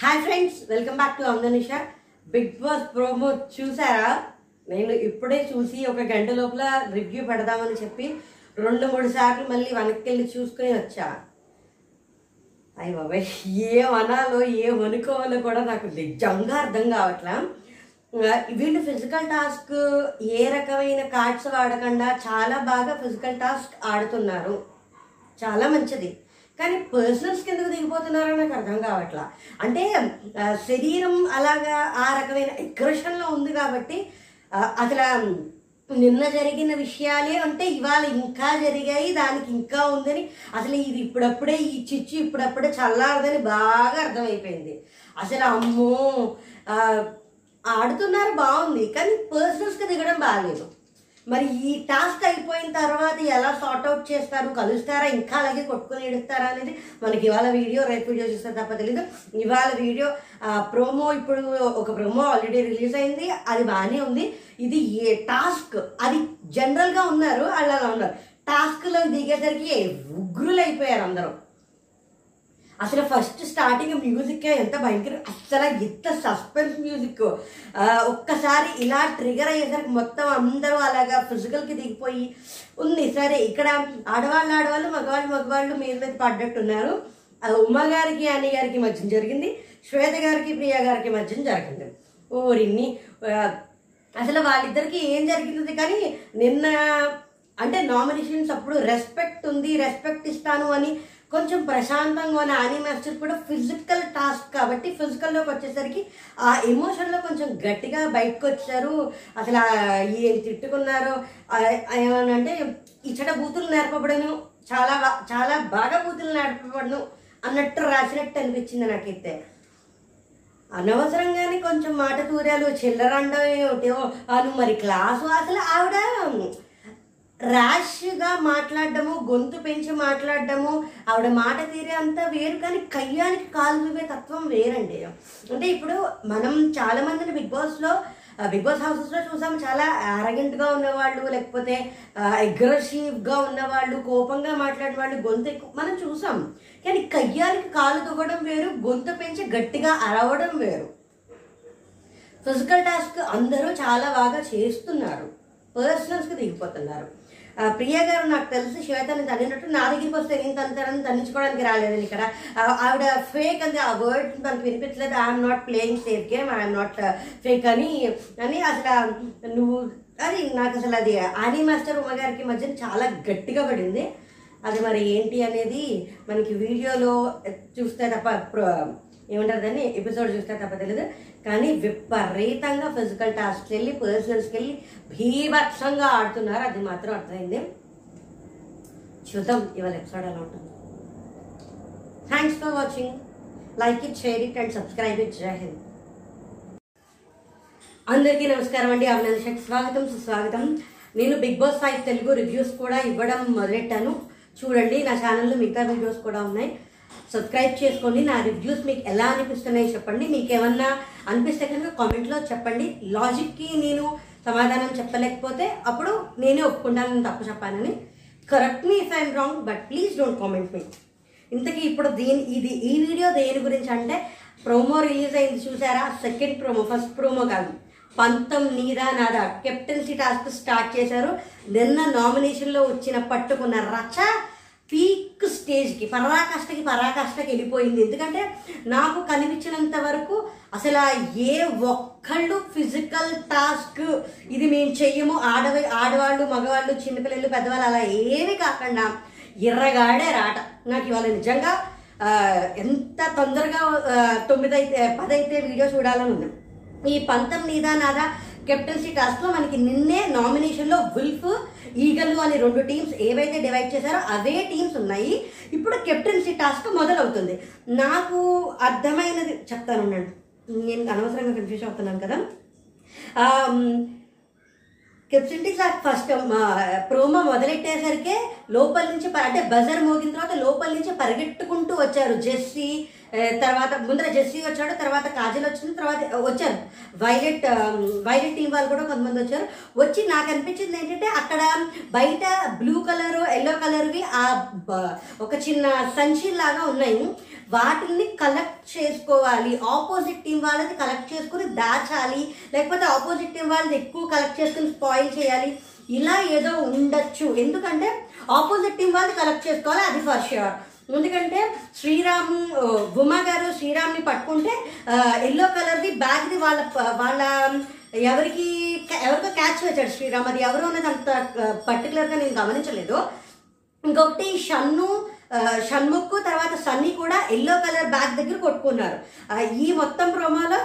Hi friends welcome back to అందనిష Bigg Boss promo చూసారా? నేను ఇప్పుడే చూసి ఒక గంట లోపల రివ్యూ పెడదామని చెప్పి రెండు మూడు సార్లు మళ్ళీ వెనక్కి వెళ్ళి చూసుకుని వచ్చా. అయ్య బాబాయ్ ఏం అనాలో ఏం అనుకోవాలో కూడా నాకు నిజంగా అర్థం కావట్లా. వీళ్ళు ఫిజికల్ టాస్క్ ఏ రకమైన కార్డ్స్ వాడకుండా చాలా బాగా ఫిజికల్ టాస్క్ ఆడుతున్నారు. చాలా మంచిది. కానీ పర్సనల్స్ కిందకు దిగిపోతున్నారో నాకు అర్థం కావట్లా. అంటే శరీరం అలాగా ఆ రకమైన ఎగ్రెషన్లో ఉంది కాబట్టి అసలు నిన్న జరిగిన విషయాలే అంటే ఇవాళ ఇంకా జరిగాయి దానికి ఇంకా ఉందని అసలు ఇది ఇప్పుడప్పుడే ఈ చిచ్చు ఇప్పుడప్పుడే చల్లారదని బాగా అర్థమైపోయింది. అసలు అమ్మో ఆడుతున్నారు బాగుంది కానీ పర్సనల్స్కి దిగడం బాగాలేదు. మరి ఈ టాస్క్ అయిపోయిన తర్వాత ఎలా సార్ట్ అవుట్ చేస్తారు కలుస్తారా ఇంకా అలాగే కొట్టుకొని ఏడుస్తారా అనేది మనకి ఇవాళ వీడియో రేపు వీడియో చూస్తే తప్ప తెలీదు. ఇవాళ వీడియో ప్రోమో ఇప్పుడు ఒక ప్రోమో ఆల్రెడీ రిలీజ్ అయింది అది బాగానే ఉంది. ఇది ఏ టాస్క్ అది జనరల్గా ఉన్నారు అలా ఉన్నారు. టాస్క్లో దిగేసరికి ఉగ్రులు అయిపోయారు అందరూ. అసలు ఫస్ట్ స్టార్టింగ్ మ్యూజిక్ ఎంత భయంకర అసలు ఎంత సస్పెన్స్ మ్యూజిక్ ఒక్కసారి ఇలా ట్రిగర్ అయ్యేసరికి మొత్తం అందరూ అలాగా ఫిజికల్కి దిగిపోయి ఉంది సరే ఇక్కడ ఆడవాళ్ళు ఆడవాళ్ళు మగవాళ్ళు మగవాళ్ళు మీద మీద పడ్డట్టున్నారు. ఆ, ఉమా గారికి అని గారికి మధ్య జరిగింది. శ్వేత గారికి ప్రియ గారికి మధ్య జరిగింది. ఓరిన్ని అసలు వాళ్ళిద్దరికి ఏం జరిగింది కానీ నిన్న అంటే నామినేషన్స్ అప్పుడు రెస్పెక్ట్ ఉంది రెస్పెక్ట్ ఇస్తాను అని కొంచెం ప్రశాంతంగా ఉన్న ఆని మాస్టర్ కూడా ఫిజికల్ టాస్క్ కాబట్టి ఫిజికల్లోకి వచ్చేసరికి ఆ ఎమోషన్లో కొంచెం గట్టిగా బయటకు వచ్చారు. అసలు ఏం తిట్టుకున్నారో. ఏమనంటే ఇచ్చట బూతులు నేర్పబడను చాలా చాలా బాగా బూతులు నేర్పబడను అన్నట్టు రాసినట్టు అనిపించింది నాకైతే. అనవసరంగానే కొంచెం మాట తూరాలు చిల్లరండో ఏమిటో అను మరి క్లాసు అసలు ఆవిడ ర్యాష్గా మాట్లాడడము గొంతు పెంచి మాట్లాడడము ఆవిడ మాట తీరే అంతా వేరు కానీ కయ్యానికి కాలు చూపే తత్వం వేరండి. అంటే ఇప్పుడు మనం చాలామందిని బిగ్ బాస్లో బిగ్ బాస్ హౌసెస్లో చూసాం చాలా గా ఉన్నవాళ్ళు లేకపోతే అగ్రెసివ్గా ఉన్నవాళ్ళు కోపంగా మాట్లాడే వాళ్ళు గొంతు ఎక్కువ మనం చూసాం కానీ కయ్యానికి కాలు దువ్వడం వేరు గొంతు పెంచి గట్టిగా అరవడం వేరు. ఫిజికల్ టాస్క్ అందరూ చాలా బాగా చేస్తున్నారు. పర్సనల్స్కి దిగిపోతున్నారు. ప్రియ గారు నాకు తెలిసి శ్వేతని తన్నినట్టు నా దగ్గరికి వస్తే నేను తనని తన్నించుకోవడానికి రాలేదని ఇక్కడ. ఆవిడ ఫేక్ అంటే ఆ వర్డ్ మనకు వినిపించలేదు. I'm not playing safe game I'm not fake అని అని అసలు నువ్వు అది నాకు అసలు అది ఆనీ మాస్టర్ ఉమ్మగారికి మధ్యన మధ్య చాలా గట్టిగా పడింది. అది మరి ఏంటి అనేది మనకి వీడియోలో చూస్తే తప్ప ఏమంటారు దాన్ని? ఎపిసోడ్ చూస్తే తప్ప తెలియదు కానీ విపరీతంగా ఫిజికల్ టాస్క్కి వెళ్ళి పర్సనల్స్కి వెళ్ళి భీభత్సంగా ఆడుతున్నారు. అది మాత్రం అర్థమైంది. చూద్దాం ఇవాళ ఎపిసోడ్ ఎలా ఉంటుంది. Thanks for watching like it share it and subscribe it జై హింద్ అందరికీ నమస్కారం అండి. అభినందనకి స్వాగతం సుస్వాగతం. నేను Bigg Boss five Telugu reviews కూడా ఇవ్వడం మొదలెట్టాను. చూడండి నా ఛానల్లో మిగతా వీడియోస్ కూడా ఉన్నాయి. సబ్స్క్రైబ్ చేసుకోండి. నా రివ్యూస్ మీకు ఎలా అనిపిస్తున్నాయి చెప్పండి. మీకు ఏమన్నా అనిపిస్తే కనుక కామెంట్లో చెప్పండి. లాజిక్కి నేను సమాధానం చెప్పలేకపోతే అప్పుడు నేనే ఒప్పుకుంటాను తప్పు చెప్పానని. Correct me if I'm wrong but please don't comment me ఇంతకీ ఇప్పుడు దీని ఇది ఈ వీడియో దేని గురించి అంటే ప్రోమో రిలీజ్ అయింది చూసారా? సెకండ్ ప్రోమో ఫస్ట్ ప్రోమో కాదు. పంతం నీదా నాదా కెప్టెన్సీ టాస్క్ స్టార్ట్ చేశారు. నిన్న నామినేషన్లో వచ్చిన పట్టుకున్న రచ పీక్ స్టేజ్కి పరాకాష్ఠకి పరాకాష్ఠకి వెళ్ళిపోయింది. ఎందుకంటే నాకు కనిపించినంత వరకు అసలు ఏ ఒక్కళ్ళు ఫిజికల్ టాస్క్ ఇది మేము చెయ్యము. ఆడవి ఆడవాళ్ళు మగవాళ్ళు చిన్నపిల్లలు పెద్దవాళ్ళు అలా ఏమీ కాకుండా ఎర్రగాడే రాట. నాకు ఇవాళ నిజంగా ఎంత తొందరగా తొమ్మిదైతే తొమ్మిది అయితే పది అయితే వీడియో చూడాలని ఉంది. ఈ పంతం నీదా నాదా కెప్టెన్సీ టాస్క్లో మనకి నిన్నే నామినేషన్లో విల్ఫ్ ఈగల్ అని రెండు టీమ్స్ ఏవైతే డివైడ్ చేశారో అవే టీమ్స్ ఉన్నాయి. ఇప్పుడు కెప్టెన్సీ టాస్క్ మొదలవుతుంది. నాకు అర్థమైనది చెప్తాను నేను అనవసరంగా కన్ఫ్యూజ్ అవుతున్నాను కదా. కెప్టెన్సీ టాస్క్ ఫస్ట్ ప్రోమో మొదలెట్టేసరికి లోపల నుంచి అంటే బజర్ మోగిన తర్వాత లోపల నుంచి పరిగెట్టుకుంటూ వచ్చారు జెస్సీ తర్వాత ముందర జెస్సీ వచ్చాడు తర్వాత కాజల్ వచ్చింది తర్వాత వచ్చారు. వైలెట్ వైలెట్ టీం వాళ్ళు కూడా కొంతమంది వచ్చారు. వచ్చి నాకు అనిపించింది ఏంటంటే అక్కడ బయట బ్లూ కలర్ ఎల్లో కలర్వి ఆ ఒక చిన్న సంచి లాగా ఉన్నాయి. వాటిని కలెక్ట్ చేసుకోవాలి. ఆపోజిట్ టీం వాళ్ళది కలెక్ట్ చేసుకుని దాచాలి. లేకపోతే ఆపోజిట్ టీం వాళ్ళది ఎక్కువ కలెక్ట్ చేసుకుని స్పాయిల్ చేయాలి. ఇలా ఏదో ఉండొచ్చు. ఎందుకంటే ఆపోజిట్ టీం వాళ్ళు కలెక్ట్ చేసుకోవాలి అది ఫర్ ష్యూర్. ఎందుకంటే శ్రీరామ్ ఉమా గారు శ్రీరామ్ని పట్టుకుంటే ఎల్లో కలర్ది బ్యాగ్ది వాళ్ళ వాళ్ళ ఎవరికి ఎవరికో క్యాచ్ వచ్చాడు శ్రీరామ్. అది ఎవరు అనేది అంత పర్టికులర్గా నేను గమనించలేదు. ఇంకొకటి షన్ను షణ్ముఖ్ తర్వాత సన్నీ కూడా ఎల్లో కలర్ బ్యాగ్ దగ్గర కొట్టుకున్నారు. ఈ మొత్తం ప్రోమోలో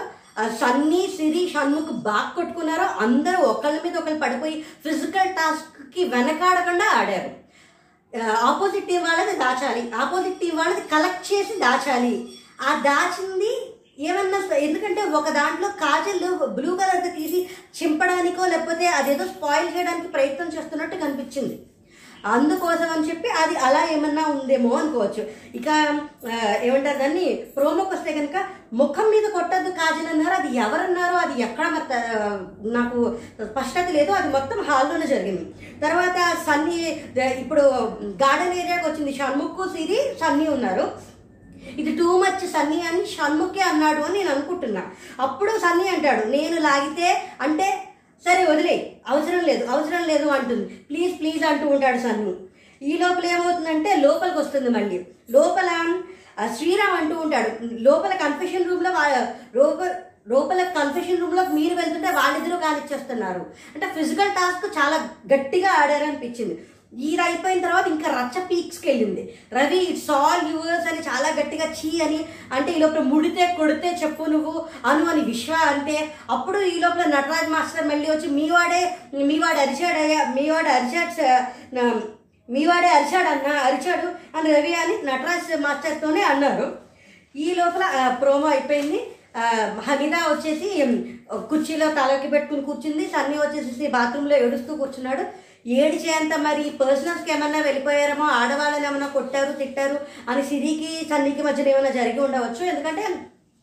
సన్నీ సిరి షణ్ముఖ్ బాగా కొట్టుకున్నారు. అందరూ ఒకళ్ళ మీద ఒకళ్ళు పడిపోయి ఫిజికల్ టాస్క్కి వెనకాడకుండా ఆడారు. ఆపోజిట్ టీం వాళ్ళది దాచాలి. ఆపోజిట్ టీం వాళ్ళది కలెక్ట్ చేసి దాచాలి. ఆ దాచింది ఏమన్నా ఎందుకంటే ఒక దాంట్లో కాజల్ బ్లూ కలర్ తీసి చింపడానికో లేకపోతే అదేదో స్పాయిల్ చేయడానికి ప్రయత్నం చేస్తున్నట్టు కనిపించింది. అందుకోసం అని చెప్పి అది అలా ఏమన్నా ఉందేమో అనుకోవచ్చు. ఇక ఏమంటారు దాన్ని? ప్రోమోకి వస్తే కనుక ముఖం మీద కొట్టద్దు కాజల్ అన్నారు అది ఎవరన్నారో అది ఎక్కడ నాకు స్పష్టత లేదు అది మొత్తం హాల్లోనే జరిగింది. తర్వాత సన్నీ ఇప్పుడు గార్డెన్ ఏరియాకి వచ్చింది షణ్ముఖ్ సిరి సన్నీ ఉన్నారు. ఇది టూ మచ్ సన్నీ అని షణ్ముఖే అన్నాడు అని నేను అనుకుంటున్నా. అప్పుడు సన్నీ అంటాడు నేను లాగితే అంటే సరే వదిలే. అవసరం లేదు అవసరం లేదు అంటుంది. ప్లీజ్ ప్లీజ్ అంటూ ఉంటాడు సన్ను. ఈ లోపల ఏమవుతుందంటే లోపలికి వస్తుంది మళ్ళీ. లోపల శ్రీరామ్ అంటూ ఉంటాడు. లోపల కన్ఫెషన్ రూమ్లో లోపల లోపల కన్ఫెషన్ రూమ్లో మీరు వెళ్తుంటే వాళ్ళిద్దరూ కానిచ్చేస్తున్నారు అంటే ఫిజికల్ టాస్క్ చాలా గట్టిగా ఆడారు అనిపించింది అయిపోయిన తర్వాత ఇంకా రచ్చ పీక్స్కి వెళ్ళింది రవి ఇట్స్ ఆల్ యూవర్స్ అని చాలా గట్టిగా చీ అని అంటే ఈ లోపల ముడితే కొడితే చెప్పు నువ్వు అను అని విశ్వ అంటే అప్పుడు ఈ లోపల నటరాజ్ మాస్టర్ మళ్ళీ వచ్చి మీ వాడే మీ వాడు అరిచాడయ్యా మీ వాడు అరిచాడు సార్ మీ వాడే అరిచాడు అన్న అరిచాడు అని రవి అని నటరాజ్ మాస్టర్తోనే అన్నారు. ఈ లోపల ప్రోమో అయిపోయింది. ఆ, వచ్చేసి కుర్చీలో తలకి పెట్టుకుని కూర్చుంది. సన్నీ వచ్చేసి బాత్రూంలో ఏడుస్తూ కూర్చున్నాడు. ఏడిచేంత మరి పర్సనల్స్కి ఏమన్నా వెళ్ళిపోయారేమో? ఆడవాళ్ళని ఏమన్నా కొట్టారు తిట్టారు అని సిరికి సన్నికి మధ్యన ఏమైనా జరిగి ఉండవచ్చు? ఎందుకంటే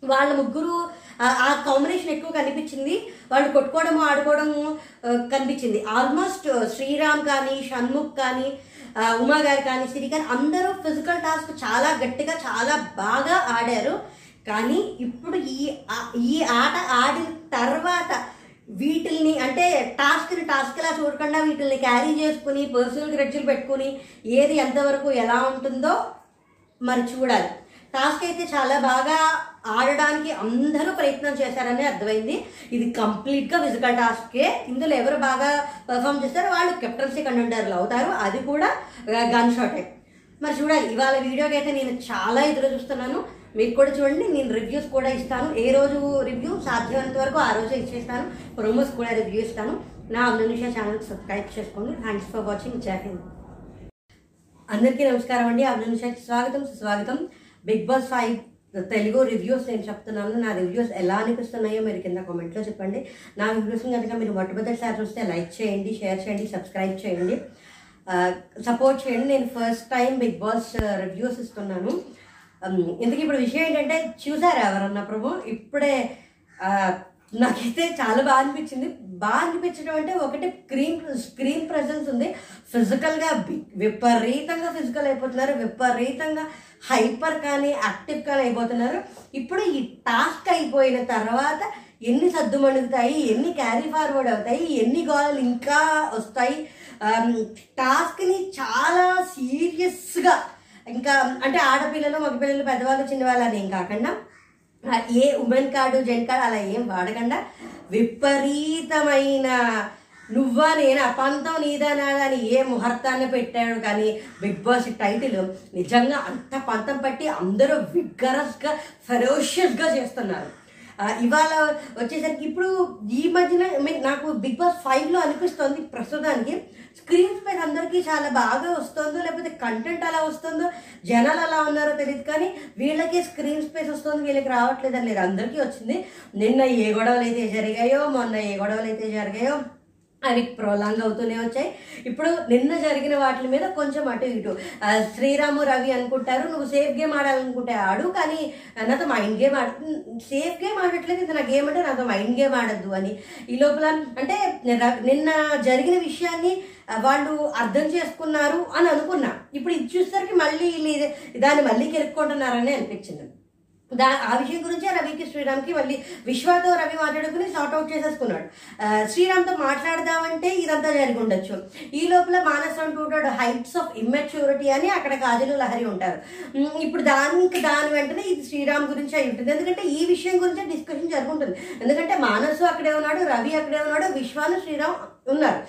వాళ్ళ ముగ్గురు ఆ- కాంబినేషన్ ఎక్కువ కనిపించింది. వాళ్ళు కొట్టుకోవడము ఆడుకోవడము కనిపించింది. ఆల్మోస్ట్ శ్రీరామ్ కానీ షణ్ముఖ్ కానీ ఉమా గారు కానీ సిరి కానీ అందరూ ఫిజికల్ టాస్క్ చాలా గట్టిగా చాలా బాగా ఆడారు. కానీ ఇప్పుడు ఈ ఈ ఆట ఆడిన తర్వాత వీటిల్ని అంటే టాస్క్ని టాస్క్లా చూడకుండా వీటిల్ని క్యారీ చేసుకుని పర్సనల్ గ్రెడ్జులు పెట్టుకుని ఏది ఎంతవరకు ఎలా ఉంటుందో మరి చూడాలి. టాస్క్ అయితే చాలా బాగా ఆడడానికి అందరూ ప్రయత్నం చేశారని అర్థమైంది. ఇది కంప్లీట్గా ఫిజికల్ టాస్కే. ఇందులో ఎవరు బాగా పర్ఫామ్ చేస్తారో వాళ్ళు కెప్టెన్సీ కంటెండర్లు అవుతారు. అది కూడా గన్ షాటే మరి చూడాలి. ఇవాళ వీడియోకి అయితే నేను చాలా ఎదురు చూస్తున్నాను. మీరు కూడా చూడండి నేను రివ్యూస్ కూడా ఇస్తాను. ఏ రోజు రివ్యూ సాధ్యమైనంత వరకు ఆ రోజే ఇచ్చేస్తాను. ప్రోమోస్ కూడా రివ్యూ ఇస్తాను. నా అమ్నునిషా ఛానల్ సబ్స్క్రైబ్ చేసుకోండి. థ్యాంక్స్ ఫర్ వాచింగ్ జై హింద్ అందరికీ నమస్కారం అండి. అభినందనకి స్వాగతం సుస్వాగతం. Bigg Boss five Telugu reviews నేను చెప్తున్నాను. నా రివ్యూస్ ఎలా అనిపిస్తున్నాయో మీరు కింద కామెంట్లో చెప్పండి. నా రివ్యూస్ కనుక మీరు మొట్టమొదటిసారి చూస్తే లైక్ చేయండి షేర్ చేయండి సబ్స్క్రైబ్ చేయండి. Uh, సపోర్ట్ చేయండి. నేను first time Bigg Boss reviews ఇస్తున్నాను. Um, ఇందుకు ఇప్పుడు విషయం ఏంటంటే చూసారా ఎవరన్నా ప్రభు? ఇప్పుడే నాకైతే చాలా బాగా అనిపించింది. బాగా అనిపించడం అంటే ఒకటి స్క్రీన్ స్క్రీన్ ప్రెసెన్స్ ఉంది. ఫిజికల్గా విపరీతంగా ఫిజికల్ అయిపోతున్నారు. విపరీతంగా హైపర్ కానీ యాక్టివ్ కానీ అయిపోతున్నారు. ఇప్పుడు ఈ టాస్క్ అయిపోయిన తర్వాత ఎన్ని సద్దు మణుగుతాయి ఎన్ని క్యారీ ఫార్వర్డ్ అవుతాయి ఎన్ని గోళాలు ఇంకా వస్తాయి టాస్క్ని చాలా సీరియస్గా ఇంకా అంటే ఆడపిల్లలు మగపిల్లలు పెద్దవాళ్ళు చిన్నవాళ్ళు అని ఏం కాకుండా ఏ ఉమెన్ కార్డు జెంట్ కార్డు అలా ఏం వాడకుండా విపరీతమైన నువ్వా నేనా పంతం నీదా నాదా అని ఏ ముహూర్తాన్ని పెట్టాడు కానీ బిగ్ బాస్ టైటిల్ నిజంగా అంత పంతం పట్టి అందరూ విగ్గరస్గా ఫెరోషియస్గా చేస్తున్నారు. ఇవాళ వచ్చేసరికి ఇప్పుడు ఈ మధ్యన నాకు బిగ్ బాస్ ఫైవ్లో అనిపిస్తుంది ప్రస్తుతానికి. స్క్రీన్ స్పేస్ అందరికీ చాలా బాగా వస్తుందో లేకపోతే కంటెంట్ అలా వస్తుందో జనాలు అలా ఉన్నారో తెలియదు కానీ వీళ్ళకి స్క్రీన్ స్పేస్ వస్తుంది వీళ్ళకి రావట్లేదని లేదు. అందరికీ వచ్చింది. నిన్న ఏ గొడవలు అయితే జరిగాయో మొన్న ఏ గొడవలు అయితే జరిగాయో అవి ప్రోలాంగ్ అవుతూనే వచ్చాయి. ఇప్పుడు నిన్న జరిగిన వాటి మీద కొంచెం అటు ఇటు. శ్రీరాము రవి అనుకుంటారు నువ్వు సేఫ్ గేమ్ ఆడాలనుకుంటే ఆడు కానీ నాతో మైండ్ గేమ్ ఆడ సేఫ్ గేమ్ ఆడట్లేదు ఇది నా గేమ్ అంటే నాతో మైండ్ గేమ్ ఆడద్దు అని. ఈ లోపల అంటే నిన్న జరిగిన విషయాన్ని వాళ్ళు అర్థం చేసుకున్నారు అని అనుకున్నా. ఇప్పుడు ఇది చూసేసరికి మళ్ళీ దాన్ని మళ్ళీ కెలుక్కుంటున్నారని అనిపించింది. దా ఆ విషయం గురించి రవికి శ్రీరామ్కి మళ్ళీ విశ్వాతో రవి మాట్లాడుకుని సార్ట్ అవుట్ చేసేసుకున్నాడు. శ్రీరామ్తో మాట్లాడదామంటే ఇదంతా జరిగి ఉండొచ్చు ఈ లోపల మానస్ అంటుంటాడు హైట్స్ ఆఫ్ ఇమ్మెచ్యూరిటీ అని అక్కడ కాజలు లహరి ఉంటారు. ఇప్పుడు దానికి దాని వెంటనే ఇది శ్రీరామ్ గురించి అయి ఉంటుంది. ఎందుకంటే ఈ విషయం గురించి డిస్కషన్ జరుగుతుంది ఎందుకంటే మానసు అక్కడే ఉన్నాడు రవి అక్కడే ఉన్నాడు విశ్వాను శ్రీరామ్ ఉన్నారు.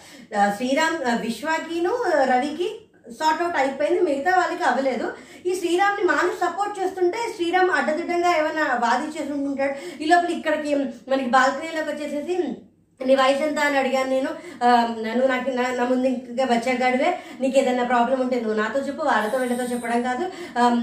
శ్రీరామ్ విశ్వకిను విశ్వాకిను రవికి సార్ట్ అవుట్ అయిపోయింది. మిగతా వాళ్ళకి అవ్వలేదు. ఈ శ్రీరామ్ని మానసు సపోర్ట్ చేస్తుంటే శ్రీరామ్ అడ్డదిడ్డంగా ఏమైనా వాదించేసి ఉంటుంటాడు? ఈ లోపల ఇక్కడికి మనకి బాల్కనీలోకి వచ్చేసేసి నీ వయసు ఎంత అని అడిగాను నేను. నువ్వు నాకు నా ముందు ఇంకా బచ్చాగాడివే నీకు ఏదైనా ప్రాబ్లం ఉంటే నువ్వు నాతో చెప్పు వాళ్ళతో వీళ్ళతో చెప్పడం కాదు.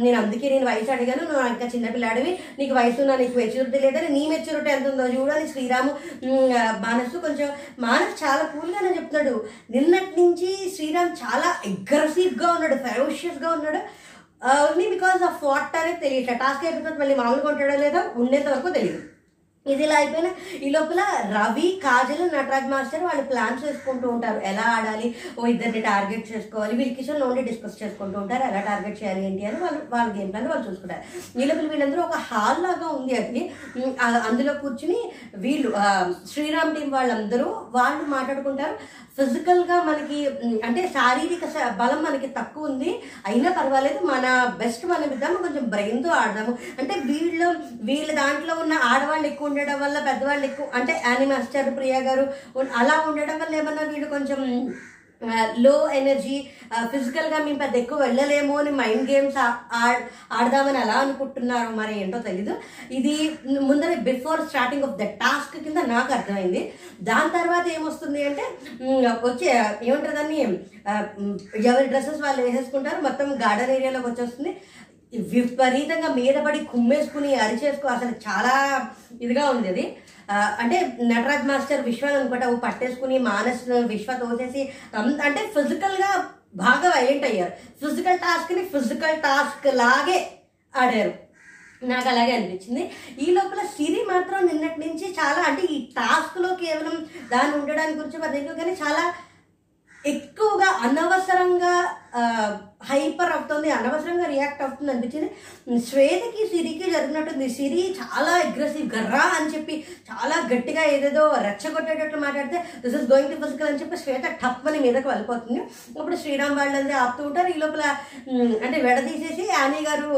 నేను అందుకే నేను వయసు అడిగాను నువ్వు ఇంకా చిన్నపిల్లాడివి నీకు వయసు నా నీకు మెచ్యూరిటీ లేదని నీ మెచ్యూరిటీ ఎంత ఉందో చూడని శ్రీరాము ఉమ్, మానసు కొంచెం మానసు చాలా కూల్గానే చెప్తున్నాడు. నిన్నటి నుంచి శ్రీరామ్ చాలా అగ్రెసివ్గా ఉన్నాడు ఫెరోషియస్గా ఉన్నాడు. ఓన్లీ బికాస్ ఆఫ్ వాట్ అనేది తెలియట్లే టాస్క్ అయిపోతుంది మళ్ళీ మామూలుగా ఉంటాడో లేదో? ఉండేంత వరకు తెలియదు. ఇది ఇలా అయిపోయినా ఈ లోపల రవి కాజల్ నటరాజ్ మాస్టర్ వాళ్ళు ప్లాన్స్ చేసుకుంటూ ఉంటారు. ఎలా ఆడాలి? ఓ ఇద్దరిని టార్గెట్ చేసుకోవాలి. వీళ్ళ కిషన్ ఓన్లీ డిస్కస్ చేసుకుంటూ ఉంటారు. ఎలా టార్గెట్ చేయాలి ఏంటి అని వాళ్ళు వాళ్ళ గేమ్ ప్లాన్ వాళ్ళు చూసుకుంటారు. ఈ లోపల వీళ్ళందరూ ఒక హాల్ లాగా ఉంది అది అందులో కూర్చుని వీళ్ళు శ్రీరామ్ టీం వాళ్ళందరూ వాళ్ళు మాట్లాడుకుంటారు. ఫిజికల్గా మనకి అంటే శారీరక శ- బలం మనకి తక్కువ ఉంది. అయినా పర్వాలేదు. మన బెస్ట్ మనం ఇద్దాము. కొంచెం బ్రెయిన్తో ఆడదాము. అంటే వీళ్ళు వీళ్ళ దాంట్లో ఉన్న ఆడవాళ్ళు ఎక్కువ ఉండడం వల్ల పెద్దవాళ్ళు ఎక్కువ అంటే యానిమాస్టర్ ప్రియ ప్రియా గారు అలా ఉండడం వల్ల ఏమన్నా వీళ్ళు కొంచెం లో ఎనర్జీ ఫిజికల్గా మేము పెద్ద ఎక్కువ వెళ్ళలేము అని మైండ్ గేమ్స్ ఆడదామని అలా అనుకుంటున్నారు మరి ఏంటో తెలీదు. ఇది ముందర before starting of the task కింద నాకు అర్థమైంది. దాని తర్వాత ఏమొస్తుంది అంటే వచ్చే ఏమంటారు దాన్ని ఎవరి డ్రెస్సెస్ వాళ్ళు వేసేసుకుంటారు మొత్తం గార్డెన్ ఏరియాలోకి వచ్చేస్తుంది. విపరీతంగా మీద పడి కుమ్మేసుకుని అరిచేసుకో అసలు చాలా ఇదిగా ఉంది అది. అంటే నటరాజ్ మాస్టర్ విశ్వ అనుకుంటా పట్టేసుకుని మానస్ విశ్వ తోసేసి అంటే ఫిజికల్గా బాగా వైలెంట్ అయ్యారు. ఫిజికల్ టాస్క్ని ఫిజికల్ టాస్క్ లాగే ఆడారు. నాకు అలాగే అనిపించింది. ఈ లోపల సిరి మాత్రం నిన్నటి నుంచి చాలా అంటే ఈ టాస్క్లో కేవలం దాన్ని ఉండడానికి గురించి మరి కానీ చాలా ఎక్కువగా అనవసరంగా హైపర్ అవుతుంది అనవసరంగా రియాక్ట్ అవుతుంది అనిపించింది. శ్వేతకి సిరికి జరిగినట్టుంది సిరి చాలా అగ్రెసివ్ గర్రా అని చెప్పి చాలా గట్టిగా ఏదేదో రెచ్చగొట్టేటట్లు మాట్లాడితే this is going to physical అని చెప్పి శ్వేత టప్ అని మీదకి వెళ్ళిపోతుంది. అప్పుడు శ్రీరామ్ వాళ్ళది ఆపుతూ ఉంటారు. ఈ లోపల అంటే విడదీసేసి యానీ గారు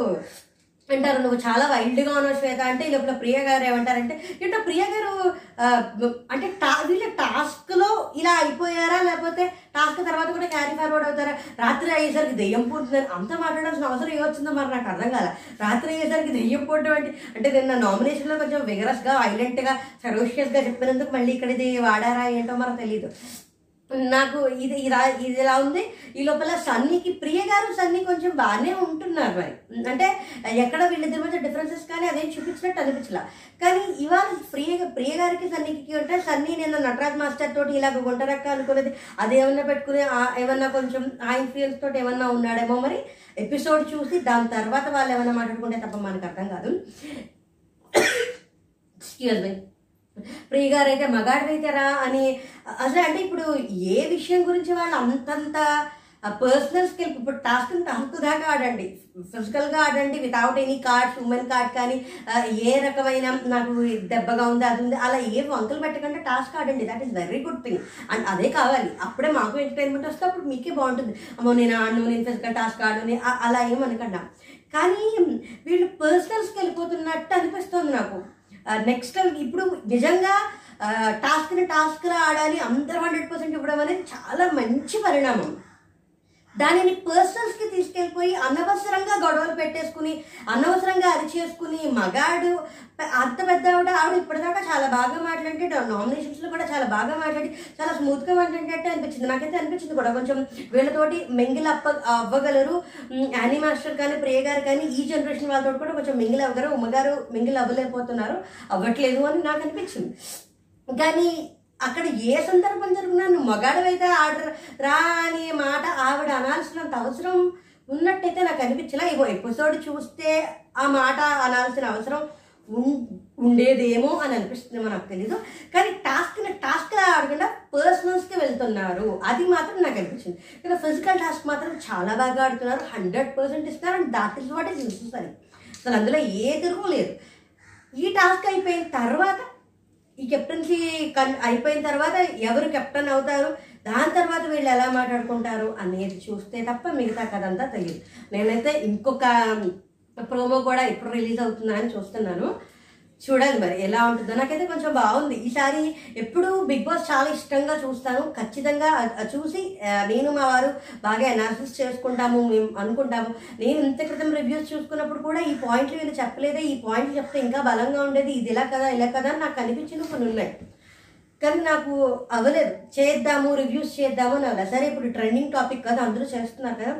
అంటారు నువ్వు చాలా వైల్డ్గా ఉన్నావు శ్వేత అంటే ఈ లోపల ప్రియ గారు ఏమంటారంటే ఏంటో ప్రియ గారు అంటే టా వీళ్ళ టాస్క్లో ఇలా అయిపోయారా? లేకపోతే టాస్క్ తర్వాత కూడా క్యారీ ఫార్వర్డ్ అవుతారా? రాత్రి అయ్యేసరికి దెయ్యం పోతుందని అంత మాట్లాడాల్సిన అవసరం ఏమొచ్చిందో మరి నాకు అర్థం కాల. రాత్రి అయ్యేసరికి దెయ్యం పోవడం అంటే అంటే నిన్న నామినేషన్లో కొంచెం విగరస్గా వైలెంట్గా సరోషియస్గా చెప్పినందుకు మళ్ళీ ఇక్కడ ఇది వాడారా ఏంటో మనకు తెలియదు. నాకు ఇది ఇలా ఇది ఇలా ఉంది. ఈ లోపల సన్నీకి ప్రియ గారు సన్నీ కొంచెం బాగానే ఉంటున్నారు మరి. అంటే ఎక్కడ వీళ్ళిద్దరి మధ్య డిఫరెన్సెస్ కానీ అదేం చూపించినట్టు అనిపించలా. కానీ ఇవాళ ప్రియ ప్రియ గారికి సన్నీకి ఉంటే సన్నీ నేను నటరాజ్ మాస్టర్ తోటి ఇలాగ గుంటరక్క అనుకున్నది. అదేమన్నా పెట్టుకుని ఏమన్నా కొంచెం ఆ ఇన్ఫ్లుయెన్స్ తోటి ఏమన్నా ఉన్నాడేమో మరి ఎపిసోడ్ చూసి దాని తర్వాత వాళ్ళు ఏమన్నా మాట్లాడుకుంటే తప్ప మనకు అర్థం కాదు. ఎక్స్క్యూజ్ మీ ప్రియ గారు అయితే మగాడివైతేరా అని అసలు అంటే ఇప్పుడు ఏ విషయం గురించి వాళ్ళు అంతంత పర్సనల్ స్కిల్ ఇప్పుడు టాస్క్ టాస్క్ దాకా ఆడండి. ఫిజికల్గా ఆడండి without any cards women card కానీ ఏ రకమైన నాకు దెబ్బగా ఉంది అది ఉంది అలా ఏ వంకలు పెట్టకుండా టాస్క్ ఆడండి. That is very good thing and అదే కావాలి. అప్పుడే మాకు ఎంటర్టైన్మెంట్ వస్తే అప్పుడు మీకే బాగుంటుంది. అమ్మో నేను ఆడను నేను ఫిజికల్ టాస్క్ ఆడను అలా ఏమనకుండా. కానీ వీళ్ళు పర్సనల్స్కి వెళ్ళిపోతున్నట్టు అనిపిస్తుంది నాకు. నెక్స్ట్ ఇప్పుడు నిజంగా టాస్క్ని టాస్క్లా ఆడాలి అందరూ హండ్రెడ్ పర్సెంట్ ఇవ్వడం అనేది చాలా మంచి పరిణామం. దానిని పర్సనల్స్కి తీసుకెళ్ళిపోయి అనవసరంగా గొడవలు పెట్టేసుకుని అనవసరంగా అరిచేసుకుని మగాడు అంత పెద్ద ఆవిడ ఆవిడ ఇప్పటిదాకా చాలా బాగా మాట్లాడి నామినేషన్స్లో కూడా చాలా బాగా మాట్లాడి చాలా స్మూత్గా మాట్లాడేటట్టు అనిపించింది. నాకైతే అనిపించింది కూడా. కొంచెం వీళ్ళతోటి మింగిల్ అప్ప అవ్వగలరు. యానీ మాస్టర్ కానీ ప్రియ గారు కానీ ఈ జనరేషన్ వాళ్ళతో కూడా కొంచెం మింగిల్ అవ్వగలరు. ఉమ్మగారు మింగిల్ అవ్వలేకపోతున్నారు. అవ్వట్లేదు అని నాకు అనిపించింది. కానీ అక్కడ ఏ సందర్భం జరిగినా నువ్వు మగాడవైతే ఆర్డర్ రా అనే మాట ఆవిడ అనాల్సినంత అవసరం ఉన్నట్టయితే నాకు అనిపించలే. ఇగో ఎపిసోడ్ చూస్తే ఆ మాట అనాల్సిన అవసరం ఉం- ఉండేదేమో అని అనిపిస్తుందేమో నాకు తెలీదు. కానీ టాస్క్ని టాస్క్లా ఆడకుండా పర్సనల్స్కి వెళ్తున్నారు. అది మాత్రం నాకు అనిపించింది. ఇక్కడ ఫిజికల్ టాస్క్ మాత్రం చాలా బాగా ఆడుతున్నారు. హండ్రెడ్ పర్సెంట్ ఇస్తున్నారు. And that is what is అసలు అందులో ఏ తిరుగు లేదు ఈ టాస్క్ అయిపోయిన తర్వాత ఈ కెప్టెన్సీ కన్ అయిపోయిన తర్వాత ఎవరు కెప్టెన్ అవుతారు? దాని తర్వాత వీళ్ళు ఎలా మాట్లాడుకుంటారు అనేది చూస్తే తప్ప మిగతా కథ అంతా తెలియదు. నేనైతే ఇంకొక ప్రోమో కూడా ఇప్పుడు రిలీజ్ అవుతుందా అని చూస్తున్నాను. చూడాలి మరి ఎలా ఉంటుందో. నాకైతే కొంచెం బాగుంది. ఈసారి ఎప్పుడు బిగ్ బాస్ చాలా ఇష్టంగా చూస్తాను. ఖచ్చితంగా చూసి నేను మా వారు బాగా అనాలిసిస్ చేసుకుంటాము మేము అనుకుంటాము. నేను ఇంత క్రితం రివ్యూస్ చూసుకున్నప్పుడు కూడా ఈ పాయింట్లు వీళ్ళు చెప్పలేదే ఈ పాయింట్లు చెప్తే ఇంకా బలంగా ఉండేది ఇది ఇలా కదా ఇలా కదా నాకు అనిపించిన కొన్ని ఉన్నాయి. కానీ నాకు అవ్వలేదు. చేద్దాము రివ్యూస్ చేద్దాము అని అవ్వలేదు. సరే ఇప్పుడు ట్రెండింగ్ టాపిక్ కదా అందరూ చేస్తున్నారు కదా.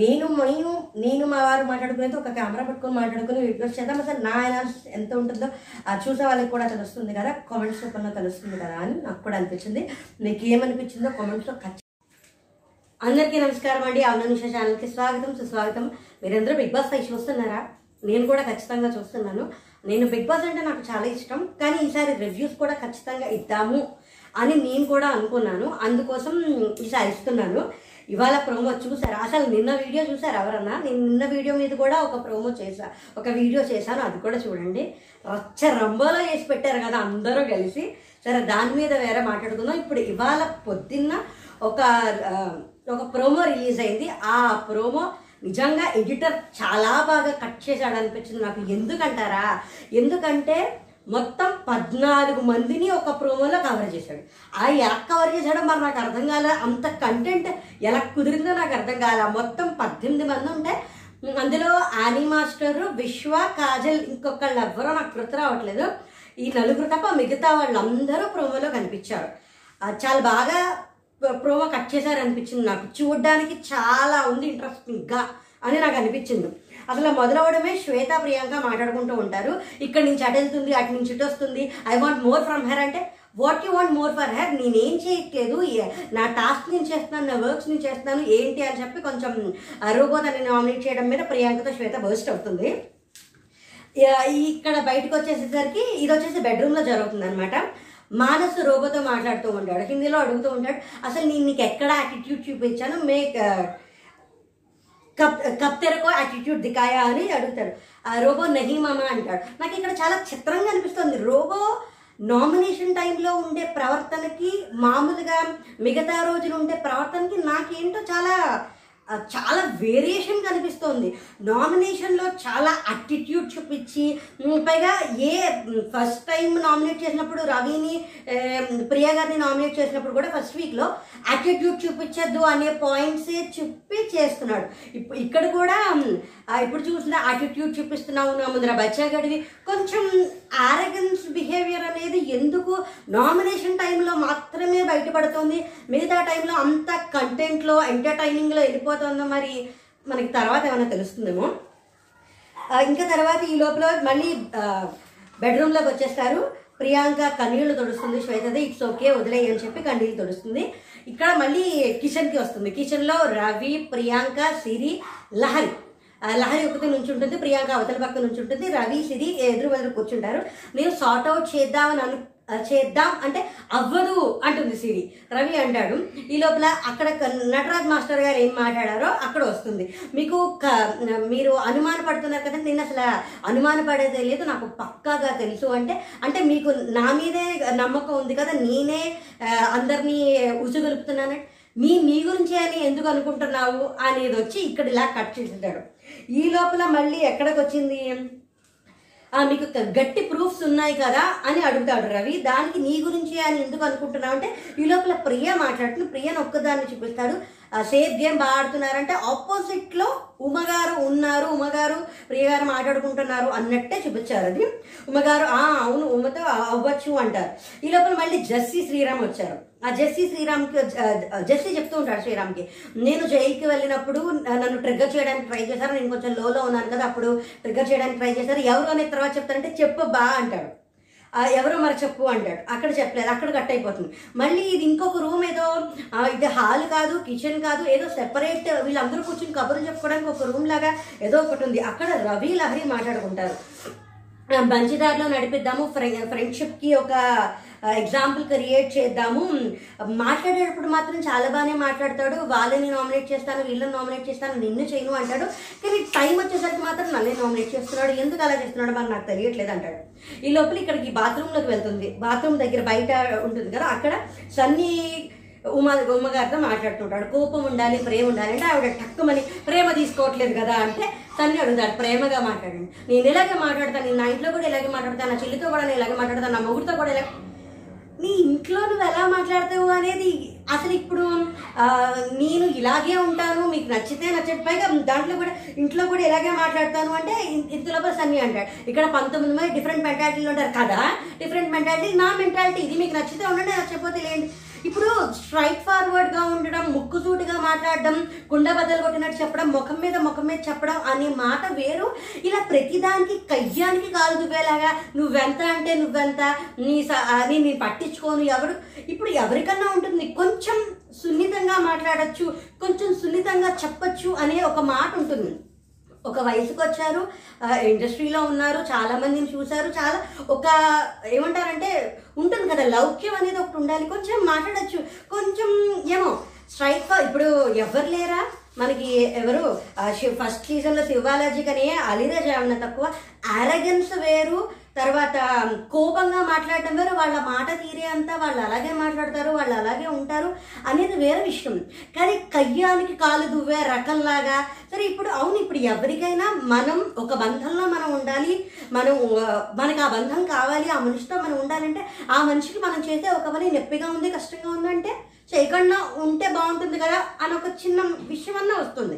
నేను నేను నేను మా వారు మాట్లాడుకునేది ఒక కెమెరా పట్టుకొని మాట్లాడుకుని వీడియోస్ చేద్దాం. అసలు నా అనాలిసిస్ ఎంత ఉంటుందో అది చూసే వాళ్ళకి కూడా తెలుస్తుంది కదా. కామెంట్స్ రూపంలో తెలుస్తుంది కదా అని నాకు కూడా అనిపించింది. మీకు ఏమనిపించిందో కామెంట్స్లో ఖచ్చితంగా అందరికీ నమస్కారం అండి. అవున నిషా ఛానల్కి స్వాగతం సుస్వాగతం. మీరందరూ బిగ్ బాస్ పై చూస్తున్నారా? నేను కూడా ఖచ్చితంగా చూస్తున్నాను. నేను బిగ్ బాస్ అంటే నాకు చాలా ఇష్టం. కానీ ఈసారి రివ్యూస్ కూడా ఖచ్చితంగా ఇద్దాము అని నేను కూడా అనుకున్నాను. అందుకోసం ఈసారి ఇస్తున్నాను. ఇవాళ ప్రోమో చూసారా? అసలు నిన్న వీడియో చూసారు ఎవరన్నా? నేను నిన్న వీడియో మీద కూడా ఒక ప్రోమో చేశా. ఒక వీడియో చేశాను అది కూడా చూడండి. రచ్చ రంబోలో చేసి పెట్టారు కదా అందరూ కలిసి. సరే దాని మీద వేరే మాట్లాడుకుందాం. ఇప్పుడు ఇవాళ పొద్దున్న ఒక ఒక ప్రోమో రిలీజ్ అయింది. ఆ ప్రోమో నిజంగా ఎడిటర్ చాలా బాగా కట్ చేశాడు అనిపించింది నాకు. ఎందుకంటారా? ఎందుకంటే మొత్తం పద్నాలుగు మందిని ఒక ప్రోమోలో కవర్ చేశాడు. ఆ ఎలా కవర్ చేశాడో మరి నాకు అర్థం కాలే. అంత కంటెంట్ ఎలా కుదిరిందో నాకు అర్థం కాలే. మొత్తం పద్దెనిమిది మంది ఉంటే అందులో ఆని మాస్టర్ విశ్వ కాజల్ ఇంకొకళ్ళు ఎవ్వరో నాకు గుర్తు రావట్లేదు. ఈ నలుగురు తప్ప మిగతా వాళ్ళందరూ ప్రోమోలో కనిపించారు. చాలా బాగా ప్రోమో కట్ చేశారు అనిపించింది నాకు. చూడడానికి చాలా ఉంది ఇంట్రెస్టింగ్గా అని నాకు అనిపించింది. అసలు మొదలవడమే శ్వేత ప్రియాంక మాట్లాడుకుంటూ ఉంటారు. ఇక్కడ నుంచి అటెళ్తుంది అటు నుంచి ఇటు వస్తుంది. I want more from her అంటే what you want more for her నేనేం చేయట్లేదు. నా టాస్క్ నేను చేస్తున్నాను నా వర్క్స్ నేను చేస్తున్నాను ఏంటి అని చెప్పి కొంచెం రోబో దాన్ని నామినేట్ చేయడం మీద ప్రియాంకతో శ్వేత బర్స్ట్ అవుతుంది. ఇక్కడ బయటకు వచ్చేసేసరికి ఇది వచ్చేసి బెడ్రూమ్లో జరుగుతుంది అనమాట మానసు రోబోతో మాట్లాడుతూ ఉంటాడు హిందీలో అడుగుతూ ఉంటాడు అసలు నేను నీకు ఎక్కడ యాటిట్యూడ్ చూపించాను? మేక్ కప్ కప్తెరకో యాటిట్యూడ్ దికాయా అని అడుగుతాడు. ఆ రోబో నహీమామా అంటాడు. నాకు ఇక్కడ చాలా చిత్రంగా అనిపిస్తుంది. రోబో నామినేషన్ టైంలో ఉండే ప్రవర్తనకి మామూలుగా మిగతా రోజులు ఉండే ప్రవర్తనకి నాకేంటో చాలా చాలా వేరియేషన్ కనిపిస్తోంది. నామినేషన్లో చాలా అటిట్యూడ్ చూపించి పైగా ఏ ఫస్ట్ టైం నామినేట్ చేసినప్పుడు రవిని ఏ, ప్రియా గారిని నామినేట్ చేసినప్పుడు కూడా ఫస్ట్ వీక్లో అటిట్యూడ్ చూపించద్దు అనే పాయింట్సే చెప్పి చేస్తున్నాడు. ఇప్పుడు ఇక్కడ కూడా ఇప్పుడు చూసిన అటిట్యూడ్ చూపిస్తున్నావు నా ముందర బచ్చా గడివి కొంచెం ఆరగన్స్ బిహేవియర్ అనేది ఎందుకు నామినేషన్ టైంలో మాత్రమే బయటపడుతుంది? మిగతా టైంలో అంత కంటెంట్లో ఎంటర్టైనింగ్లో వెళ్ళిపోతుందో మరి? మనకి తర్వాత ఏమైనా తెలుస్తుందేమో? ఇంకా తర్వాత ఈ లోపల మళ్ళీ బెడ్రూమ్లోకి వచ్చేస్తారు. ప్రియాంక కన్నీళ్ళు తొడుస్తుంది. శ్వేతది ఇట్స్ ఓకే వదిలేయి అని చెప్పి కన్నీళ్ళు తుడుస్తుంది. ఇక్కడ మళ్ళీ కిచెన్కి వస్తుంది. కిచెన్లో రవి ప్రియాంక సిరి లహరి. లహరి ఒకటి నుంచి ఉంటుంది ప్రియాంక అవతల పక్క నుంచి ఉంటుంది రవి సిరి ఎదురు ఎదురు కూర్చుంటారు. నేను సార్ట్ అవుట్ చేద్దామని అను చేద్దాం అంటే అవ్వదు అంటుంది సిరి. రవి అంటాడు ఈ లోపల అక్కడ నటరాజ్ మాస్టర్ గారు ఏం మాట్లాడారో అక్కడ వస్తుంది. మీకు క- మీరు అనుమాన పడుతున్నారు కదా నేను అసలు అనుమాన పడేదే లేదు నాకు పక్కాగా తెలుసు అంటే అంటే మీకు నా మీదే నమ్మకం ఉంది కదా నేనే అందరినీ ఉసుగొలుపుతున్నాను మీ మీ గురించి అని ఎందుకు అనుకుంటున్నావు? అనేది వచ్చి ఇక్కడ ఇలా కట్ చేసేటాడు ఈ లోపల మళ్ళీ ఎక్కడికి వచ్చింది మీకు గట్టి ప్రూఫ్స్ ఉన్నాయి కదా అని అడుగుతాడు రవి. దానికి నీ గురించి అని ఎందుకు అనుకుంటున్నావు అంటే ఈ లోపల ప్రియ మాట్లాడుతుంది ప్రియను ఒక్కదాన్ని చూపిస్తాడు. సేఫ్ గేమ్ బాగా ఆడుతున్నారంటే ఆపోజిట్లో ఉమగారు ఉన్నారు ఉమగారు ప్రియగారు మాట్లాడుకుంటున్నారు అన్నట్టే చూపించారు అది. ఉమగారు అవును ఉమతో అవ్వచ్చు అంటారు. ఈ లోపల మళ్ళీ జస్సీ శ్రీరామ్ వచ్చారు. ఆ జెస్సీ శ్రీరామ్కి జెస్సీ చెప్తూ ఉంటాడు శ్రీరామ్కి నేను జైలుకి వెళ్ళినప్పుడు నన్ను ట్రిగ్గర్ చేయడానికి ట్రై చేశారు నేను కొంచెం లోలో ఉన్నాను కదా అప్పుడు ట్రిగ్గర్ చేయడానికి ట్రై చేశారు ఎవరు అనేది తర్వాత చెప్తారంటే చెప్పు బా అంటాడు. ఎవరో మరి చెప్పు అంటాడు. అక్కడ చెప్పలేదు అక్కడ కట్ అయిపోతుంది. మళ్ళీ ఇది ఇంకొక రూమ్ ఏదో ఇది హాల్ కాదు కిచెన్ కాదు ఏదో సెపరేట్ వీళ్ళందరూ కూర్చుని కబుర్లు చెప్పుకోవడానికి ఒక రూమ్ లాగా ఏదో ఒకటి ఉంది. అక్కడ రవి లహరి మాట్లాడుకుంటారు. బంజీదార్లో నడిపిద్దాము. ఫ్రెండ్షిప్కి ఒక ఎగ్జాంపుల్ క్రియేట్ చేద్దాము. మాట్లాడేటప్పుడు మాత్రం చాలా బాగానే మాట్లాడతాడు. వాళ్ళని నామినేట్ చేస్తాను వీళ్ళని నామినేట్ చేస్తాను నిన్ను చేయను అంటాడు. కానీ టైం వచ్చేసరికి మాత్రం నన్నే నామినేట్ చేస్తున్నాడు. ఎందుకు అలా చేస్తున్నాడు మరి నాకు తెలియట్లేదు అంటాడు. ఈ లోపల ఇక్కడికి బాత్రూంలోకి వెళ్తుంది. బాత్రూమ్ దగ్గర బయట ఉంటుంది కదా అక్కడ సన్నీ ఉమా ఉమ్మగారితో మాట్లాడుతుంటాడు. కోపం ఉండాలి ప్రేమ ఉండాలి అంటే ఆవిడ టక్కుమని ప్రేమ తీసుకోవట్లేదు కదా అంటే తన్ని అడుగుతాడు ప్రేమగా మాట్లాడండి. నేను ఇలాగే మాట్లాడతాను నేను నా ఇంట్లో కూడా ఇలాగే మాట్లాడతాను నా చెల్లితో కూడా నేను ఇలాగే మాట్లాడతాను నా మొగుడితో కూడా ఇలా నీ ఇంట్లో నువ్వు ఎలా మాట్లాడతావు అనేది అసలు ఇప్పుడు నేను ఇలాగే ఉంటాను మీకు నచ్చితే నచ్చట్టు పైగా దాంట్లో కూడా ఇంట్లో కూడా ఇలాగే మాట్లాడతాను అంటే ఇన్- ఇంతలోపల సన్ని అంటాడు. ఇక్కడ పంతొమ్మిది మంది డిఫరెంట్ మెంటాలిటీలు ఉంటారు కదా డిఫరెంట్ మెంటాలిటీ నా మెంటాలిటీ ఇది మీకు నచ్చితే ఉండండి నచ్చకపోతే లేండి. ఇప్పుడు స్ట్రైట్ ఫార్వర్డ్గా ఉండడం ముక్కుసూటిగా మాట్లాడడం కుండ బద్దలు కొట్టినట్టు చెప్పడం ముఖం మీద ముఖం మీద చెప్పడం అనే మాట వేరు. ఇలా ప్రతిదానికి కయ్యానికి కాలు దువ్వేలాగా నువ్వెంత అంటే నువ్వెంత నీ స- అని నీ పట్టించుకోను ఎవరు ఇప్పుడు ఎవరికన్నా ఉంటుంది కొంచెం సున్నితంగా మాట్లాడచ్చు కొంచెం సున్నితంగా చెప్పొచ్చు అనే ఒక మాట ఉంటుంది. ఒక వయసుకు వచ్చారు ఇండస్ట్రీలో ఉన్నారు చాలామందిని చూశారు చాలా ఒక ఏమంటారంటే ఉంటుంది కదా లౌక్యం అనేది ఒకటి ఉండాలి. కొంచెం మాట్లాడొచ్చు. కొంచెం ఏమో స్ట్రైట్ ఇప్పుడు ఎవరు లేరా? మనకి ఎవరు? ఫస్ట్ సీజన్లో శివాలజీ కానీ అలీరాజ్ ఏమన్నా తక్కువ? ఆరగెన్స్ వేరు. తర్వాత కోపంగా మాట్లాడటం వేరు వాళ్ళ మాట తీరే అంతా వాళ్ళు అలాగే మాట్లాడతారు వాళ్ళు అలాగే ఉంటారు అనేది వేరే విషయం. కానీ కయ్యానికి కాలు దువ్వే రకంలాగా సరే ఇప్పుడు అవును ఇప్పుడు ఎవరికైనా మనం ఒక బంధంలో మనం ఉండాలి మనం మనకు మనకి ఆ బంధం కావాలి ఆ మనిషితో మనం ఉండాలంటే ఆ మనిషికి మనం చేసే ఒక పని నొప్పిగా ఉంది కష్టంగా ఉందంటే చేయకుండా ఉంటే బాగుంటుంది కదా అని ఒక చిన్న విషయం అన్నా వస్తుంది.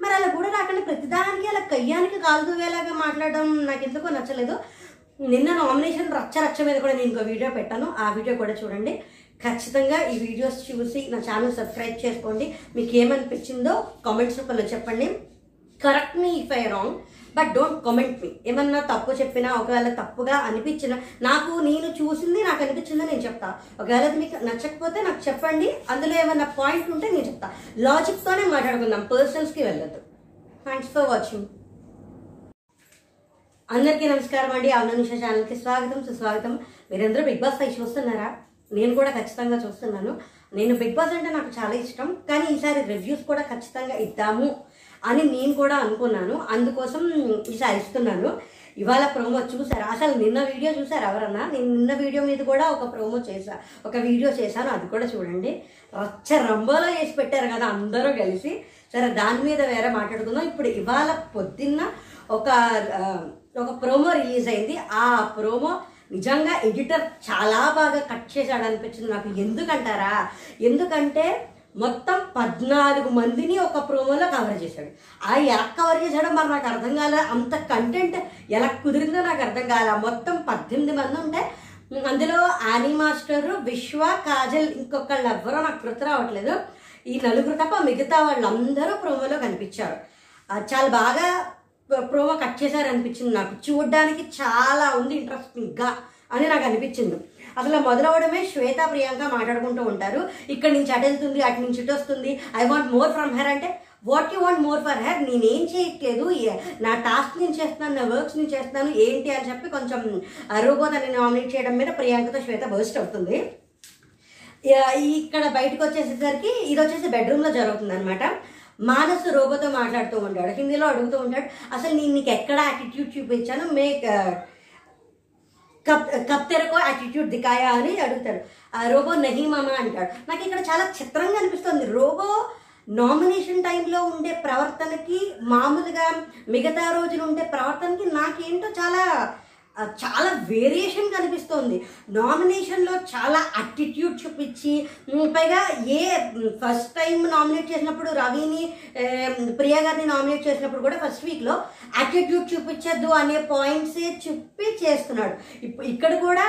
మరి అలా కూడా రాకుండా ప్రతిదానికి అలా కయ్యానికి కాలు దువ్వేలాగా మాట్లాడడం నాకు ఎందుకో నచ్చలేదు. నిన్న నామినేషన్ రచ్చ రచ్చ మీద కూడా నేను ఇంకో వీడియో పెట్టాను. ఆ వీడియో కూడా చూడండి. ఖచ్చితంగా ఈ వీడియోస్ చూసి నా ఛానల్ సబ్స్క్రైబ్ చేసుకోండి. మీకు ఏమనిపించిందో కామెంట్స్ రూపంలో చెప్పండి. Correct me if I wrong but don't comment me ఏమన్నా తప్పు చెప్పినా ఒకవేళ తప్పుగా అనిపించిన నాకు నేను చూసింది నాకు అనిపించిందో నేను చెప్తా. ఒకవేళ మీకు నచ్చకపోతే నాకు చెప్పండి. అందులో ఏమన్నా పాయింట్ ఉంటే నేను చెప్తా. లాజిక్తోనే మాట్లాడుకుందాం. పర్సన్స్కి వెళ్ళదు థ్యాంక్స్ ఫర్ వాచింగ్ అందరికీ నమస్కారం అండి. అవున నిషా ఛానల్కి స్వాగతం. సుస్వాగతం. మీరందరూ బిగ్ బాస్ ఫైవ్ చూస్తున్నారా? నేను కూడా ఖచ్చితంగా చూస్తున్నాను. నేను బిగ్ బాస్ అంటే నాకు చాలా ఇష్టం. కానీ ఈసారి రివ్యూస్ కూడా ఖచ్చితంగా ఇద్దాము అని నేను కూడా అనుకున్నాను. అందుకోసం ఈసారి ఇస్తున్నాను. ఇవాళ ప్రోమో చూసారా? అసలు నిన్న వీడియో చూసారా ఎవరన్నా? నేను నిన్న వీడియో మీద కూడా ఒక ప్రోమో చేశా. ఒక వీడియో చేశాను. అది కూడా చూడండి. రచ్చ రంబోలో చేసి పెట్టారు కదా అందరూ కలిసి. సరే దాని మీద వేరే మాట్లాడుకుందాం. ఇప్పుడు ఇవాళ పొద్దున్న ఒక ఒక ప్రోమో రిలీజ్ అయింది. ఆ ప్రోమో నిజంగా ఎడిటర్ చాలా బాగా కట్ చేశాడు అనిపించింది నాకు. ఎందుకంటారా? ఎందుకంటే మొత్తం పద్నాలుగు మందిని ఒక ప్రోమోలో కవర్ చేశాడు. ఆ ఎలా కవర్ చేశాడో మరి నాకు అర్థం కాలే. అంత కంటెంట్ ఎలా కుదిరిందో నాకు అర్థం కాలే. మొత్తం పద్దెనిమిది మంది ఉంటే అందులో ఆని మాస్టర్ విశ్వ కాజల్ ఇంకొకళ్ళు ఎవ్వరో నాకు గుర్తు రావట్లేదు. ఈ నలుగురు తప్ప మిగతా వాళ్ళందరూ ప్రోమోలో కనిపించారు. చాలా బాగా ప్రోవో కట్ చేశారు అనిపించింది నాకు. చూడడానికి చాలా ఉంది ఇంట్రెస్టింగ్గా అని నాకు అనిపించింది. అసలు మొదలవడమే శ్వేత ప్రియాంక మాట్లాడుకుంటూ ఉంటారు. ఇక్కడి నుంచి అటు వెళ్తుంది అటు నుంచి ఇటు వస్తుంది. I want more from her అంటే what you want more for her నేనేం చేయట్లేదు. నా టాస్క్ నేను చేస్తున్నాను నా వర్క్స్ నేను చేస్తున్నాను ఏంటి అని చెప్పి కొంచెం రోబో దాన్ని నామినేట్ చేయడం మీద ప్రియాంకతో శ్వేత బర్స్ట్ అవుతుంది. ఇక్కడ బయటకు వచ్చేసేసరికి ఇది వచ్చేసి బెడ్రూమ్లో జరుగుతుంది అనమాట మానసు రోబోతో మాట్లాడుతూ ఉంటాడు హిందీలో అడుగుతూ ఉంటాడు. అసలు నేను నీకు ఎక్కడ యాటిట్యూడ్ చూపించాను మేక్ కప్ కప్ తెరకో యాటిట్యూడ్ దికాయా అని అడుగుతాడు. ఆ రోబో నహీమామా అంటాడు. నాకు ఇక్కడ చాలా చిత్రంగా అనిపిస్తుంది. రోబో నామినేషన్ టైంలో ఉండే ప్రవర్తనకి మామూలుగా మిగతా రోజులు ఉండే ప్రవర్తనకి నాకేంటో చాలా చాలా వేరియేషన్ కనిపిస్తోంది. నామినేషన్లో చాలా అటిట్యూడ్ చూపించి పైగా ఏ ఫస్ట్ టైం నామినేట్ చేసినప్పుడు రవిని ఏ, ప్రియా గారిని నామినేట్ చేసినప్పుడు కూడా ఫస్ట్ వీక్లో అటిట్యూడ్ చూపించద్దు అనే పాయింట్సే చెప్పి చేస్తున్నాడు. ఇప్పుడు ఇక్కడ కూడా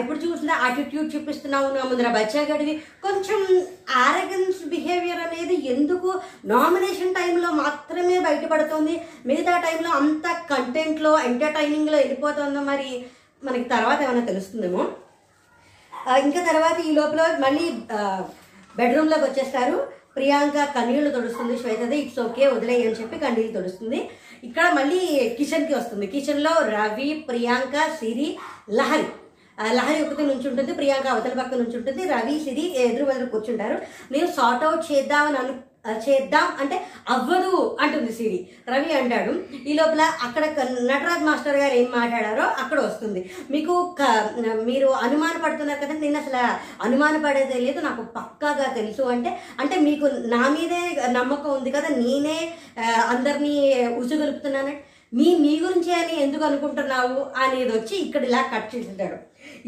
ఇప్పుడు చూసిన అటిట్యూడ్ చూపిస్తున్నావు నా ముందర బచ్చాగడివి కొంచెం ఆరగన్స్ బిహేవియర్ అనేది ఎందుకు నామినేషన్ టైంలో మాత్రమే బయటపడుతుంది? మిగతా టైంలో అంత కంటెంట్లో ఎంటర్టైనింగ్లో వెళ్ళిపోతుందో మరి మనకి తర్వాత ఏమైనా తెలుస్తుందేమో? ఇంకా తర్వాత ఈ లోపల మళ్ళీ బెడ్రూమ్లోకి వచ్చేస్తారు. ప్రియాంక కన్నీళ్ళు తొడుస్తుంది శ్వేతది ఇట్స్ ఓకే వదిలేయి అని చెప్పి కన్నీళ్ళు తొడుస్తుంది. ఇక్కడ మళ్ళీ కిచెన్కి వస్తుంది. కిచెన్లో రవి ప్రియాంక సిరి లహరి. లహరి ఒకటి నుంచి ఉంటుంది ప్రియాంక అవతల పక్క నుంచి ఉంటుంది. రవి సిరి ఎదురు ఎదురు కూర్చుంటారు. నేను సార్ట్ అవుట్ చేద్దామని అను చేద్దాం అంటే అవ్వదు అంటుంది సిరి. రవి అంటాడు ఈ లోపల అక్కడ క- నటరాజ్ మాస్టర్ గారు ఏం మాట్లాడారో అక్కడ వస్తుంది. మీకు క- మీరు అనుమాన పడుతున్నారు కదా నేను అసలు అనుమాన పడేదే లేదు నాకు పక్కాగా తెలుసు అంటే అంటే మీకు నా మీదే నమ్మకం ఉంది కదా నేనే అందరినీ ఉసుగొలుపుతున్నానంటే మీ మీ గురించి అని ఎందుకు అనుకుంటున్నావు? అనేది వచ్చి ఇక్కడ ఇలా కట్ చేసేటాడు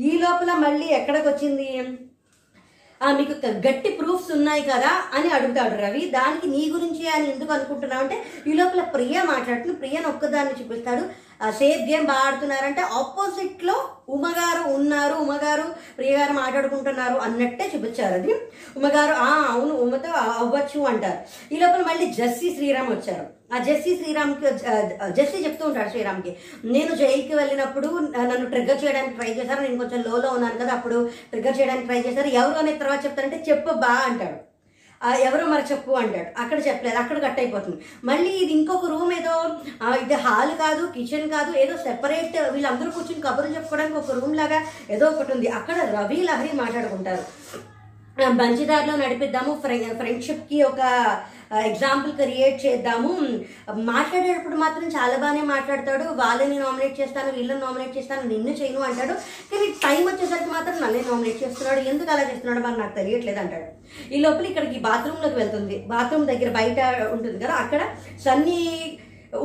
ఈ లోపల మళ్ళీ ఎక్కడికి వచ్చింది మీకు గట్టి ప్రూఫ్స్ ఉన్నాయి కదా అని అడుగుతాడు రవి. దానికి నీ గురించి అని ఎందుకు అనుకుంటున్నావు అంటే ఈ లోపల ప్రియ మాట్లాడుతుంది. ప్రియను ఒక్కదాన్ని చూపిస్తాడు. సేఫ్ గేమ్ బాగా ఆడుతున్నారంటే ఆపోజిట్లో ఉమగారు ఉన్నారు ఉమగారు ప్రియగారు మాట్లాడుకుంటున్నారు అన్నట్టే చూపించారు అది. ఉమగారు ఆ అవును ఉమతో అవ్వచ్చు అంటారు. ఈ లోపల మళ్ళీ జస్సి శ్రీరామ్ వచ్చారు. ఆ జస్సి శ్రీరామ్కి ఆ, జస్సి చెప్తూ ఉంటాడు శ్రీరామ్కి నేను జైలుకి వెళ్ళినప్పుడు నన్ను ట్రిగ్గర్ చేయడానికి ట్రై చేశారు? నేను కొంచెం లోలో ఉన్నాను కదా అప్పుడు ట్రిగ్గర్ చేయడానికి ట్రై చేశారు? ఎవరు అనే తర్వాత చెప్తారంటే చెప్పు బా అంటాడు. ఎవరో మరి చెప్పు అంటాడు. అక్కడ చెప్పలేదు అక్కడ కట్ అయిపోతుంది. మళ్ళీ ఇది ఇంకొక రూమ్ ఏదో ఇది హాల్ కాదు కిచెన్ కాదు ఏదో సెపరేట్ వీళ్ళందరూ కూర్చుని కబుర్లు చెప్పుకోవడానికి ఒక రూమ్ లాగా ఏదో ఒకటి ఉంది. అక్కడ రవి లహరి మాట్లాడుకుంటారు. బంచిదారిలో నడిపిద్దాము. ఫ్రెండ్ ఫ్రెండ్షిప్కి ఒక ఎగ్జాంపుల్ క్రియేట్ చేద్దాము. మాట్లాడేటప్పుడు మాత్రం చాలా బాగానే మాట్లాడతాడు. వాళ్ళని నామినేట్ చేస్తాను వీళ్ళని నామినేట్ చేస్తాను నిన్ను చేయను అంటాడు. కానీ టైం వచ్చేసరికి మాత్రం నన్నే నామినేట్ చేస్తున్నాడు. ఎందుకు అలా చేస్తున్నాడు మరి నాకు తెలియట్లేదు అంటాడు. ఈ లోపల ఇక్కడికి బాత్రూంలోకి వెళ్తుంది. బాత్రూమ్ దగ్గర బయట ఉంటుంది కదా అక్కడ సన్నీ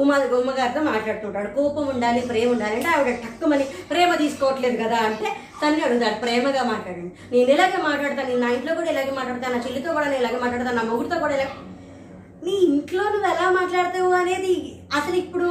ఉమా ఉమ్మగారితో మాట్లాడుతుంటాడు. కోపం ఉండాలి ప్రేమ ఉండాలి అంటే ఆవిడ టక్కుమని ప్రేమ తీసుకోవట్లేదు కదా అంటే తన్ని అడుగుతాడు ప్రేమగా మాట్లాడండి. నేను ఇలాగే మాట్లాడతాను నేను నా ఇంట్లో కూడా ఇలాగే మాట్లాడతాను నా చెల్లితో కూడా నేను ఇలాగే మాట్లాడతాను నా మొగుడితో కూడా ఇలా నీ ఇంట్లో నువ్వు ఎలా మాట్లాడతావు అనేది అసలు ఇప్పుడు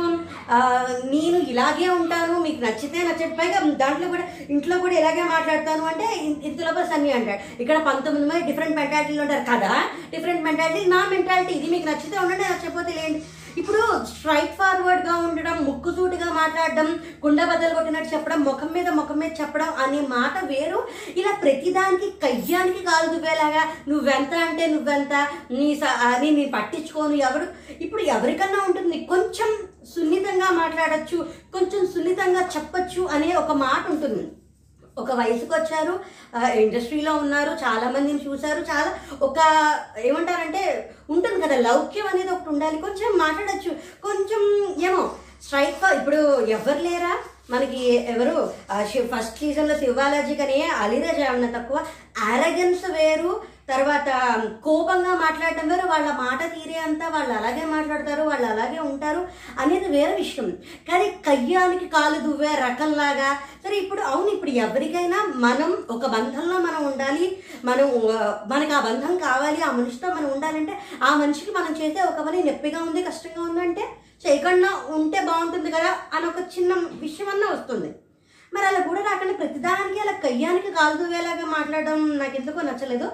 నేను ఇలాగే ఉంటాను మీకు నచ్చితే నచ్చట పైగా దాంట్లో కూడా ఇంట్లో కూడా ఇలాగే మాట్లాడతాను అంటే ఇన్- ఇంతలోపల సన్ని అంటాడు. ఇక్కడ పంతొమ్మిది మంది డిఫరెంట్ మెంటాలిటీలు ఉంటారు కదా? డిఫరెంట్ మెంటాలిటీ నా మెంటాలిటీ ఇది. మీకు నచ్చితే ఉండండి నచ్చకపోతే లేండి. ఇప్పుడు స్ట్రైట్ ఫార్వర్డ్గా ఉండడం ముక్కుసూటిగా మాట్లాడడం గుండె బద్దలు కొట్టినట్టు చెప్పడం ముఖం మీద ముఖం మీద చెప్పడం అనే మాట వేరు. ఇలా ప్రతిదానికి కయ్యానికి కాలు దువ్వేలాగా నువ్వెంత అంటే నువ్వెంత నీ స- ఆ, నీ పట్టించుకోను ఎవరు ఇప్పుడు ఎవరికన్నా ఉంటుంది కొంచెం సున్నితంగా మాట్లాడచ్చు కొంచెం సున్నితంగా చెప్పచ్చు అనే ఒక మాట ఉంటుంది. ఒక వయసుకు వచ్చారు ఇండస్ట్రీలో ఉన్నారు చాలా మందిని చూశారు చాలా ఒక ఏమంటారంటే ఉంటుంది కదా లౌక్యం అనేది ఒకటి ఉండాలి. కొంచెం మాట్లాడొచ్చు. కొంచెం ఏమో స్ట్రైక్ ఇప్పుడు ఎవరు లేరా? మనకి ఎవరు ఫస్ట్ సీజన్లో శివాలజీ కానీ అలీరాజ్ ఏమన్నా తక్కువ? ఆరగెన్స్ వేరు తర్వాత కోపంగా మాట్లాడటం వేరు వాళ్ళ మాట తీరే అంతా వాళ్ళు అలాగే మాట్లాడతారు వాళ్ళు అలాగే ఉంటారు అనేది వేరే విషయం. కానీ కయ్యానికి కాలు దువ్వే రకంలాగా సరే ఇప్పుడు అవును ఇప్పుడు ఎవరికైనా మనం ఒక బంధంలో మనం ఉండాలి మనం మనకు ఆ బంధం కావాలి ఆ మనిషితో మనం ఉండాలంటే ఆ మనిషికి మనం చేసే ఒక పని నొప్పిగా ఉంది కష్టంగా ఉందంటే చేయకుండా ఉంటే బాగుంటుంది కదా అని ఒక చిన్న విషయం అన్నా వస్తుంది. మరి అలా కూడా రాకుండా ప్రతిదానికి అలా కయ్యానికి కాలు దువ్వేలాగా మాట్లాడడం నాకు ఎందుకో నచ్చలేదు.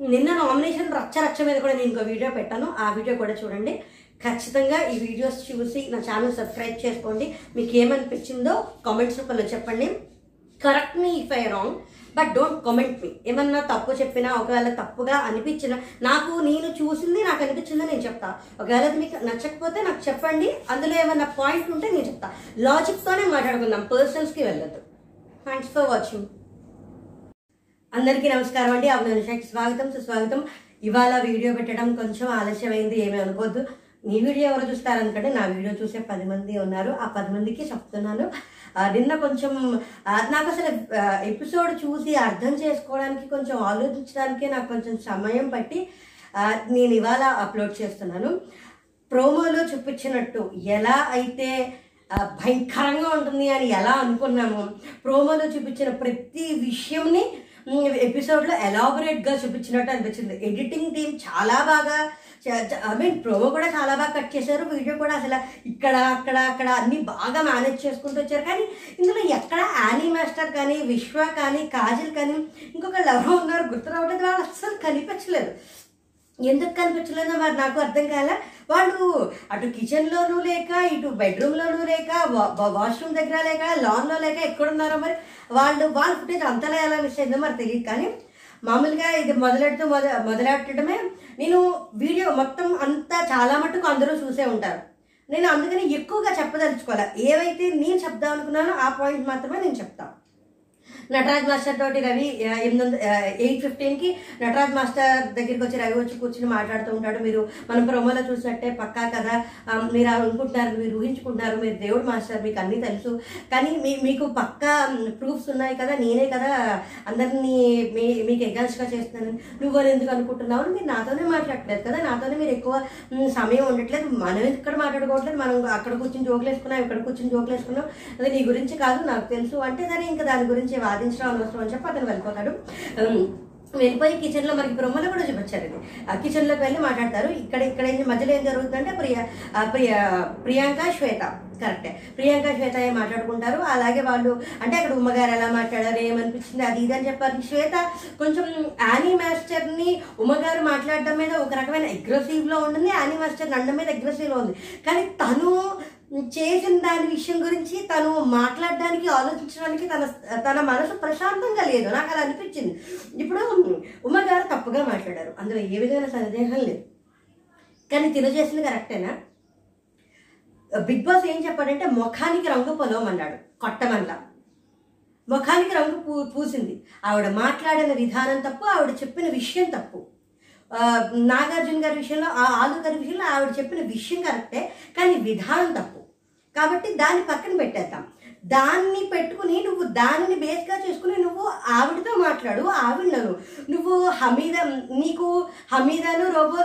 నిన్న నామినేషన్ రచ్చ రచ్చ మీద కూడా నేను ఇంకో వీడియో పెట్టాను. ఆ వీడియో కూడా చూడండి. ఖచ్చితంగా ఈ వీడియోస్ చూసి నా ఛానల్ సబ్స్క్రైబ్ చేసుకోండి. మీకు ఏమనిపించిందో కామెంట్స్ రూపంలో చెప్పండి. Correct me if I wrong but don't comment me ఏమన్నా తప్పు చెప్పినా ఒకవేళ తప్పుగా అనిపించిన నాకు నేను చూసింది నాకు అనిపించిందో నేను చెప్తా. ఒకవేళ మీకు నచ్చకపోతే నాకు చెప్పండి. అందులో ఏమన్నా పాయింట్ ఉంటే నేను చెప్తా. లాజిక్తోనే మాట్లాడుకుందాం. పర్సన్స్కి వెళ్ళొద్దు. థ్యాంక్స్ ఫర్ వాచింగ్ అందరికీ నమస్కారం అండి. అవును స్వాగతం సుస్వాగతం. ఇవాళ వీడియో పెట్టడం కొంచెం ఆలస్యమైంది ఏమీ అనుకోవద్దు నీ వీడియో ఎవరు చూస్తారనుకంటే నా వీడియో చూసే పది మంది ఉన్నారు. ఆ పది మందికి చెప్తున్నాను. నిన్న కొంచెం నాకు అసలు ఎపిసోడ్ చూసి అర్థం చేసుకోవడానికి కొంచెం ఆలోచించడానికే నాకు కొంచెం సమయం పట్టి నేను ఇవాళ అప్లోడ్ చేస్తున్నాను. ప్రోమోలో చూపించినట్టు ఎలా అయితే భయంకరంగా ఉంటుంది అని ఎలా అనుకున్నామో ప్రోమోలో చూపించిన ప్రతి విషయంని ఎపిసోడ్లో ఎలాబొరేట్గా చూపించినట్టు అనిపించింది. ఎడిటింగ్ టీం చాలా బాగా ఐ మీన్ ప్రోమో కూడా చాలా బాగా కట్ చేశారు. వీడియో కూడా అసలు ఇక్కడ అక్కడ అక్కడ అన్నీ బాగా మేనేజ్ చేసుకుంటూ వచ్చారు. కానీ ఇందులో ఎక్కడ యానీ మాస్టర్ కానీ విశ్వ కానీ కాజల్ కానీ ఇంకొక లవ్ ఉన్నారు. గుర్తు రావట్లేదు. వాళ్ళు అస్సలు కనిపించలేదు. ఎందుకు కనిపించలేదో మరి నాకు అర్థం కాల. వాళ్ళు అటు కిచెన్లోనూ లేక ఇటు బెడ్రూమ్లోనూ లేక వాష్రూమ్ దగ్గర లేక లాన్లో లేక ఎక్కడున్నారో మరి వాళ్ళు వాళ్ళ ఫుటేజ్ అంతలా ఎలా మిస్ అయిందో మరి తెలియదు కానీ మామూలుగా ఇది మొదలెడుతూ మొద మొదలెట్టడమే. నేను వీడియో మొత్తం అంతా చాలా మటుకు అందరూ చూసే ఉంటారు. నేను అందుకని ఎక్కువగా చెప్పదలుచుకోవాలి. ఏవైతే నేను చెప్దాం అనుకున్నానో ఆ పాయింట్ మాత్రమే నేను చెప్తాను నటరాజ్ మాస్టర్ తోటి రవి ఎనిమిది వంద ఎయిట్ ఫిఫ్టీన్కి నటరాజ్ మాస్టర్ దగ్గరికి వచ్చి రవి వచ్చి కూర్చుని మాట్లాడుతూ ఉంటాడు. మీరు మనం ప్రొమోలో చూసినట్టే పక్కా కదా. మీరు అనుకుంటున్నారు మీరు ఊహించుకుంటున్నారు మీరు దేవుడు మాస్టర్ మీకు అన్నీ తెలుసు. కానీ మీ మీకు పక్కా ప్రూఫ్స్ ఉన్నాయి కదా నేనే కదా అందరినీ మీ మీకు ఎగ్జామ్స్గా చేస్తున్నాను. నువ్వు అని ఎందుకు అనుకుంటున్నావు మీరు నాతోనే మాట్లాడలేదు కదా. నాతోనే మీరు ఎక్కువ సమయం ఉండట్లేదు. మనం ఇక్కడ మాట్లాడుకోవట్లేదు? మనం అక్కడ కూర్చొని జోకులు వేసుకున్నాం ఇక్కడ కూర్చొని జోకులు వేసుకున్నాం. అది నీ గురించి కాదు నాకు తెలుసు. అంటే సరే ఇంకా దాని గురించి వాదించడం అనవసరం అని చెప్పి అతను వెళ్ళిపోతాడు. వెళ్ళిపోయి కిచెన్లో మనకి బ్రహ్మలో కూడా చూపించారండి ఆ కిచెన్లోకి వెళ్ళి మాట్లాడతారు. ఇక్కడ ఇక్కడ మధ్యలో ఏం జరుగుతుందంటే ప్రియా ప్రియా ప్రియాంక శ్వేత. కరెక్టే. ప్రియాంక శ్వేత మాట్లాడుకుంటారు? అలాగే వాళ్ళు అంటే అక్కడ ఉమ్మగారు ఎలా మాట్లాడారు ఏమనిపించింది? అది ఇది అని చెప్పారు. శ్వేత కొంచెం యానీ మాస్టర్ని ఉమ్మగారు మాట్లాడడం మీద ఒక రకమైన అగ్రెసివ్లో ఉంటుంది యానీ మాస్టర్ నండం మీద అగ్రెసివ్లో ఉంది. కానీ తను చేసిన దాని విషయం గురించి తను మాట్లాడడానికి ఆలోచించడానికి తన తన మనసు ప్రశాంతంగా లేదు. నాకు అలా అనిపించింది. ఇప్పుడు ఉమ్మగారు తప్పుగా మాట్లాడారు. అందులో ఏ విధమైన సందేహం లేదు. కానీ తిను చేసింది కరెక్టేనా? బిగ్ బాస్ ఏం చెప్పాడంటే ముఖానికి రంగు పొలవమన్నాడు కొట్టమల్లా ముఖానికి రంగు పూ పూసింది. ఆవిడ మాట్లాడిన విధానం తప్పు ఆవిడ చెప్పిన విషయం తప్పు. నాగార్జున గారి విషయంలో ఆ ఆలు గారి విషయంలో ఆవిడ చెప్పిన విషయం కరెక్టే కానీ విధానం తప్పు. కాబట్టి దాన్ని పక్కన పెట్టేద్దాం. దాన్ని పెట్టుకుని నువ్వు దానిని బేస్గా చేసుకుని నువ్వు ఆవిడతో మాట్లాడు ఆవిడను నువ్వు హమీద నీకు హమీదాను రోబో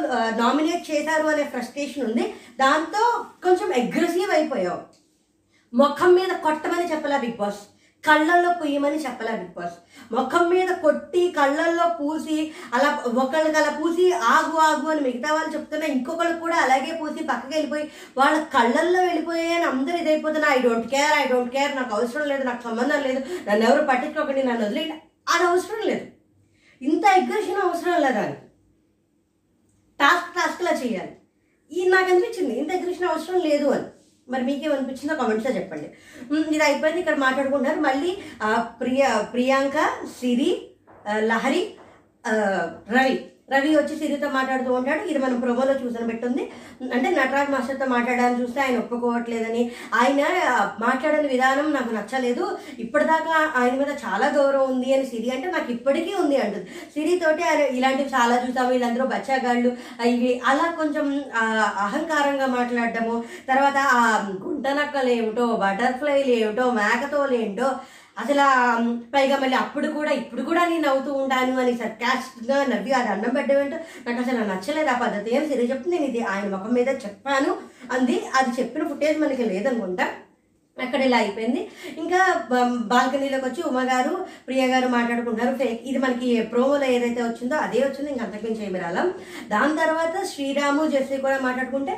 నామినేట్ చేశారు అనే ఫ్రస్ట్రేషన్ ఉంది. దాంతో కొంచెం అగ్రెసివ్ అయిపోయావు. ముఖం మీద కొట్టమని చెప్పలా బిగ్ బాస్. కళ్ళల్లో పూయమని చెప్పలే బిగ్ బాస్ ముఖం మీద కొట్టి కళ్ళల్లో పూసి అలా ఒకళ్ళకి అలా పూసి ఆగు ఆగు అని మిగతా వాళ్ళు చెప్తున్నా ఇంకొకళ్ళు కూడా అలాగే పూసి పక్కకి వెళ్ళిపోయి వాళ్ళ కళ్ళల్లో వెళ్ళిపోయి అని అందరూ ఇదైపోతున్నా I don't care I don't care నాకు అవసరం లేదు నాకు సంబంధం లేదు నన్ను ఎవరు పట్టించుకోకండి నన్ను వదిలే అది అవసరం లేదు. ఇంత అగ్రెషన్ అవసరం లేదు అని టాస్క్ టాస్క్లా చేయాలి. ఈ నాకు అనిపించింది ఇంత అగ్రెషన్ అవసరం లేదు అని. మరి మీకేమనిపించిందో కామెంట్స్లో చెప్పండి. ఇది అయిపోయింది ఇక్కడ మాట్లాడుకుంటున్నారు. మళ్ళీ ప్రియా ప్రియ ప్రియాంక సిరి లహరి రవి. రవి వచ్చి సిరితో మాట్లాడుతూ ఉంటాడు. ఇది మనం ప్రోమోలో చూసిన పెట్టుంది. అంటే నటరాజ్ మాస్టర్తో మాట్లాడాలని చూస్తే ఆయన ఒప్పుకోవట్లేదని. ఆయన మాట్లాడిన విధానం నాకు నచ్చలేదు. ఇప్పటిదాకా ఆయన మీద చాలా గౌరవం ఉంది అని సిరి అంటే నాకు ఇప్పటికీ ఉంది అంటుంది. సిరితోటి ఆయన ఇలాంటివి చాలా చూసాము. వీళ్ళందరూ బచ్చాగాళ్ళు. ఇవి అలా కొంచెం అహంకారంగా మాట్లాడటము తర్వాత ఆ గుంటనక్కలు ఏమిటో బటర్ఫ్లైలు ఏమిటో మేకతోలు ఏంటో అసలు పైగా మళ్ళీ అప్పుడు కూడా ఇప్పుడు కూడా నేను నవ్వుతూ ఉంటాను అని సర్కాస్ట్గా నవ్వి అది అన్నం పెట్టడం నాకు అసలు నచ్చలేదు ఆ పద్ధతి. ఏం సరే చెప్తే నేను ఇది ఆయన ముఖం మీద చెప్పాను. అంది అది చెప్పిన ఫుటేజ్ మనకి లేదనుకుంటా. అక్కడ ఇలా అయిపోయింది. ఇంకా బాల్కనీలోకి వచ్చి ఉమగారు ప్రియ గారు మాట్లాడుకుంటున్నారు. ఫేక్ ఇది మనకి ప్రోమోలో ఏదైతే వచ్చిందో అదే వచ్చింది. ఇంకా అంతకుమించి ఏమి రాలం దాని తర్వాత శ్రీరాము జెస్సీ కూడా మాట్లాడుకుంటే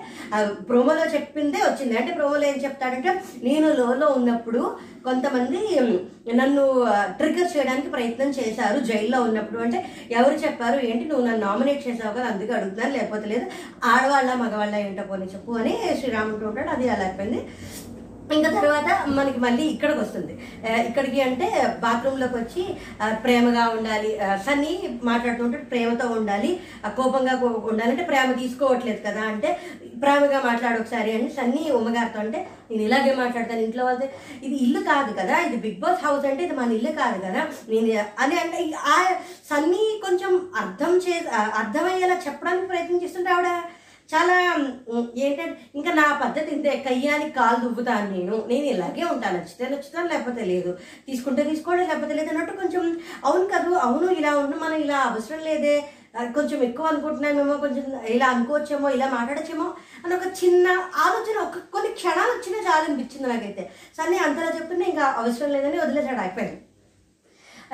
ప్రోమోలో చెప్పిందే వచ్చింది. అంటే ప్రోమోలో ఏం చెప్తాడంటే నేను లోలో ఉన్నప్పుడు కొంతమంది నన్ను ట్రిగర్ చేయడానికి ప్రయత్నం చేశారు జైల్లో ఉన్నప్పుడు. అంటే ఎవరు చెప్పారు? ఏంటి నువ్వు నన్ను నామినేట్ చేసావు కదా అందుకే అడుగుతున్నాను. లేకపోతే లేదు ఆడవాళ్ళ మగవాళ్ళ ఏంటో పోనీ చెప్పు అని శ్రీరాముడు ఉంటాడు. అది అలా అయిపోయింది. ఇంకా తర్వాత మనకి మళ్ళీ ఇక్కడికి వస్తుంది. ఇక్కడికి అంటే బాత్రూంలోకి వచ్చి ప్రేమగా ఉండాలి. సన్నీ మాట్లాడుతుంటే ప్రేమతో ఉండాలి. కోపంగా ఉండాలంటే ప్రేమ తీసుకోవట్లేదు కదా అంటే ప్రేమగా మాట్లాడు ఒకసారి అని సన్నీ ఉమ్మగారితో అంటే నేను ఇలాగే మాట్లాడతాను ఇంట్లో వాళ్ళతో. ఇది ఇల్లు కాదు కదా. ఇది బిగ్ బాస్ హౌస్ అంటే ఇది మన ఇల్లు కాదు కదా. నేను అని అంటే ఆ సన్నీ కొంచెం అర్థం చే అర్థమయ్యేలా చెప్పడానికి ప్రయత్నం చేస్తుంటే ఆవిడ చాలా ఏంటంటే ఇంకా నా పద్ధతి ఇంతే. కయ్యానికి కాలు దువ్వుతాను నేను. నేను ఇలాగే ఉంటాను. నచ్చితే నచ్చుతాను లేకపోతే లేదు. తీసుకుంటే తీసుకోవడం లేకపోతే లేదు అన్నట్టు కొంచెం అవును కాదు అవును ఇలా ఉన్న మనం ఇలా అవసరం లేదే. కొంచెం ఎక్కువ అనుకుంటున్నామేమో కొంచెం ఇలా అనుకోవచ్చేమో ఇలా మాట్లాడచ్చేమో అని ఒక చిన్న ఆలోచన ఒక కొన్ని క్షణాలు వచ్చినా చాలా అనిపించింది నాకైతే. సరే అంతలా చెప్పిన ఇంకా అవసరం లేదని వదిలేసాడు అయిపోయింది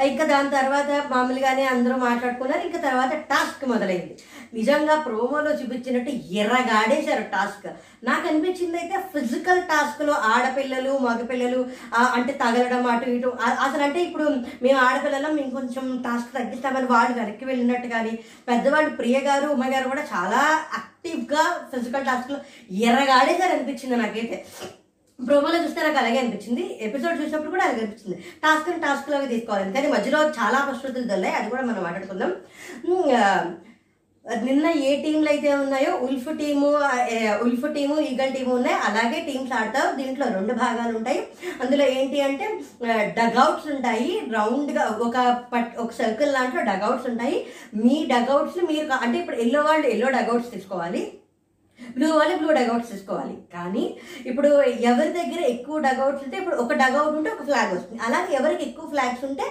ఇంకా దాని తర్వాత మామూలుగానే అందరూ మాట్లాడుకున్నారు. ఇంకా తర్వాత టాస్క్ మొదలైంది. నిజంగా ప్రోమోలో చూపించినట్టు ఎర్రగాడేశారు టాస్క్. నాకు అనిపించింది అయితే ఫిజికల్ టాస్క్లో ఆడపిల్లలు మగపిల్లలు అంటే తగలడం అటు ఇటు. అసలు అంటే ఇప్పుడు మేము ఆడపిల్లలం మేము కొంచెం టాస్క్ తగ్గిస్తామని వాళ్ళు వెనక్కి వెళ్ళినట్టు కానీ పెద్దవాళ్ళు ప్రియ గారు ఉమ్మ గారు కూడా చాలా యాక్టివ్గా ఫిజికల్ టాస్క్లో ఎర్రగాడేశారు అనిపించింది నాకైతే. ప్రోమోలో చూస్తే నాకు అలాగే అనిపించింది. ఎపిసోడ్ చూసినప్పుడు కూడా అలాగే అనిపించింది. టాస్క్ టాస్క్ లాగా తీసుకోవాలి. కానీ మధ్యలో చాలా పరిస్థితులు దొల్లాయి అది కూడా మనం మాట్లాడుకుందాం. నిన్న ఏ టీంలు అయితే ఉన్నాయో wolf team wolf team eagle team ఉన్నాయి. అలాగే టీమ్స్ ఆడతారు. దీంట్లో రెండు భాగాలు ఉంటాయి. అందులో ఏంటి అంటే డగౌట్స్ ఉంటాయి. రౌండ్గా ఒక పట్ ఒక సర్కిల్ దాంట్లో డగౌట్స్ ఉంటాయి. మీ డగౌట్స్ మీరు అంటే ఇప్పుడు ఎల్లో వాళ్ళు ఎల్లో డగౌట్స్ తీసుకోవాలి. బ్లూ వాళ్ళు బ్లూ డగౌట్స్ తీసుకోవాలి. కానీ ఇప్పుడు ఎవరి దగ్గర ఎక్కువ డగౌట్స్ ఉంటే ఇప్పుడు ఒక డగౌట్ ఉంటే ఒక ఫ్లాగ్ వస్తుంది. అలాగే ఎవరికి ఎక్కువ ఫ్లాగ్స్ ఉంటే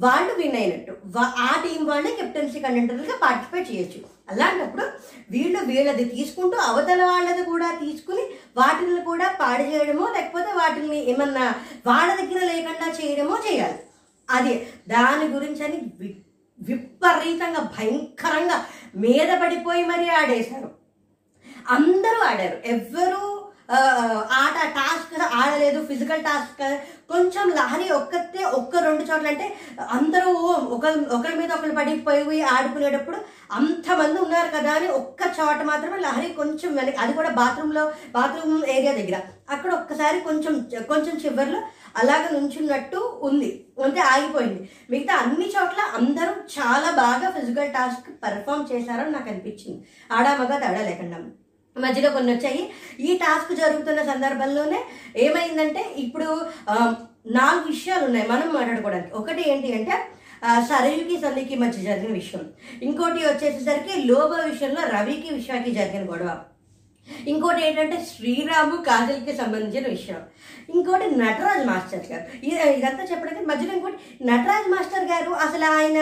వాళ్ళు విన్ అయినట్టు. ఆ టీం వాళ్ళే కెప్టెన్సీ కంటెంటర్గా పార్టిసిపేట్ చేయొచ్చు. అలాంటప్పుడు వీళ్ళు వీళ్ళది తీసుకుంటూ అవతల వాళ్ళది కూడా తీసుకుని వాటిని కూడా పాడు చేయడమో లేకపోతే వాటిని ఏమన్నా వాళ్ళ దగ్గర లేకుండా చేయడమో చేయాలి. అదే దాని గురించి అని వి- విపరీతంగా భయంకరంగా మీద పడిపోయి మరీ ఆడేశారు. అందరూ ఆడారు. ఎవ్వరూ ఆట టాస్క్ ఆడలేదు ఫిజికల్ టాస్క్ కొంచెం లహరి ఒక్కతే ఒక్క రెండు చోట్ల అంటే అందరూ ఒకరి ఒకరి మీద ఒకరు పడిపోయి ఆడుకునేటప్పుడు అంతమంది ఉన్నారు కదా అని ఒక్క చోట మాత్రమే లహరి కొంచెం వెనక అది కూడా బాత్రూంలో బాత్రూమ్ ఏరియా దగ్గర. అక్కడ ఒక్కసారి కొంచెం కొంచెం చివరిలో అలాగ నుంచున్నట్టు ఉంది. అంటే ఆగిపోయింది. మిగతా అన్ని చోట్ల అందరూ చాలా బాగా ఫిజికల్ టాస్క్ పెర్ఫామ్ చేశారని నాకు అనిపించింది. ఆడా మగ తేడా లేకుండా. మధ్యలో కొన్ని వచ్చాయి. ఈ టాస్క్ జరుగుతున్న సందర్భంలోనే ఏమైందంటే ఇప్పుడు నాలుగు విషయాలు ఉన్నాయి మనం మాట్లాడుకోవడానికి. ఒకటి ఏంటి అంటే సరయుకి సన్నికి మధ్య జరిగిన విషయం. ఇంకోటి వచ్చేసేసరికి లోభ విషయంలో రవికి విషయానికి జరిగిన గొడవ. ఇంకోటి ఏంటంటే శ్రీరాము కాజల్కి సంబంధించిన విషయం. ఇంకోటి నటరాజ్ మాస్టర్ గారు. ఇదంతా చెప్పడానికి మధ్యలో ఇంకోటి నటరాజ్ మాస్టర్ గారు అసలు ఆయన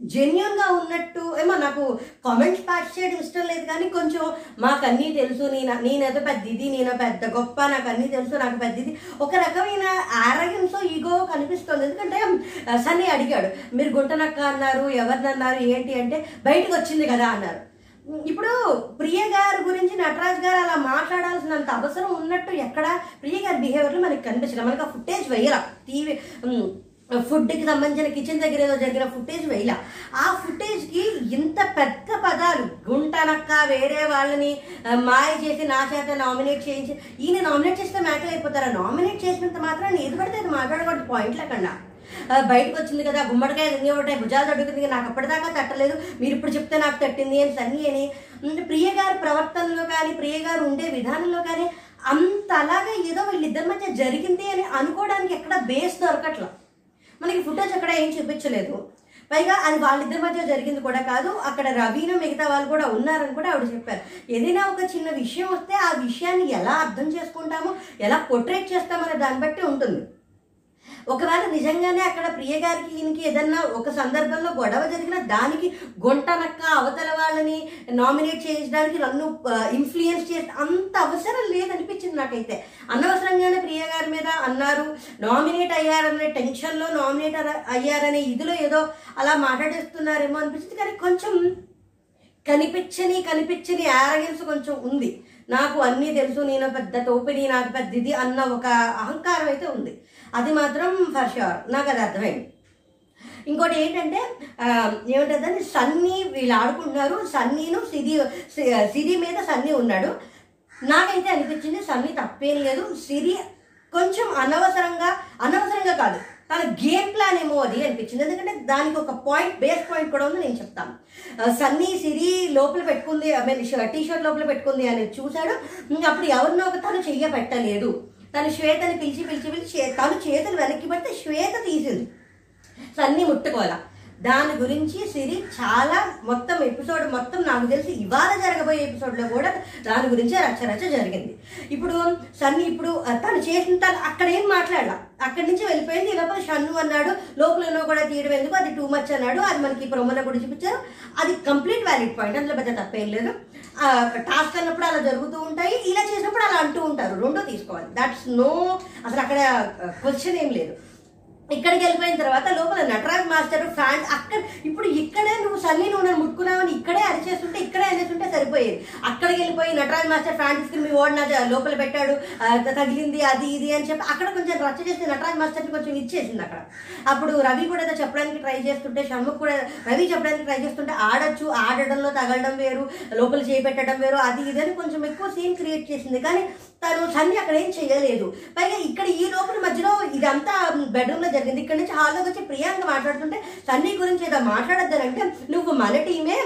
జెన్యున్గా ఉన్నట్టు ఏమో నాకు కామెంట్స్ పాస్ చేయడం ఇష్టం లేదు కానీ కొంచెం మాకు అన్నీ తెలుసు. నేను నేనేదో పెద్ద ఇది నేను పెద్ద గొప్ప నాకు అన్నీ తెలుసు నాకు పెద్ద ఇది. ఒక రకమైన ఆరోగ్యంతో ఈగో కనిపిస్తుంది. ఎందుకంటే సన్నీ అడిగాడు మీరు గుంటనక్క అన్నారు ఎవరినన్నారు ఏంటి అంటే బయటకు వచ్చింది కదా అన్నారు. ఇప్పుడు ప్రియ గారి గురించి నటరాజ్ గారు అలా మాట్లాడాల్సినంత అవసరం ఉన్నట్టు ఎక్కడ ప్రియ గారి బిహేవియర్లో మనకి కనిపించలేదు మనకి ఆ ఫుటేజ్ వేయరా టీవీ ఫుడ్కి సంబంధించిన కిచెన్ దగ్గర ఏదో జరిగిన ఫుటేజ్ వేయాల. ఆ ఫుటేజ్కి ఇంత పెద్ద పదాలు గుంటనక్క వేరే వాళ్ళని మాయ చేసి నా చేత నామినేట్ చేయించి ఈయన నామినేట్ చేస్తే మ్యాటర్ అయిపోతారా? నామినేట్ చేసినంత మాత్రం ఏది పడితే అది మాట్లాడకూడదు పాయింట్ల కన్నా. బయటకు వచ్చింది కదా గుమ్మడికాయ రింగి ఒకటే భుజాలు తడుగుతుంది నాకు అప్పటిదాకా తట్టలేదు. మీరు ఇప్పుడు చెప్తే నాకు తట్టింది అని సన్ని అని. ప్రియగారి ప్రియ గారి ప్రవర్తనలో కానీ ప్రియ గారు ఉండే విధానంలో కానీ అంత అలాగా ఏదో వీళ్ళిద్దరి మధ్య జరిగింది అని అనుకోవడానికి ఎక్కడ బేస్ దొరకట్లా. మనకి ఫుటేజ్ అక్కడ ఏం చూపించలేదు. పైగా అది వాళ్ళిద్దరి మధ్య జరిగింది కూడా కాదు అక్కడ రవీన మిగతా వాళ్ళు కూడా ఉన్నారని కూడా ఆవిడ చెప్పారు. ఏదైనా ఒక చిన్న విషయం వస్తే ఆ విషయాన్ని ఎలా అర్థం చేసుకుంటామో ఎలా పొట్రేట్ చేస్తామనే దాన్ని బట్టి ఉంటుంది. ఒకవేళ నిజంగానే అక్కడ ప్రియ గారికి ఈయనకి ఏదన్నా ఒక సందర్భంలో గొడవ జరిగిన దానికి గొంటనక్క అవతల వాళ్ళని నామినేట్ చేయించడానికి నన్ను ఇన్ఫ్లుయెన్స్ చేసి అంత అవసరం లేదనిపించింది నాకైతే. అనవసరంగానే ప్రియ గారి మీద అన్నారు నామినేట్ అయ్యారనే టెన్షన్లో నామినేట్ అయ్యారనే ఇదిలో ఏదో అలా మాట్లాడేస్తున్నారేమో అనిపించింది. కానీ కొంచెం కనిపించని కనిపించని యారగెన్స్ కొంచెం ఉంది. నాకు అన్నీ తెలుసు నేను పెద్ద టోపిని నాకు పెద్ద ఇది అన్న ఒక అహంకారం అయితే ఉంది. అది మాత్రం ఫర్ షూర్ నాకు అది అర్థమైంది. ఇంకోటి ఏంటంటే ఆ, ఏమంటుందని సన్నీ వీళ్ళు ఆడుకుంటున్నారు. సన్నీను సిరి సి- సిరి మీద సన్నీ ఉన్నాడు. నాకైతే అనిపించింది సన్నీ తప్పేం లేదు. సిరి కొంచెం అనవసరంగా అనవసరంగా కాదు. తన గేమ్ ప్లాన్ ఏమో అది అనిపించింది. ఎందుకంటే దానికి ఒక పాయింట్ బేస్ పాయింట్ కూడా ఉంది నేను చెప్తాను. సన్నీ సిరి లోపల పెట్టుకుంది ఐ మీన్ టీ షర్ట్ లోపల పెట్టుకుంది అని చూశాడు. అప్పుడు ఎవరినో ఒక తను చెయ్య పెట్టలేదు తను శ్వేతని పిలిచి పిలిచి పిలిచి చే- తను చేతులు వెనక్కి పడితే శ్వేత తీసింది. సన్నీ ముట్టుకోవాల. దాని గురించి సిరి చాలా మొత్తం ఎపిసోడ్ మొత్తం నాకు తెలిసి ఇవాళ జరగబోయే ఎపిసోడ్లో కూడా దాని గురించే రచ్చ రచ్చ జరిగింది. ఇప్పుడు సన్నీ ఇప్పుడు తను చేసిన తను అక్కడ ఏం మాట్లాడాల? అక్కడి నుంచి వెళ్ళిపోయింది. ఈ షన్ను అన్నాడు లోపలనో కూడా తీయడం ఎందుకు? అది టూ మచ్ అన్నాడు. అది మనకి ప్రొమోలో కూడా చూపించారు అది కంప్లీట్ వ్యాలిడ్ పాయింట్ అందులో పెద్ద తప్పేం లేదు. టాస్క్ అన్నప్పుడు అలా జరుగుతూ ఉంటాయి ఇలా చేసినప్పుడు అలా అంటూ ఉంటారు. రెండో తీసుకోవాలి. దట్స్ నో అసలు అక్కడ క్వశ్చన్ ఏం లేదు. ఇక్కడికి వెళ్ళిపోయిన తర్వాత లోపల నటరాజ్ మాస్టర్ ఫ్యాన్స్ అక్కడ ఇప్పుడు ఇక్కడే నువ్వు సన్నీ నువ్వు నన్ను ముట్టుకున్నావని ఇక్కడే అరిచేస్తుంటే ఇక్కడే అనేస్తుంటే సరిపోయేది. అక్కడికి వెళ్ళిపోయి నటరాజ్ మాస్టర్ ఫ్యాన్స్ తీసుకుని మీ నా లోపల పెట్టాడు తగిలింది అది ఇది అని చెప్పి అక్కడ కొంచెం రచ్చ చేసి నటరాజ్ మాస్టర్ని కొంచెం ఇచ్చేసింది అక్కడ. అప్పుడు రవి కూడా ఏదో చెప్పడానికి ట్రై చేస్తుంటే షణ్ముఖ్ కూడా రవి చెప్పడానికి ట్రై చేస్తుంటే ఆడొచ్చు ఆడడంలో తగలడం వేరు లోపల చేయి పెట్టడం వేరు అది ఇది అని కొంచెం ఎక్కువ సీన్ క్రియేట్ చేసింది. కానీ తను సన్ని అక్కడ ఏం చేయలేదు. పైగా ఇక్కడ ఈ లోపల మధ్యలో ఇదంతా బెడ్రూమ్లో జరిగింది. ఇక్కడ నుంచి హాల్లోకి వచ్చి ప్రియాంక మాట్లాడుతుంటే సన్నీ గురించి ఏదో మాట్లాడొద్దనంటే నువ్వు మన టీమే.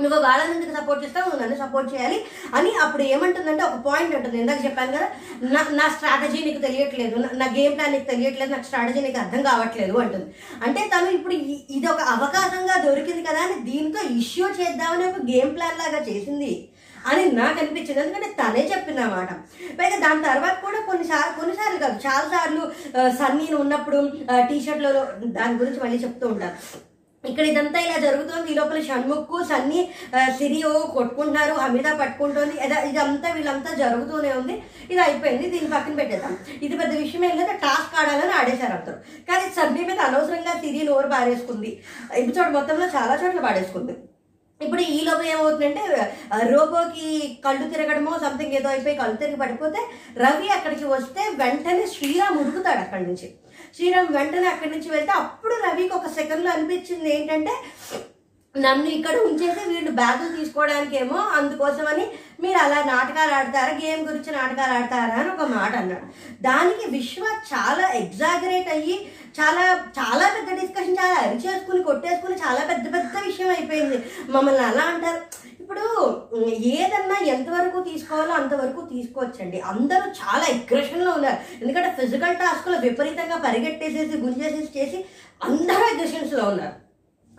నువ్వు వాళ్ళని ఎందుకు సపోర్ట్ చేస్తావు నన్ను సపోర్ట్ చేయాలి అని అప్పుడు ఏమంటుందంటే ఒక పాయింట్ ఉంటుంది. ఇందాక చెప్పాను కదా నా నా స్ట్రాటజీ నీకు తెలియట్లేదు. నా- గేమ్ ప్లాన్ నీకు తెలియట్లేదు. నాకు స్ట్రాటజీ నీకు అర్థం కావట్లేదు అంటుంది. అంటే తను ఇప్పుడు ఇది ఒక అవకాశంగా దొరికింది కదా అని దీంతో ఇష్యూ చేద్దామని ఒక గేమ్ ప్లాన్ లాగా చేసింది. అని నాకు అనిపించింది. ఎందుకంటే తనే చెప్పింది అనమాట పైగా దాని తర్వాత కూడా కొన్నిసార్లు కొన్నిసార్లు కాదు చాలా సార్లు సన్నీని ఉన్నప్పుడు టీ షర్ట్లలో దాని గురించి మళ్ళీ చెప్తూ ఉంటారు. ఇక్కడ ఇదంతా ఇలా జరుగుతోంది. ఈ లోపల షణ్ముఖ్ సన్నీ సిరియో కొట్టుకుంటున్నారు అమిత పట్టుకుంటుంది. ఇదంతా వీళ్ళంతా జరుగుతూనే ఉంది. ఇది అయిపోయింది. దీన్ని పక్కన పెట్టేద్దాం. ఇది పెద్ద విషయం ఏం లేదు. టాస్క్ ఆడాలని ఆడేశారు అందరూ. కానీ సన్నీ మీద అనవసరంగా సిరి నోరు పారేసుకుంది. ఎపిసోడ్ మొత్తంలో చాలా చోట్ల పాడేసుకుంది. ఇప్పుడు ఈ లోపల ఏమవుతుందంటే రోబోకి కళ్ళు తిరగడమో సంథింగ్ ఏదో అయిపోయి కళ్ళు తిరిగి పడిపోతే రవి అక్కడికి వస్తే వెంటనే శ్రీరామ్ ఉరుకుతాడు అక్కడి నుంచి. శ్రీరామ్ వెంటనే అక్కడి నుంచి వెళ్తే అప్పుడు రవికి ఒక సెకండ్లో అనిపించింది ఏంటంటే నన్ను ఇక్కడ ఉంచేసి వీళ్ళు బ్యాగులు తీసుకోవడానికి ఏమో అందుకోసమని మీరు అలా నాటకాలు ఆడతారా గేమ్ గురించి నాటకాలు ఆడతారా అని ఒక మాట అన్నాడు. దానికి విశ్వ చాలా ఎగ్జాగరేట్ అయ్యి చాలా చాలా పెద్ద డిస్కషన్ చాలా అరిచేసుకుని కొట్టేసుకుని చాలా పెద్ద పెద్ద విషయం అయిపోయింది. మమ్మల్ని అలా అంటారు. ఇప్పుడు ఏదన్నా ఎంతవరకు తీసుకోవాలో అంతవరకు తీసుకోవచ్చండి. అందరూ చాలా అగ్రెషన్లో ఉన్నారు. ఎందుకంటే ఫిజికల్ టాస్క్లో విపరీతంగా పరిగెట్టేసేసి గుంజేసేసి చేసి అందరూ అగ్రెషన్స్లో ఉన్నారు.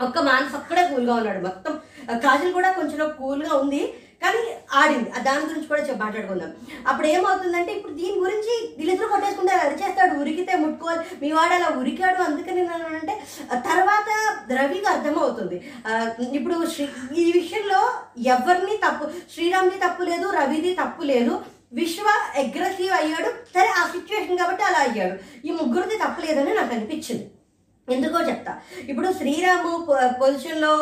ఒక్క మానస్ అక్కడే కూల్గా ఉన్నాడు. మొత్తం కాజల్ కూడా కొంచెం కూల్గా ఉంది. కానీ ఆడింది. దాని గురించి కూడా మాట్లాడుకుందాం. అప్పుడు ఏమవుతుందంటే ఇప్పుడు దీని గురించి వీళ్ళిద్దరు కొట్టేసుకుంటారు అది చేస్తాడు ఉరికితే ముట్టుకోవాలి. మీ వాడు అలా ఉరికాడు అందుకని నేను అంటే తర్వాత రవికి అర్థమవుతుంది. ఇప్పుడు శ్రీ ఈ విషయంలో ఎవరిని తప్పు శ్రీరామ్ది తప్పు లేదు రవిది తప్పు లేదు. విశ్వ అగ్రెసివ్ అయ్యాడు. సరే ఆ సిచ్యువేషన్ కాబట్టి అలా అయ్యాడు. ఈ ముగ్గురిది తప్పలేదని నాకు అనిపించింది. ఎందుకో చెప్తా. ఇప్పుడు శ్రీరాము పొజిషన్లో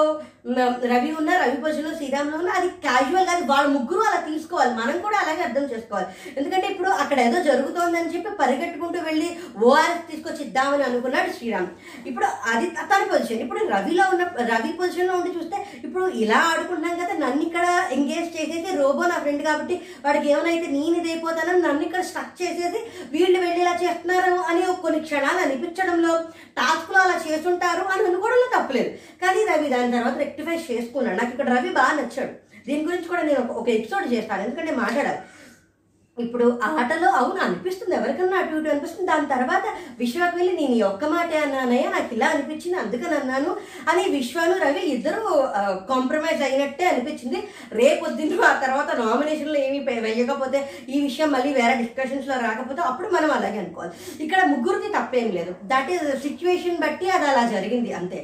రవి ఉన్న రవి పొజిషన్లో శ్రీరాములో ఉన్న అది క్యాజువల్ కాదు. వాళ్ళ ముగ్గురు అలా తీసుకోవాలి. మనం కూడా అలాగే అర్థం చేసుకోవాలి. ఎందుకంటే ఇప్పుడు అక్కడ ఏదో జరుగుతోందని చెప్పి పరిగెట్టుకుంటూ వెళ్ళి ఓఆర్ఎస్ తీసుకొచ్చి ఇద్దామని అనుకున్నాడు శ్రీరామ్. ఇప్పుడు అది తన పొజిషన్. ఇప్పుడు రవిలో ఉన్న రవి పొజిషన్లో ఉండి చూస్తే ఇప్పుడు ఇలా ఆడుకుంటున్నాం కదా నన్ను ఇక్కడ ఎంగేజ్ చేసేసి రోబో నా ఫ్రెండ్ కాబట్టి వాడికి ఏమైతే నేను ఇదైపోతానని నన్ను ఇక్కడ స్ట్రక్ చేసేసి వీళ్ళు వెళ్ళి ఇలా చేస్తున్నారు అని కొన్ని క్షణాలు అనిపించడంలో టాస్క్లో అలా చేస్తుంటారు అని అనుకోవడంలో తప్పలేదు. కానీ రవి దాని తర్వాత రెక్టిఫై చేసుకున్నాడు. నాకు ఇక్కడ రవి బాగా నచ్చాడు. దీని గురించి కూడా నేను ఒక- ఒక ఎపిసోడ్ చేస్తాను. ఎందుకంటే మాట్లాడాలి. ఇప్పుడు ఆటలో అవును అనిపిస్తుంది. ఎవరికన్నా అటు ఇటు అనిపిస్తుంది. దాని తర్వాత విశ్వకు వెళ్ళి నేను ఈ ఒక్క మాటే అన్నానయ్యా నాకు ఇలా అనిపించింది అందుకని అన్నాను అని విశ్వాను రవి ఇద్దరు కాంప్రమైజ్ అయినట్టే అనిపించింది. రేపొద్దున ఆ తర్వాత నామినేషన్లో ఏమీ వేయకపోతే ఈ విషయం మళ్ళీ వేరే డిస్కషన్స్లో రాకపోతే అప్పుడు మనం అలాగే అనుకోవాలి. ఇక్కడ ముగ్గురికి తప్పేం లేదు. దట్ ఈస్ సిచ్యువేషన్ బట్టి అది అలా జరిగింది అంతే.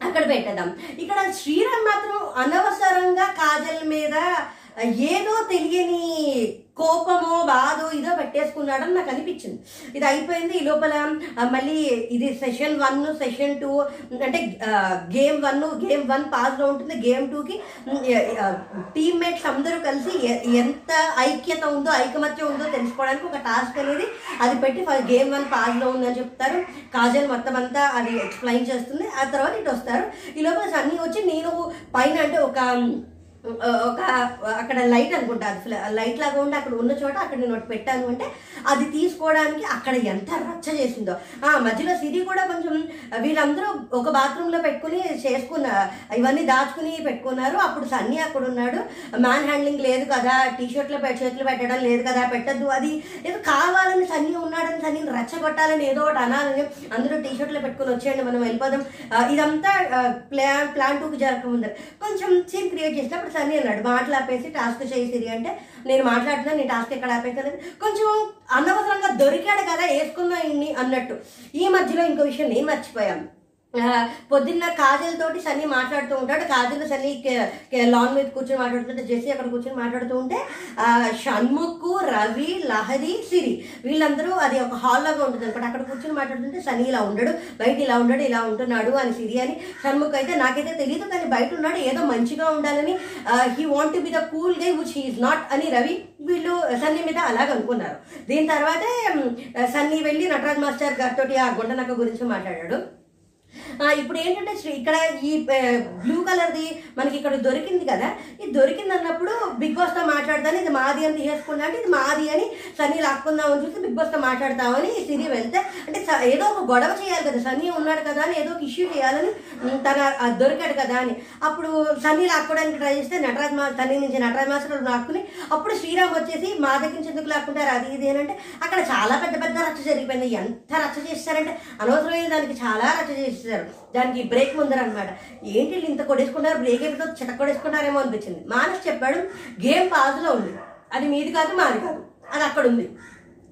అక్కడ పెట్టేద్దాం. ఇక్కడ శ్రీరామ్ మాత్రం అనవసరంగా కాజల్ మీద ఏదో తెలియని కోపమో బాధో ఇదో పెట్టేసుకున్నాడని నాకు అనిపించింది. ఇది అయిపోయింది. ఈ లోపల మళ్ళీ ఇది సెషన్ వన్ సెషన్ టూ అంటే గేమ్ వన్ గేమ్ వన్ పాస్లో ఉంటుంది. గేమ్ టూకి టీమ్మేట్స్ అందరూ కలిసి ఎంత ఐక్యత ఉందో ఐకమత్యం ఉందో తెలుసుకోవడానికి ఒక టాస్క్ అనేది అది పెట్టి గేమ్ వన్ పాస్లో ఉందని చెప్తారు. కాజల్ మొత్తం అంతా అది ఎక్స్ప్లెయిన్ చేస్తుంది. ఆ తర్వాత ఇటు వస్తారు. ఈ లోపల సన్నీ వచ్చి నేను పైన అంటే ఒక ఒక అక్కడ లైట్ అనుకుంటా అది లైట్ లాగా ఉండి అక్కడ ఉన్న చోట అక్కడ నేను ఒకటి పెట్టాను అంటే అది తీసుకోవడానికి అక్కడ ఎంత రచ్చ చేసిందో. ఆ మధ్యలో సిరి కూడా కొంచెం వీళ్ళందరూ ఒక బాత్రూంలో పెట్టుకుని చేసుకున్న ఇవన్నీ దాచుకుని పెట్టుకున్నారు. అప్పుడు సన్నీ అక్కడ ఉన్నాడు. మ్యాన్ హ్యాండ్లింగ్ లేదు కదా టీ షర్ట్లో చేతులు పెట్టడం లేదు కదా పెట్టద్దు అది. ఏదో కావాలని సన్నీ ఉన్నాడని సన్ని రచ్చ కొట్టాలని ఏదో ఒకటి అనాలని అందరూ టీ షర్ట్లో పెట్టుకుని వచ్చేయండి మనం వెళ్ళిపోదాం. ఇదంతా ప్లాన్ ప్లాన్ టూకి జరగకముందు. కొంచెం సీన్ క్రియేట్ చేసినప్పుడు సన్నీ అన్నాడు మాటలు ఆపేసి టాస్క్ చేసిరి అంటే నేను మాట్లాడుతున్నా నీ టాస్క్ ఎక్కడ ఆపేసాను కొంచెం అనవసరంగా దొరికాడు కదా వేసుకున్నా ఇన్ని అన్నట్టు. ఈ మధ్యలో ఇంకో విషయం నేను మర్చిపోయాను. పొద్దున్న కాజల్ సన్నీ మాట్లాడుతూ ఉంటాడు. కాజల్ సన్నీ కే- లాన్ మీద కూర్చొని మాట్లాడుతుంటే జెస్సీ అక్కడ కూర్చొని మాట్లాడుతూ ఉంటే షణ్ముఖు షణ్ముఖ్ రవి లహరి సిరి వీళ్ళందరూ అది ఒక హాల్ లాగా ఉంటుంది అనమాట అక్కడ కూర్చొని మాట్లాడుతుంటే సన్నీ ఇలా ఉండడు బయట ఇలా ఉండడు ఇలా ఉంటున్నాడు అని సిరి అని షణ్ముఖ్ అయితే నాకైతే తెలియదు కానీ బయట ఉన్నాడు ఏదో మంచిగా ఉండాలని he want be the cool guy which he's not అని రవి వీళ్ళు సన్నీ మీద అలాగ అనుకున్నారు దీని తర్వాతే సన్నీ వెళ్ళి నటరాజ్ మాస్టర్ గారితో ఆ గుండనక్క గురించి మాట్లాడాడు. ఇప్పుడు ఏంటంటే శ్రీ ఇక్కడ ఈ బ్లూ కలర్ది మనకి ఇక్కడ దొరికింది కదా ఇది దొరికింది అన్నప్పుడు బిగ్ బాస్తో మాట్లాడతాను ఇది మాది అని తీసేసుకున్నా అంటే ఇది మాది అని సన్నీ లాక్కుందామని చూసి బిగ్ బాస్తో మాట్లాడతామని సిరి వెళ్తే అంటే ఏదో ఒక గొడవ చేయాలి కదా సన్నీ ఉన్నాడు కదా అని ఏదో ఒక ఇష్యూ చేయాలని తన దొరికాడు కదా అని. అప్పుడు సన్నీ లాక్కోవడానికి ట్రై చేస్తే నటరాజ్ మా సన్నీ నుంచి నటరాజ్ మాస్టర్ లాక్కుని అప్పుడు శ్రీరామ్ వచ్చేసి మా దగ్గర నుంచి ఎందుకు లాక్కుంటారు అది ఇది అని అంటే అక్కడ చాలా పెద్ద పెద్ద రచ్చ జరిగిపోయింది. ఎంత రచ్చ చేస్తారంటే అనవసరమైన దానికి చాలా రచ్చ చేస్తారు దానికి బ్రేక్ ముందర అనమాట ఏంటి వీళ్ళు ఇంత కొడేసుకున్నారు బ్రేక్ అయిపోతే చిట కొడేసుకున్నారేమో అనిపించింది. మానస్ చెప్పాడు గేమ్ పాజ్లో ఉంది. అది మీది కాదు మాది కాదు. అది అక్కడ ఉంది.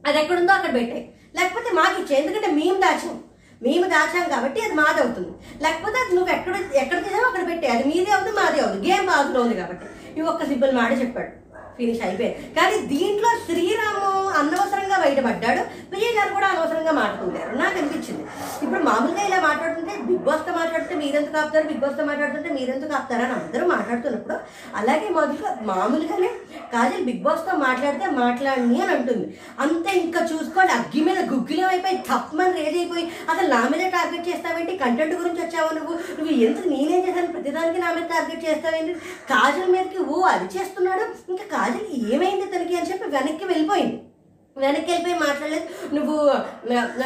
అది ఎక్కడుందో అక్కడ పెట్టాయి. లేకపోతే మాకు ఇచ్చే ఎందుకంటే మేము దాచాం. మేము దాచాం కాబట్టి అది మాది అవుతుంది. లేకపోతే అది నువ్వు ఎక్కడ ఎక్కడ తీసావో అక్కడ పెట్టే అది మీదే అవుతుంది మాదే అవుతుంది. గేమ్ బాజులో ఉంది కాబట్టి. ఇవి ఒక్క సింపుల్ మాట చెప్పాడు. ఫినిష్ అయిపోయాయి. కానీ దీంట్లో శ్రీరాము అనవసరంగా బయటపడ్డాడు. విజయ్ గారు కూడా అనవసరంగా మాట్లాడుతున్నారు నాకు అనిపించింది. ఇప్పుడు మామూలుగా ఇలా మాట్లాడుతుంటే బిగ్ బాస్తో మాట్లాడితే మీరెందుకు ఆపుతారు? బిగ్ బాస్తో మాట్లాడుతుంటే మీరెందుకు ఆపుతారు? అని అందరూ మాట్లాడుతున్నప్పుడు అలాగే మొదలు మామూలుగానే కాజల్ బిగ్ బాస్తో మాట్లాడితే మాట్లాడని అని అంటుంది. అంతే ఇంకా చూసుకోండి. అగ్గి మీద గుగ్గిలో అయిపోయి తప్పమని రేజ్ అయిపోయి అసలు నా మీద టార్గెట్ చేస్తావేంటి? కంటెంట్ గురించి వచ్చావు నువ్వు? నువ్వు ఎందుకు నేనేం చేశాను? ప్రతిదానికి నా మీద టార్గెట్ చేస్తావేంటి? కాజల్ మీదకి ఓ అది చేస్తున్నాడు. ఇంకా రాజుకి ఏమైంది తనకి అని చెప్పి వెనక్కి వెళ్ళిపోయింది. వెనక్కి వెళ్ళిపోయి మాట్లాడలేదు. నువ్వు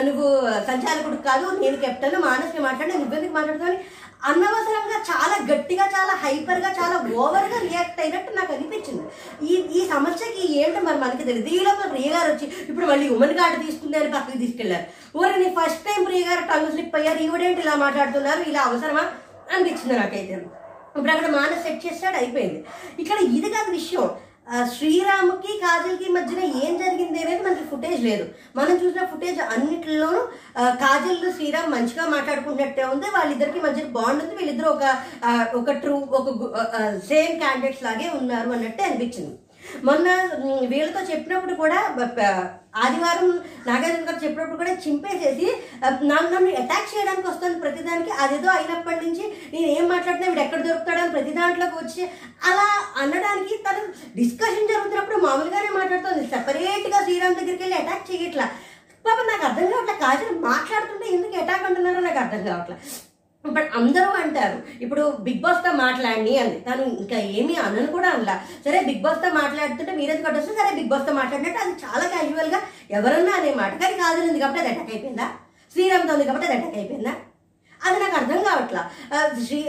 నువ్వు సంచాలకుడు కాదు నేను కెప్టెన్ మానస్ని మాట్లాడి నువ్వెందుకు మాట్లాడుతావు అనవసరంగా చాలా గట్టిగా చాలా హైపర్గా చాలా ఓవర్గా రియాక్ట్ అయినట్టు నాకు అనిపించింది. ఈ ఈ సమస్యకి ఏంటో మరి మనకి తెలియదు ఈ లోపల ప్రియ గారు వచ్చి ఇప్పుడు మళ్ళీ ఉమెన్ కార్డు తీసుకుంది అని పక్కకి తీసుకెళ్ళారు. ఊరి నీ ఫస్ట్ టైం ప్రియ గారు టంగ్ స్లిప్ అయ్యారు. ఈవిడేంటి ఇలా మాట్లాడుతున్నారు? ఇలా అవసరమా? అనిపించింది నాకైతే. ఇప్పుడు అక్కడ మానస్ సెట్ చేస్తాడు అయిపోయింది. ఇక్కడ ఇది కాదు విషయం. శ్రీరామ్కి కాజల్కి మధ్యన ఏం జరిగింది అనేది మనకి ఫుటేజ్ లేదు. మనం చూసిన ఫుటేజ్ అన్నిటిలోనూ కాజల్ శ్రీరామ్ మంచిగా మాట్లాడుకున్నట్టే ఉంది. వాళ్ళిద్దరికి మధ్య బాండ్ ఉంది. వీళ్ళిద్దరు ఒక ఒక ట్రూ ఒక సేమ్ క్యాండిడేట్స్ లాగే ఉన్నారు అన్నట్టే అనిపించింది. మొన్న వీళ్ళతో చెప్పినప్పుడు కూడా ఆదివారం నాగార్జున గారు చెప్పినప్పుడు కూడా చింపేసేసి నన్ను నన్ను అటాక్ చేయడానికి వస్తుంది ప్రతిదానికి. అదేదో అయినప్పటి నుంచి నేను ఏం మాట్లాడినా వీడు ఎక్కడ దొరుకుతాడని ప్రతి దాంట్లోకి వచ్చి అలా అనడానికి తను డిస్కషన్ జరుగుతున్నప్పుడు మామూలుగానే మాట్లాడుతుంది. సపరేట్గా శ్రీరామ్ దగ్గరికి వెళ్ళి అటాక్ చేయట్లా. పాప నాకు అర్థం కావట్లే. కాజల్ మాట్లాడుతుంటే ఎందుకు అటాక్ అంటున్నారో నాకు అర్థం కావట్లే. బట్ అందరూ అంటారు ఇప్పుడు బిగ్ బాస్తో మాట్లాడి అని తను ఇంకా ఏమీ అనను కూడా అనలా. సరే బిగ్ బాస్తో మాట్లాడుతుంటే మీరేది కట్టొస్తే సరే బిగ్ బాస్తో మాట్లాడినట్టు అది చాలా క్యాజువల్గా ఎవరన్నా అనే మాట కానీ కాజల్ ఉంది కాబట్టి అది అటాక్ అయిపోయిందా? శ్రీరామ్తో ఉంది కాబట్టి అది అటాక్ అయిపోయిందా? అది నాకు అర్థం కావట్లా. శ్రీ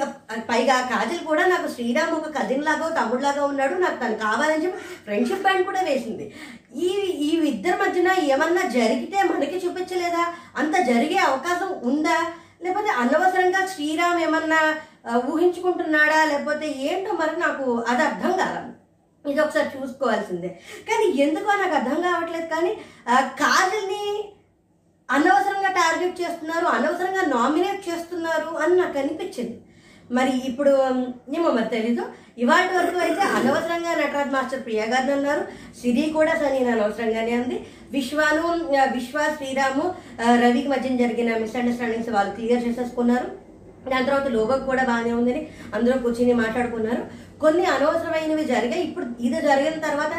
పైగా కాజల్ కూడా నాకు శ్రీరామ్ ఒక కజిన్ లాగా తమ్ముడు లాగా ఉన్నాడు. నాకు తను కావాలని చెప్పి ఫ్రెండ్షిప్ బ్యాండ్ కూడా వేసింది. ఈ ఈ ఇద్దరి మధ్యన ఏమన్నా జరిగితే మనకి చూపించలేదా? అంత జరిగే అవకాశం ఉందా? లేకపోతే అనవసరంగా శ్రీరామ్ ఏమన్నా ఊహించుకుంటున్నాడా? లేకపోతే ఏంటో మరి నాకు అది అర్థం కాలం ఇది ఒకసారి చూసుకోవాల్సిందే. కానీ ఎందుకో నాకు అర్థం కావట్లేదు. కానీ కాజల్ని అనవసరంగా టార్గెట్ చేస్తున్నారు అనవసరంగా నామినేట్ చేస్తున్నారు అని నాకు అనిపించింది. మరి ఇప్పుడు ఏమో మరి తెలీదు. ఇవాళ వరకు అయితే అనవసరంగా నటరాజ్ మాస్టర్ ప్రియా గారిని అన్నారు. సిరి కూడా సనీని అనవసరంగానే అంది విశ్వాను విశ్వ శ్రీరాము రవికి మధ్య జరిగిన మిస్అండర్స్టాండింగ్స్ వాళ్ళు క్లియర్ చేసేసుకున్నారు. దాని తర్వాత లోగోకి కూడా బాగానే ఉందని అందరూ కూర్చుని మాట్లాడుకున్నారు. కొన్ని అనవసరమైనవి జరిగాయి. ఇప్పుడు ఇది జరిగిన తర్వాత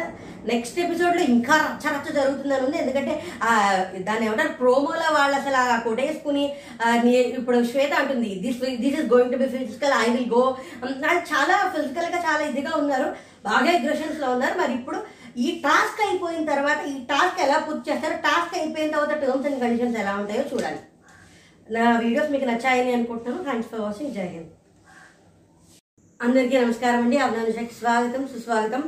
నెక్స్ట్ ఎపిసోడ్లో ఇంకా రచ్చ రచ్చ జరుగుతుందని ఉంది. ఎందుకంటే దాన్ని ఏమంటారు ప్రోమోలో వాళ్ళు అసలు ఆ కొట్టేసుకుని ఇప్పుడు శ్వేత అంటుంది this this is going to be physical I will go అది చాలా ఫిజికల్గా చాలా ఇదిగా ఉన్నారు. బాగా అగ్రెషన్స్లో ఉన్నారు. మరి ఇప్పుడు ఈ టాస్క్ అయిపోయిన తర్వాత ఈ టాస్క్ ఎలా పూర్తి చేస్తారో టాస్క్ అయిపోయిన తర్వాత టర్మ్స్ అండ్ కండిషన్స్ ఎలా ఉంటాయో చూడాలి. నా వీడియోస్ మీకు నచ్చాయని అనుకుంటున్నాను. థ్యాంక్స్ ఫర్ వాచింగ్ జై హింద్. అందరికీ నమస్కారం అండి. అభినందనకి స్వాగతం సుస్వాగతం.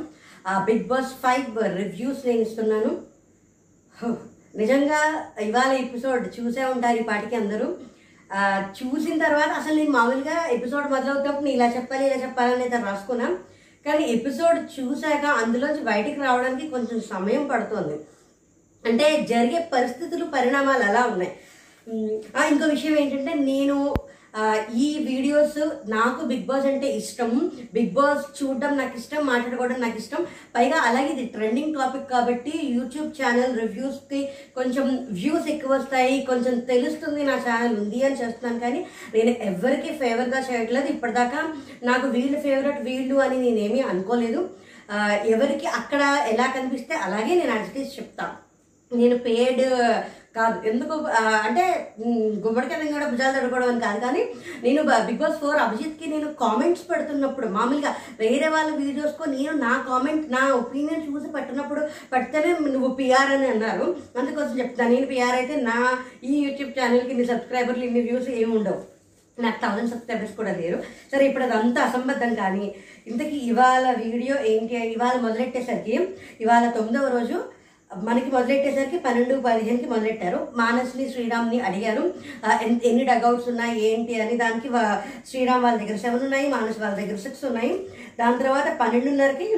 బిగ్ బాస్ ఫైవ్ రివ్యూస్ నేను ఇస్తున్నాను. నిజంగా ఇవాళ ఎపిసోడ్ చూసే ఉంటారు ఈ పాటికి అందరూ. చూసిన తర్వాత అసలు నేను మామూలుగా ఎపిసోడ్ మొదలవుతున్నప్పుడు నేను ఇలా చెప్పాలి ఇలా చెప్పాలని అయితే రాసుకున్నాను కానీ ఎపిసోడ్ చూశాక అందులోంచి బయటికి రావడానికి కొంచెం సమయం పడుతుంది. అంటే జరిగే పరిస్థితులు పరిణామాలు అలా ఉన్నాయి. ఆ, ఇంకో విషయం ఏంటంటే నేను ఈ వీడియోస్ నాకు బిగ్ బాస్ అంటే ఇష్టం. బిగ్ బాస్ చూడడం నాకు ఇష్టం మాట్లాడుకోవడం నాకు ఇష్టం. పైగా అలాగే ఇది ట్రెండింగ్ టాపిక్ కాబట్టి యూట్యూబ్ ఛానల్ రివ్యూస్కి కొంచెం వ్యూస్ ఎక్కువ వస్తాయి కొంచెం తెలుస్తుంది నా ఛానల్ ఉంది అని చేస్తున్నాను కానీ నేను ఎవరికి ఫేవర్గా చేయట్లేదు. ఇప్పటిదాకా నాకు వీళ్ళు ఫేవరెట్ వీళ్ళు అని నేనేమీ అనుకోలేదు. ఎవరికి అక్కడ ఎలా కనిపిస్తే అలాగే నేను యాక్టివ్ చెప్తాను. నేను పేడ్ కాదు. ఎందుకు అంటే మ్, గుమ్మడికాయలు కూడా భుజాలు తడుకోవడం అని కాదు. కానీ నేను బిగ్ బాస్ ఫోర్ అభిజిత్కి నేను కామెంట్స్ పెడుతున్నప్పుడు మామూలుగా వేరే వాళ్ళ వీడియోస్కో నేను నా కామెంట్ నా ఒపీనియన్ చూసి పెట్టినప్పుడు పెడితేనే నువ్వు పిఆర్ అని అన్నారు. అందుకోసం చెప్తాను నేను పిఆర్ అయితే నా ఈ యూట్యూబ్ ఛానల్కి నీ సబ్స్క్రైబర్లు ఇన్ని వ్యూస్ ఏమి ఉండవు. నాకు థౌసండ్ సబ్స్క్రైబర్స్ కూడా లేరు. సరే ఇప్పుడు అదంతా అసంబద్ధం కానీ ఇంతకీ ఇవాళ వీడియో ఏంటి? ఇవాళ మొదలెట్టేసరికి ఇవాళ తొమ్మిదవ రోజు మనకి మొదలెట్టేసరికి పన్నెండు పదిహేనుకి మొదలెట్టారు. మానస్ని శ్రీరామ్ని అడిగారు. ఎన్ని డగౌట్స్ ఉన్నాయి ఏంటి అని దానికి వా- శ్రీరామ్ వాళ్ళ దగ్గర సెవెన్ ఉన్నాయి మానస్ వాళ్ళ దగ్గర సిక్స్ ఉన్నాయి. దాని తర్వాత పన్నెండున్నరకి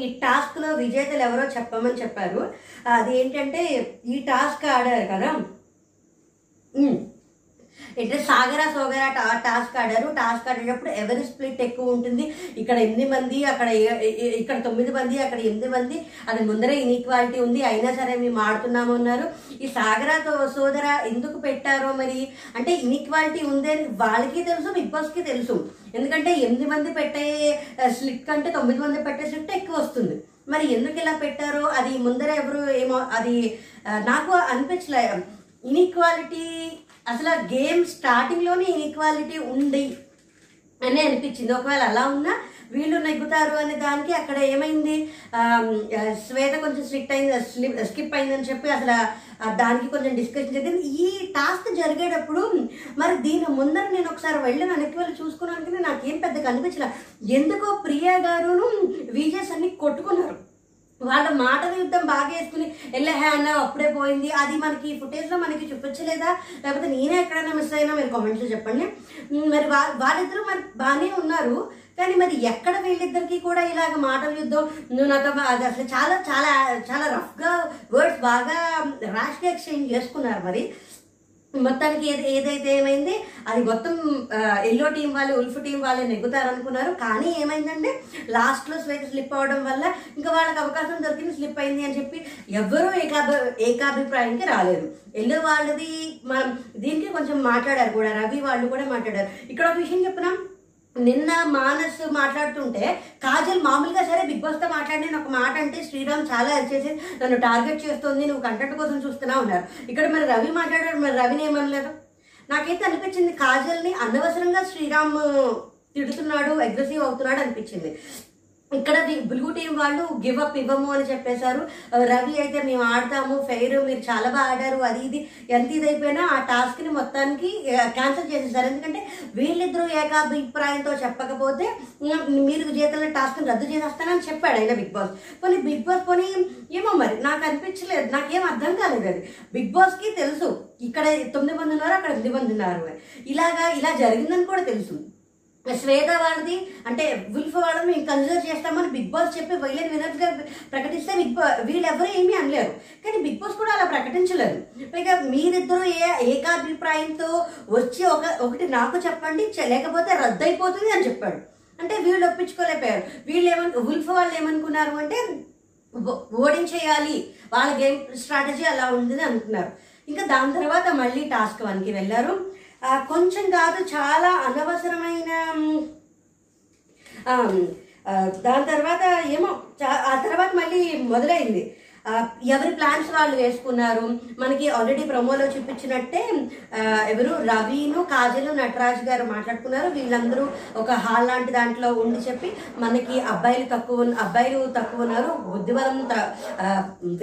ఈ టాస్క్లో విజేతలు ఎవరో చెప్పమని చెప్పారు. అది ఏంటంటే ఈ టాస్క్ ఆడారు కదా. ఉమ్. అంటే సాగర సోగర టా- టాస్క్ ఆడారు. టాస్క్ ఆడేటప్పుడు ఎవరి స్ప్లిట్ ఎక్కువ ఉంటుంది? ఇక్కడ ఎనిమిది మంది అక్కడ ఇక్కడ తొమ్మిది మంది అక్కడ ఎనిమిది మంది అది ముందరే ఇన్ఈక్వాలిటీ ఉంది. అయినా సరే మేము ఆడుతున్నాము అన్నారు. ఈ సాగర సోదర ఎందుకు పెట్టారో మరి? అంటే ఇన్ఈక్వాలిటీ ఉంది అని వాళ్ళకి తెలుసు బిగ్ బాస్కి తెలుసు. ఎందుకంటే ఎనిమిది మంది పెట్టే స్లిట్ కంటే తొమ్మిది మంది పెట్టే స్లిట్ ఎక్కువ వస్తుంది. మరి ఎందుకు ఇలా పెట్టారో? అది ముందర ఎవరు ఏమో అది నాకు అనిపించలే. ఇన్ఈక్వాలిటీ అసలు గేమ్ స్టార్టింగ్లోనే ఈక్వాలిటీ ఉంది అని అనిపించింది. ఒకవేళ అలా ఉన్నా వీళ్ళు నెగ్గుతారు అనే దానికి అక్కడ ఏమైంది? శ్వేత కొంచెం స్ట్రిక్ట్ అయింది స్కిప్ అయిందని చెప్పి అసలు దానికి కొంచెం డిస్కషన్ జరిగింది ఈ టాస్క్ జరిగేటప్పుడు మరి దీని ముందర నేను ఒకసారి వెళ్ళి వెనక్కి వెళ్ళి చూసుకున్నాను నాకేం పెద్దగా అనిపించలే. ఎందుకో ప్రియా గారును విజయస్ అన్ని కొట్టుకున్నారు. వాళ్ళ మాటల యుద్ధం బాగా వేసుకుని వెళ్ళే హ్యాండ్ అప్పుడే పోయింది. అది మనకి ఫుటేజ్లో మనకి చూపించలేదా? లేకపోతే నేనే ఎక్కడైనా మిస్ అయినా మీరు కామెంట్స్లో చెప్పండి. మరి వా- వాళ్ళిద్దరూ మరి బాగానే ఉన్నారు. కానీ మరి ఎక్కడ వీళ్ళిద్దరికి కూడా ఇలాగ మాటల యుద్ధం? నువ్వు నాతో అది అసలు చాలా చాలా చాలా రఫ్గా వర్డ్స్ బాగా రాష్ ఎక్స్చేంజ్ చేసుకున్నారు మరి. మొత్తానికి ఏది ఏదైతే ఏమైంది అది మొత్తం ఎల్లో టీం వాళ్ళు ఉల్ఫ్ టీం వాళ్ళే నెగ్గుతారనుకున్నారు. కానీ ఏమైందంటే లాస్ట్లో శ్వేత స్లిప్ అవ్వడం వల్ల ఇంకా వాళ్ళకి అవకాశం దొరికింది స్లిప్ అయింది అని చెప్పి ఎవ్వరూ ఏకాభి ఏకాభిప్రాయానికి రాలేదు. ఎల్లో వాళ్ళది మనం దీనికి కొంచెం మాట్లాడారు కూడా రవి వాళ్ళు కూడా మాట్లాడారు. ఇక్కడ ఒక విషయం చెప్పినాం నిన్న మానస్ మాట్లాడుతుంటే కాజల్ మామూలుగా సరే బిగ్ బాస్తో మాట్లాడిన ఒక మాట అంటే శ్రీరామ్ చాలా చేసి నన్ను టార్గెట్ చేస్తుంది నువ్వు కంటెంట్ కోసం చూస్తున్నా ఉన్నారు ఇక్కడ మరి రవి మాట్లాడాడు మరి రవిని ఏమనలేదు? నాకైతే అనిపించింది కాజల్ని అనవసరంగా శ్రీరామ్ తిడుతున్నాడు అగ్రెసివ్ అవుతున్నాడు అనిపించింది. ఇక్కడ బ్లూ టీం వాళ్ళు గివ్ అప్ ఇవ్వము అని చెప్పేశారు. రవి అయితే మేము ఆడతాము ఫెయిర్ మీరు చాలా బాగా ఆడారు అది ఇది ఎంత ఇదైపోయినా ఆ టాస్క్ని మొత్తానికి క్యాన్సిల్ చేసేసారు. ఎందుకంటే వీళ్ళిద్దరూ ఏకాభిప్రాయంతో చెప్పకపోతే మీరు చేతుల టాస్క్ని రద్దు చేసేస్తానని చెప్పాడు ఆయన బిగ్ బాస్. పోనీ బిగ్ బాస్ పోనీ ఏమో మరి నాకు అనిపించలేదు నాకేం అర్థం కాలేదు అది. బిగ్ బాస్కి తెలుసు ఇక్కడ తొమ్మిది మంది ఉన్నారు అక్కడ ఎనిమిది మంది ఉన్నారు ఇలాగా ఇలా జరిగిందని కూడా తెలుసు. శ్వేత వాళ్ళది అంటే విల్ఫ్ వాళ్ళని మేము కన్సిడర్ చేస్తామని బిగ్ బాస్ చెప్పి వైలెన్ వినర్స్గా ప్రకటిస్తే బిగ్ బా వీళ్ళెవరూ ఏమీ అనలేరు. కానీ బిగ్ బాస్ కూడా అలా ప్రకటించలేదు. పైగా మీరిద్దరూ ఏ ఏకాభిప్రాయంతో వచ్చి ఒక ఒకటి నాకు చెప్పండి లేకపోతే రద్దయిపోతుంది అని చెప్పాడు. అంటే వీళ్ళు ఒప్పించుకోలేకపోయారు. వీళ్ళు ఏమను ఉల్ఫ్ వాళ్ళు ఏమనుకున్నారు అంటే ఓడించేయాలి. వాళ్ళ గేమ్ స్ట్రాటజీ అలా ఉంది అనుకున్నారు. ఇంకా దాని తర్వాత మళ్ళీ టాస్క్ వన్కి వెళ్ళారు. కొంచెం కాదు చాలా అనవసరమైన ఆ, దాని తర్వాత ఏమో ఆ తర్వాత మళ్ళీ మొదలైంది. ఎవరి ప్లాన్స్ వాళ్ళు వేసుకున్నారు? మనకి ఆల్రెడీ ప్రమోలో చూపించినట్టే ఎవరు? రవిను కాజలు నటరాజ్ గారు మాట్లాడుకున్నారు. వీళ్ళందరూ ఒక హాల్ లాంటి దాంట్లో ఉండి చెప్పి మనకి అబ్బాయిలు తక్కువ అబ్బాయిలు తక్కువ ఉన్నారు. బుద్ధిబలం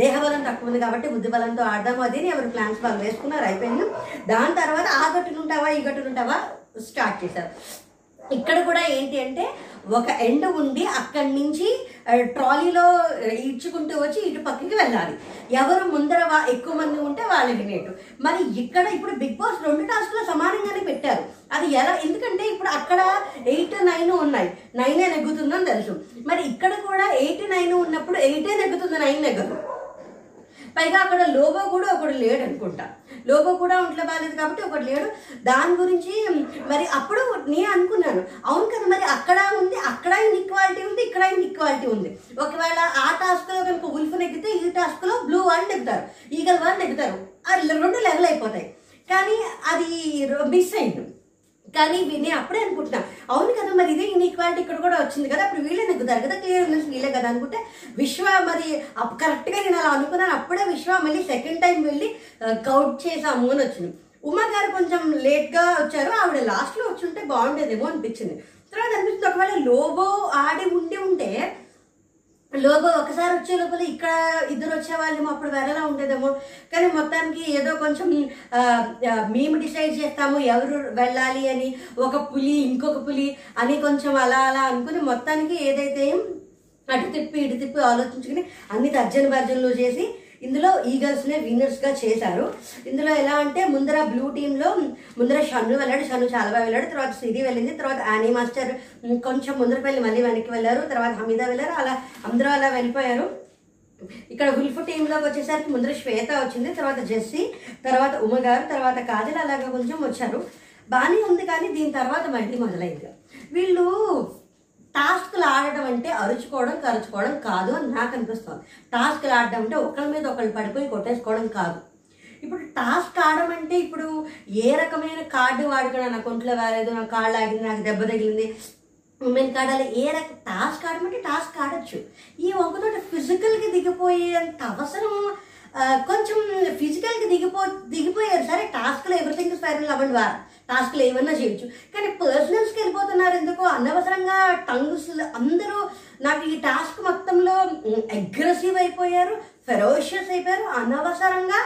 దేహబలం తక్కువ ఉంది కాబట్టి బుద్ధిబలంతో ఆడదాము. అది ఎవరు ప్లాన్స్ వాళ్ళు వేసుకున్నారు. అయిపోయింది. దాని తర్వాత ఆ గట్టునుంటావా ఈ గట్టునుంటావా? స్టార్ట్ చేశారు. ఇక్కడ కూడా ఏంటి అంటే ఒక ఎండ్ ఉండి అక్కడి నుంచి ట్రాలీలో ఈడ్చుకుంటూ వచ్చి ఇటు పక్కకి వెళ్ళాలి. ఎవరు ముందర వా- ఎక్కువ మంది ఉంటే వాళ్ళకి నేటు. మరి ఇక్కడ ఇప్పుడు బిగ్ బాస్ రెండు టాస్క్లు సమానంగానే పెట్టారు. అది ఎలా? ఎందుకంటే ఇప్పుడు అక్కడ ఎయిట్ నైన్ ఉన్నాయి. నైనే నెగ్గుతుందని తెలుసు. మరి ఇక్కడ కూడా ఎయిట్ నైన్ ఉన్నప్పుడు ఎయిటే నెగ్గుతుంది నైన్ నెగ్గదు. పైగా అక్కడ లోబో కూడా ఒకడు లేడు అనుకుంటా లోగో కూడా ఒంట్లో బాగాలేదు కాబట్టి ఒకటి లేడు. దాని గురించి మరి అప్పుడు నేను అనుకున్నాను. అవును కదా మరి అక్కడ ఉంది అక్కడ ఈక్వాలిటీ ఉంది ఇక్కడ ఈక్వాలిటీ ఉంది. ఒకవేళ ఆ టాస్క్లో కనుక ఉల్ఫ్ నెగ్గితే ఈ టాస్క్లో బ్లూ వాళ్ళు నెగ్గుతారు ఈగల్ వాళ్ళు నెగ్గుతారు. అది రెండు లెవెల్ అయిపోతాయి. కానీ అది మిస్ అయింది. కానీ విని అప్పుడే అనుకుంటున్నా. అవును కదా మరి ఇదే ఇన్ఈక్వాలిటీ ఇక్కడ కూడా వచ్చింది కదా అప్పుడు వీళ్ళే నెగ్గుతారు కదా క్లియర్ న్యూస్ వీళ్ళే కదా అనుకుంటే విశ్వ మరి అప్- కరెక్ట్గా నేను అలా అనుకున్నాను అప్పుడే విశ్వ మళ్ళీ సెకండ్ టైం వెళ్ళి కౌట్ చేసాము అని వచ్చింది. ఉమా గారు కొంచెం లేట్గా వచ్చారు ఆవిడ లాస్ట్లో వచ్చి ఉంటే బాగుండేదేమో అనిపించింది. తర్వాత అనిపిస్తుంది ఒకవేళ లోబో ఆడి ఉండి ఉంటే లోపు ఒకసారి వచ్చే లోపల ఇక్కడ ఇద్దరు వచ్చేవాళ్ళేమో అప్పుడు వేరేలా ఉండేదేమో. కానీ మొత్తానికి ఏదో కొంచెం మేము డిసైడ్ చేస్తాము ఎవరు వెళ్ళాలి అని ఒక పులి ఇంకొక పులి అని కొంచెం అలా అలా అనుకుని మొత్తానికి ఏదైతే అటు తిప్పి ఇటు తిప్పి ఆలోచించుకుని అన్ని తర్జన భర్జనలు చేసి ఇందులో ఈగల్స్నే విన్నర్స్గా చేశారు. ఇందులో ఎలా అంటే ముందర బ్లూ టీంలో ముందర షన్ను వెళ్ళాడు. షన్ను చాలా బాగా వెళ్ళాడు. తర్వాత సిరి వెళ్ళింది. తర్వాత యానీ మాస్టర్ కొంచెం ముందర వెళ్ళి మళ్ళీ వెనక్కి వెళ్ళారు. తర్వాత హమీదా వెళ్ళారు. అలా అందరూ అలా వెళ్ళిపోయారు. ఇక్కడ ఉల్ఫ్ టీంలోకి వచ్చేసరికి ముందర శ్వేత వచ్చింది. తర్వాత జెస్సీ తర్వాత ఉమగారు తర్వాత కాజల్ అలాగా కొంచెం వచ్చారు. బాగానే ఉంది కానీ దీని తర్వాత మళ్ళీ మొదలైంది. వీళ్ళు టాస్క్లు ఆడడం అంటే అరుచుకోవడం కరుచుకోవడం కాదు అని నాకు అనిపిస్తుంది. టాస్క్లు ఆడడం అంటే ఒకళ్ళ మీద ఒకళ్ళు పడిపోయి కొట్టేసుకోవడం కాదు. ఇప్పుడు టాస్క్ ఆడడం అంటే ఇప్పుడు ఏ రకమైన కార్డు వాడుకున్నా నాకు ఒంట్లో కాలేదు నాకు కాళ్ళు ఆగింది నాకు దెబ్బ తగిలింది ఉమెన్ కాడాలి ఏ రకం టాస్క్ ఆడమంటే టాస్క్ ఆడచ్చు. ఈ ఒక్కతోటి ఫిజికల్గా దిగిపోయేంత అవసరం కొంచెం ఫిజికల్కి దిగిపో దిగిపోయారు సరే టాస్క్లో ఎవ్రీథింగ్ స్పైరల్ అవ్వండి వారు. టాస్క్లు ఏమన్నా చేయొచ్చు. కానీ పర్సనల్స్కి వెళ్ళిపోతున్నారు ఎందుకో? అనవసరంగా టంగ్స్ అందరూ నాకు ఈ టాస్క్ మొత్తంలో అగ్రెసివ్ అయిపోయారు ఫెరోషియస్ అయిపోయారు. అనవసరంగా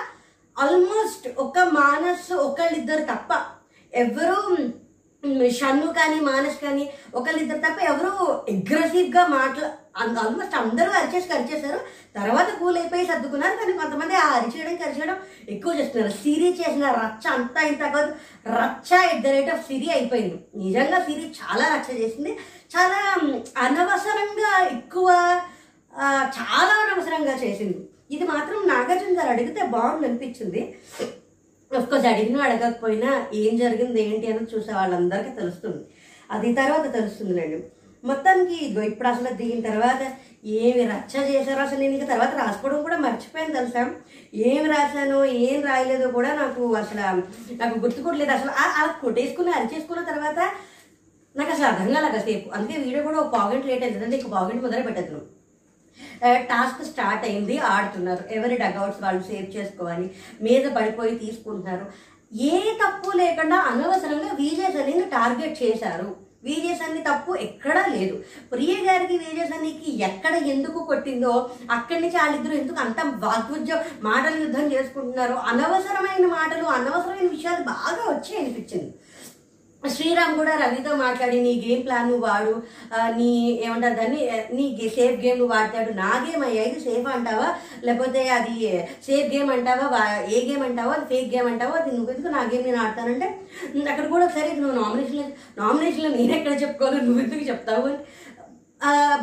ఆల్మోస్ట్ ఒక మానస్ ఒకళ్ళిద్దరు తప్ప ఎవరు షన్ను కానీ మానస్ కానీ ఒకళ్ళిద్దరు తప్ప ఎవరు అగ్రెసివ్గా మాట్లా ఆల్మోస్ట్ అందరూ అరిచేసి కరిచేశారు. తర్వాత కూల్ అయిపోయి సర్దుకున్నారు. కానీ కొంతమంది ఆ అరిచేయడం కరిచేయడం ఎక్కువ చేస్తున్నారు. సిరి చేసిన రచ్చ అంతా ఇంత కాదు. రచ్చ at the rate of Siri అయిపోయింది. నిజంగా సిరి చాలా రచ్చ చేసింది. చాలా అనవసరంగా ఎక్కువ చాలా అనవసరంగా చేసింది. ఇది మాత్రం నాగార్జున గారు అడిగితే బాగుంది అనిపించింది. కోర్స్ అడిగినా అడగకపోయినా ఏం జరిగింది ఏంటి అని చూసే వాళ్ళందరికీ తెలుస్తుంది. అది తర్వాత తెలుస్తుందిలేండి. మొత్తానికి ఇదిగో ఇప్పుడు అసలు దిగిన తర్వాత ఏమి రచ్చ చేశారో అసలు నేను ఇక తర్వాత రాసుకోవడం కూడా మర్చిపోయాను తెలుసా? ఏం రాశానో ఏం రాయలేదో కూడా నాకు అసలు నాకు గుర్తుకోవట్లేదు అసలు ఆ- అలా కొట్టేసుకుని అరిచేసుకున్న తర్వాత నాకు అసలు అర్థం కాలేదు సేపు అందుకే వీడియో కూడా ఒక పావుగంట లేట్ అయింది అంటే ఇంక పావుగంట మొదలు పెట్టేద్దాం. టాస్క్ స్టార్ట్ అయింది ఆడుతున్నారు. ఎవరి డగౌట్స్ వాళ్ళు సేవ్ చేసుకోవాలి మీద పడిపోయి తీసుకుంటున్నారు. ఏ తప్పు లేకుండా అనవసరంగా వీజేస్ అనేది టార్గెట్ చేశారు. వీరియస్ సన్ని తప్పు ఎక్కడా లేదు. ప్రియ గారికి వీరియస్ సన్నికి ఎక్కడ ఎందుకు కొట్టిందో అక్కడి నుంచి వాళ్ళిద్దరు ఎందుకు అంత వాగ్వజ్యం మాటలు యుద్ధం చేసుకుంటున్నారు అనవసరమైన మాటలు అనవసరమైన విషయాలు బాగా వచ్చాయి అనిపించింది. శ్రీరామ్ కూడా రవితో మాట్లాడి నీ గేమ్ ప్లాన్ నువ్వు వాడు. నీ ఏమంటారు దాన్ని? నీ సేఫ్ గేమ్ నువ్వు వాడతాడు. నా గేమ్ అయ్యా ఇది సేఫ్ అంటావా? లేకపోతే అది సేఫ్ గేమ్ అంటావా? ఏ గేమ్ అంటావా? అది ఫేక్ గేమ్ అంటావా? అది నువ్వు ఎందుకు నా గేమ్ నేను ఆడతానంటే అక్కడ కూడా ఒకసారి నువ్వు నామినేషన్ నామినేషన్లో నేను ఎక్కడ చెప్పుకోవాలి నువ్వు ఎందుకు చెప్తావు? అని.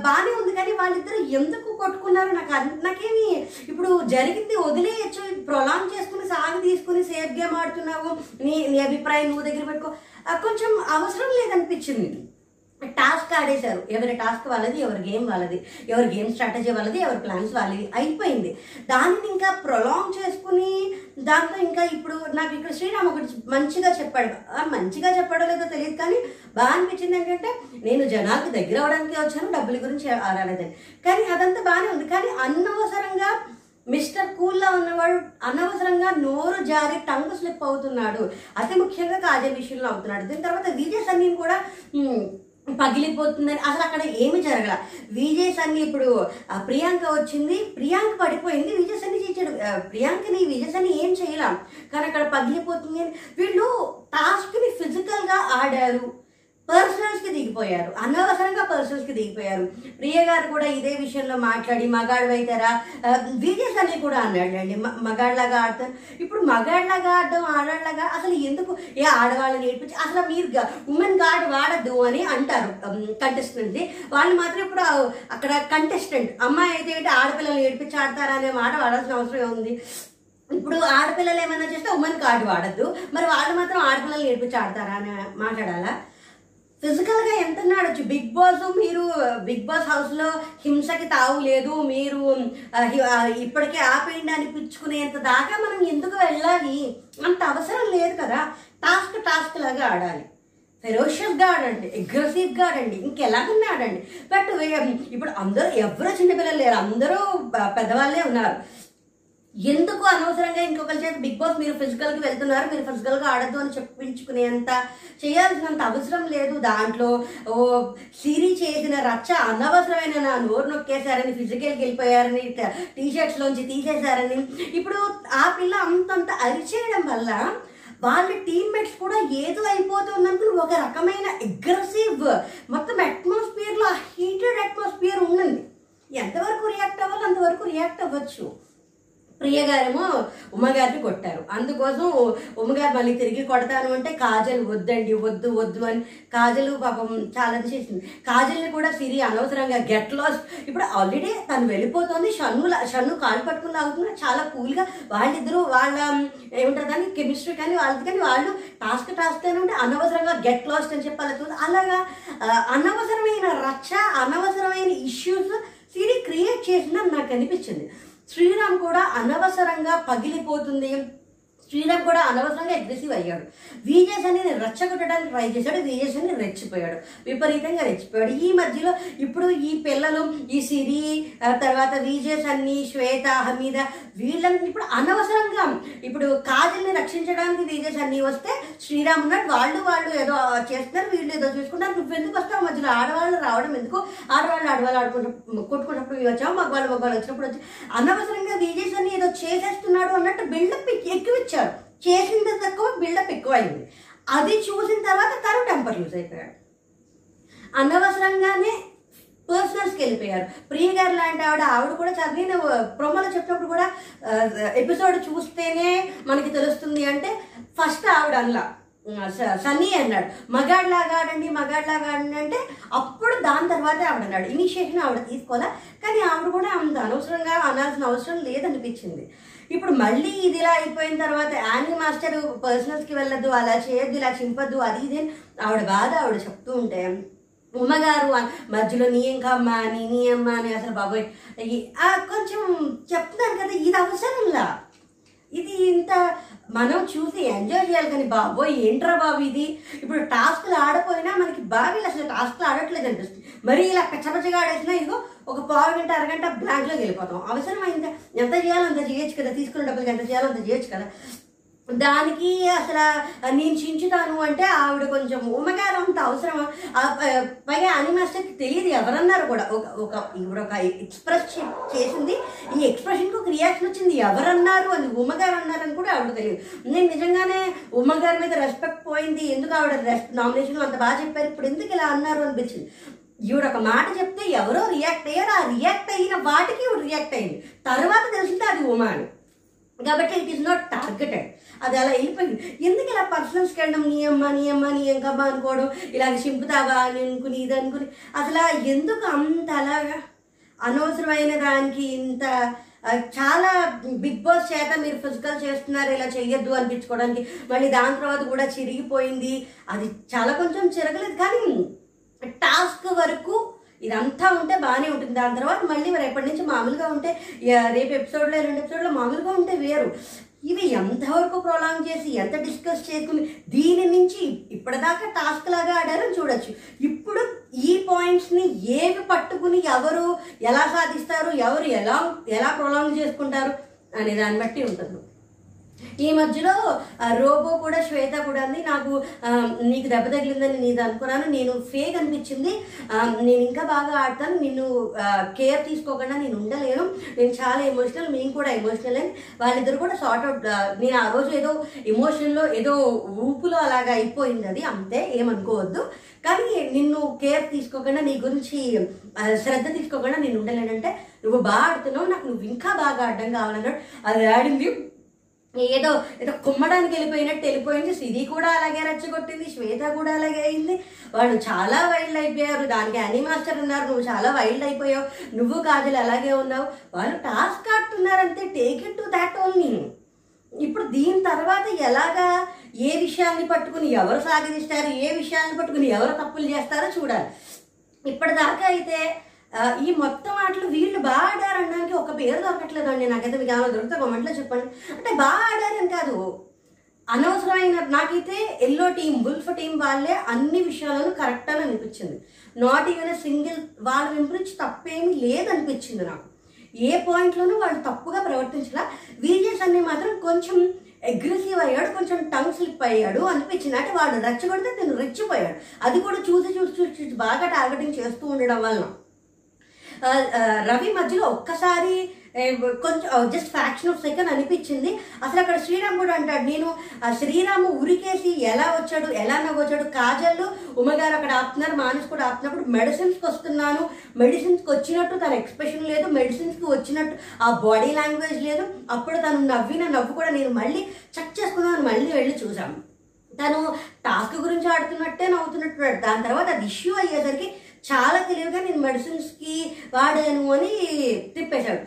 బాగానే ఉంది కానీ వాళ్ళిద్దరు ఎందుకు కొట్టుకున్నారు? నాకు నాకేమి ఇప్పుడు జరిగింది వదిలేయచ్చు. ప్రొలాంగ్ చేసుకుని సాగు తీసుకుని సేఫ్ గేమ్ ఆడుతున్నావు. నీ నీ అభిప్రాయం నువ్వు దగ్గర పెట్టుకో. కొంచెం అవసరం లేదనిపించింది. టాస్క్ ఆడేశారు. ఎవరి టాస్క్ వాళ్ళది ఎవరి గేమ్ వాళ్ళది ఎవరి గేమ్ స్ట్రాటజీ వాళ్ళది ఎవరి ప్లాన్స్ వాళ్ళది అయిపోయింది. దానిని ఇంకా ప్రొలాంగ్ చేసుకుని దాంట్లో ఇంకా ఇప్పుడు నాకు ఇక్కడ శ్రీరామ్ ఒకటి మంచిగా చెప్పాడు. మంచిగా చెప్పాడో లేదో తెలియదు కానీ బాగా అనిపించింది ఏంటంటే నేను జనాలకు దగ్గర అవడానికి వచ్చాను డబ్బుల గురించి ఆడాలేదని కానీ అదంతా బాగానే ఉంది. కానీ అనవసరంగా మిస్టర్ కూల్లా ఉన్నవాడు అనవసరంగా నోరు జారి టంగు స్లిప్ అవుతున్నాడు. అతి ముఖ్యంగా కాజల్ విషయంలో అవుతున్నాడు. దీని తర్వాత విజయ్ సన్నీని కూడా పగిలిపోతుందని అసలు అక్కడ ఏమి జరగల. విజయ్ సన్ని ఇప్పుడు ప్రియాంక వచ్చింది. ప్రియాంక పడిపోయింది. విజయ్ సన్ని చేసాడు ప్రియాంకని విజయ్ సన్ని ఏం చేయలేం? కానీ అక్కడ పగిలిపోతుంది అని వీళ్ళు టాస్క్ని ఫిజికల్గా ఆడారు. పర్సనల్స్కి దిగిపోయారు. అనవసరంగా పర్సనల్స్కి దిగిపోయారు. ప్రియ గారు కూడా ఇదే విషయంలో మాట్లాడి మగాడు అయితారా? విజయస్ అని కూడా అన్నాడండి మ- మగాడిలాగా ఆడతారు ఇప్పుడు మగాడిలాగా ఆడడం ఆడాడిలాగా అసలు ఎందుకు ఏ ఆడవాళ్ళని నేర్పించి అసలు మీరు ఉమెన్ గార్డ్ వాడద్దు అని అంటారు కంటెస్టెంట్ వాళ్ళు మాత్రం ఇప్పుడు అక్కడ కంటెస్టెంట్ అమ్మాయి అయితే ఏంటి ఆడపిల్లలు నేర్పించి ఆడతారా అనే మాట వాడాల్సిన అవసరం ఉంది ఇప్పుడు ఆడపిల్లలు ఏమైనా చేస్తే ఉమెన్ కార్డు వాడద్దు. మరి వాళ్ళు మాత్రం ఆడపిల్లలు నేర్పించి ఆడతారా అని మాట్లాడాలా? ఫిజికల్గా ఎంత ఆడొచ్చు బిగ్ బాస్ మీరు బిగ్ బాస్ హౌస్లో హింసకి తావు లేదు మీరు uh, uh, ఇప్పటికే ఆపేయండి అనిపించుకునేంత దాకా మనం ఎందుకు వెళ్ళాలి? అంత అవసరం లేదు కదా. టాస్క్ టాస్క్ లాగా ఆడాలి. ఫెరోషియస్గా ఆడండి అగ్రెసివ్గా ఆడండి ఇంకెలాగన్నా ఆడండి. బట్ um, ఇప్పుడు అందరూ ఎవరో చిన్నపిల్లలు లేరు అందరూ uh, పెద్దవాళ్ళే ఉన్నారు. ఎందుకు అనవసరంగా ఇంకొకరి చేత బిగ్ బాస్ మీరు ఫిజికల్కి వెళ్తున్నారు? మీరు ఫిజికల్గా ఆడద్దు అని చెప్పించుకునేంత చేయాల్సినంత అవసరం లేదు. దాంట్లో ఓ సిరి చేసిన రచ్చ అనవసరమైన నా నోరు నొక్కేశారని ఫిజికల్కి వెళ్ళిపోయారని టీ షర్ట్స్ తీసేశారని. ఇప్పుడు ఆ పిల్ల అంతంత అరిచేయడం వల్ల వాళ్ళ టీమ్మేట్స్ కూడా ఏదో అయిపోతున్నందుకు ఒక రకమైన అగ్రెసివ్ మొత్తం అట్మాస్ఫియర్లో హీటెడ్ అట్మాస్ఫియర్ ఉండండి ఎంతవరకు రియాక్ట్ అవ్వాలి అంతవరకు రియాక్ట్ అవ్వచ్చు. ప్రియగారేమో ఉమ్మగారిని కొట్టారు. అందుకోసం ఉమ్మగారు మళ్ళీ తిరిగి కొడతాను అంటే కాజల్ వద్దండి వద్దు వద్దు అని కాజల్ పాపం చాలా చేసింది. కాజల్ని కూడా సిరి అనవసరంగా గెట్ లాస్ ఇప్పుడు ఆల్రెడీ తను వెళ్ళిపోతుంది. షన్ను షన్ను కాలు పట్టుకుని లాగుతున్నా. చాలా కూల్గా వాళ్ళిద్దరూ వాళ్ళ ఏమంటారు కానీ కెమిస్ట్రీ కానీ వాళ్ళది కానీ వాళ్ళు టాస్క్ టాస్క్ అని ఉంటే అనవసరంగా గెట్ లాస్ట్ అని చెప్పాలి అలాగా అనవసరమైన రచ్చ అనవసరమైన ఇష్యూస్ సిరి క్రియేట్ చేసిందని నాకు అనిపించింది. శ్రీరామ్ కూడా అనవసరంగా పగిలిపోతుంది. శ్రీరామ్ కూడా అనవసరంగా అగ్రెసివ్ అయ్యాడు. విజయస్ అని రెచ్చగొట్టడానికి ట్రై చేశాడు విజయస్ అని రెచ్చిపోయాడు. విపరీతంగా రెచ్చిపోయాడు. ఈ మధ్యలో ఇప్పుడు ఈ పిల్లలు ఈ సిరి తర్వాత విజయస్ అన్ని శ్వేత హమీద వీళ్ళని ఇప్పుడు అనవసరంగా ఇప్పుడు కాజల్ని రక్షించడానికి విజయస్ అన్ని వస్తే శ్రీరామ్ ఉన్నాడు వాళ్ళు వాళ్ళు ఏదో చేస్తున్నారు వీళ్ళు ఏదో చూసుకుంటారు నువ్వు ఎందుకు వస్తావు? మధ్యలో ఆడవాళ్ళు రావడం ఎందుకు? ఆడవాళ్ళు ఆడవాళ్ళు ఆడుకుంటూ కొట్టుకున్నప్పుడు వచ్చావు? మగవాళ్ళు మగవాళ్ళు వచ్చినప్పుడు వచ్చి? అనవసరంగా విజయస్ అని ఏదో చేసేస్తున్నాడు అన్నట్టు బిల్డప్ ఎక్కువ చేసింది తక్కువ బిల్డప్ ఎక్కువ అయింది అది చూసిన తర్వాత తను టెంపర్ యూజ్ అయిపోయాడు. అనవసరంగానే పర్సనల్స్కి వెళ్ళిపోయారు ప్రియ గారు లాంటి ఆవిడ ఆవిడ కూడా చాలా నేను ప్రోమోలో చెప్పినప్పుడు కూడా ఎపిసోడ్ చూస్తేనే మనకి తెలుస్తుంది అంటే ఫస్ట్ ఆవిడ అనలా స- సన్నీ అన్నాడు. మగాడ్లాగా ఆడండి మగాడ్లాగా ఆడండి అంటే అప్పుడు దాని తర్వాతే ఆవిడ అన్నాడు. ఇనిషియేషన్ ఆవిడ తీసుకోవాలా? కానీ ఆవిడ కూడా అంత అనవసరంగా అనాల్సిన అవసరం లేదనిపించింది. ఇప్పుడు మళ్ళీ ఇది ఇలా అయిపోయిన తర్వాత యానీ మాస్టర్ పర్సనల్స్కి వెళ్ళద్దు అలా చేయొద్దు ఇలా చింపద్దు అది ఇది ఆవిడ బాధ ఆవిడ చెప్తూ ఉంటే ఉమ్మగారు మధ్యలో నీ ఇంకా అమ్మ నీ నీ అమ్మ అని అసలు బాబోయ్. ఆ కొంచెం చెప్తున్నారు కదా ఇది అవసరంలా? ఇది ఇంత మనం చూసి ఎంజాయ్ చేయాలి కానీ బాబోయ్ ఏంట్రా బాబు ఇది? ఇప్పుడు టాస్క్లు ఆడపోయినా మనకి బాగా అసలు టాస్క్లు ఆడట్లేదు అనిపిస్తుంది. మరి ఇలా కచ్చపచ్చగా ఆడేసినా ఇదిగో ఒక పావు గంట అరగంట బ్లాంక్లోకి వెళ్ళిపోతాం. అవసరమైంది? ఎంత చేయాలో అంత చేయొచ్చు కదా. తీసుకున్న డబ్బులకి ఎంత చేయాలో అంత చేయొచ్చు కదా. దానికి అసలు నేను చించుతాను అంటే ఆవిడ కొంచెం ఉమ్మగారు అంత అవసరం. పైగా అనిమాస్టర్కి తెలియదు ఎవరన్నారు కూడా. ఒక ఒక ఇప్పుడు ఒక ఎక్స్ప్రెస్ చేసింది. ఈ ఎక్స్ప్రెషన్కి ఒక రియాక్షన్ వచ్చింది. ఎవరన్నారు? అది ఉమ్మగారు అన్నారని కూడా ఆవిడ తెలియదు. నేను నిజంగానే ఉమ్మగారి మీద రెస్పెక్ట్ పోయింది. ఎందుకు ఆవిడ రెస్ నామినేషన్ అంత బాగా చెప్పారు? ఇప్పుడు ఎందుకు ఇలా అన్నారు అనిపించింది? ఈవిడ ఒక మాట చెప్తే ఎవరో రియాక్ట్ అయ్యారు ఆ రియాక్ట్ అయిన వాటికి రియాక్ట్ అయింది. తర్వాత తెలిసింది అది ఉమా అని కాబట్టి ఇట్ ఈస్ నాట్ టార్గెటెడ్ అది అలా వెళ్ళిపోయింది. ఎందుకు ఇలా పర్సనల్స్కి వెళ్ళడం నీ అమ్మ నీ అమ్మ నీ ఎంకమ్మ అనుకోవడం? ఇలాగ చింపుతావా అని అనుకుని ఇది అనుకుని. అసలు ఎందుకు అంత అలాగా? అనవసరమైన దానికి ఇంత చాలా బిగ్ బాస్ చేత మీరు ఫిజికల్ చేస్తున్నారు ఇలా చెయ్యొద్దు అనిపించుకోవడానికి. మళ్ళీ దాని తర్వాత కూడా చిరిగిపోయింది. అది చాలా కొంచెం చిరగలేదు. కానీ టాస్క్ వరకు ఇదంతా ఉంటే బాగానే ఉంటుంది. దాని తర్వాత మళ్ళీ రేపటి నుంచి మామూలుగా ఉంటే రేపు ఎపిసోడ్లో రెండు ఎపిసోడ్లో మామూలుగా ఉంటే వేరు. ఇవి ఎంతవరకు ప్రొలాంగ్ చేసి ఎంత డిస్కస్ చేసుకుని దీని నుంచి ఇప్పటిదాకా టాస్క్ లాగా ఆడారని చూడొచ్చు. ఇప్పుడు ఈ పాయింట్స్ని ఏవి పట్టుకుని ఎవరు ఎలా సాధిస్తారు ఎవరు ఎలా ఎలా ప్రొలాంగ్ చేసుకుంటారు అనే దాన్ని బట్టి ఉంటుంది. ఈ మధ్యలో ఆ, రోబో కూడా శ్వేత కూడా అంది నాకు నీకు దెబ్బ తగిలిందని నేను అనుకున్నాను. నేను ఫేక్ అనిపించింది. నేను ఇంకా బాగా ఆడతాను. నిన్ను కేర్ తీసుకోకుండా నేను ఉండలేను. నేను చాలా ఎమోషనల్ మేము కూడా ఎమోషనల్ అని వాళ్ళిద్దరు కూడా సార్ట్ అవుట్ నేను ఆ రోజు ఏదో ఎమోషన్లో ఏదో ఊపులో అలాగా అయిపోయింది అది. అంతే ఏమనుకోవద్దు. కానీ నిన్ను కేర్ తీసుకోకుండా నీ గురించి శ్రద్ధ తీసుకోకుండా నేను ఉండలేనంటే నువ్వు బాగా ఆడుతున్నావు. నాకు నువ్వు ఇంకా బాగా ఆడడం కావాలన్నాడు. అది ఆడింది. ఏదో ఏదో కుమ్మడానికి వెళ్ళిపోయినట్టు వెళ్ళిపోయింది. సిరి కూడా అలాగే రెచ్చగొట్టింది శ్వేత కూడా అలాగే అయింది. వాళ్ళు చాలా వైల్డ్ అయిపోయారు. దానికి అనీ మాస్టర్ ఉన్నారు. నువ్వు చాలా వైల్డ్ అయిపోయావు. నువ్వు కాజలు అలాగే ఉన్నావు. వాళ్ళు task ఆడుతున్నారంటే take it to that only ఇప్పుడు దీని తర్వాత ఎలాగా ఏ విషయాన్ని పట్టుకుని ఎవరు సాగదీస్తారు ఏ విషయాన్ని పట్టుకుని ఎవరు తప్పులు చేస్తారో చూడాలి. ఇప్పటిదాకా అయితే ఈ మొత్తం ఆటలు వీళ్ళు బాగా ఆడారు అనడానికి ఒక పేరు దొరకట్లేదండి. నాకైతే మీకు ఏమైనా దొరికితే కామెంట్లో చెప్పండి. అంటే బాగా ఆడారని కాదు. అనవసరమైన నాకైతే ఎల్లో టీం బుల్ఫ్ టీం వాళ్ళే అన్ని విషయాలను కరెక్ట్ అని అనిపించింది. నాట్ ఈవెన్ సింగిల్ వాళ్ళ వింపురించి తప్పేమీ లేదనిపించింది నాకు. ఏ పాయింట్లోనూ వాళ్ళు తప్పుగా ప్రవర్తించలా. విజయస్ అన్ని మాత్రం కొంచెం అగ్రెసివ్ అయ్యాడు కొంచెం టంగ్ స్లిప్ అయ్యాడు అనిపించింది. అంటే వాడు రెచ్చగొడితే నేను రెచ్చిపోయాడు అది కూడా చూసి చూసి చూసి చూసి బాగా టార్గెటింగ్ చేస్తూ ఉండడం వలన. రవి మధ్యలో ఒక్కసారి కొంచెం జస్ట్ ఫ్యాక్షన్ ఆఫ్ సెకండ్ అనిపించింది. అసలు అక్కడ శ్రీరామ్ కూడా అంటాడు నేను ఆ శ్రీరాము ఉరికేసి ఎలా వచ్చాడు ఎలా నవ్వొచ్చాడు కాజల్లు ఉమ్మగారు అక్కడ ఆపుతున్నారు మానస్ కూడా ఆపుతున్నప్పుడు మెడిసిన్స్కి వస్తున్నాను మెడిసిన్స్కి వచ్చినట్టు తన ఎక్స్ప్రెషన్ లేదు మెడిసిన్స్కి వచ్చినట్టు ఆ బాడీ లాంగ్వేజ్ లేదు. అప్పుడు తను నవ్విన నవ్వు కూడా నేను మళ్ళీ చెక్ చేసుకున్నాను మళ్ళీ వెళ్ళి చూసాను తను టాస్క్ గురించి ఆడుతున్నట్టే నవ్వుతున్నట్టున్నాడు దాని తర్వాత అది ఇష్యూ అయ్యేసరికి చాలా తెలివిగా నేను మెడిసిన్స్కి వాడాను అని తిప్పేశాడు.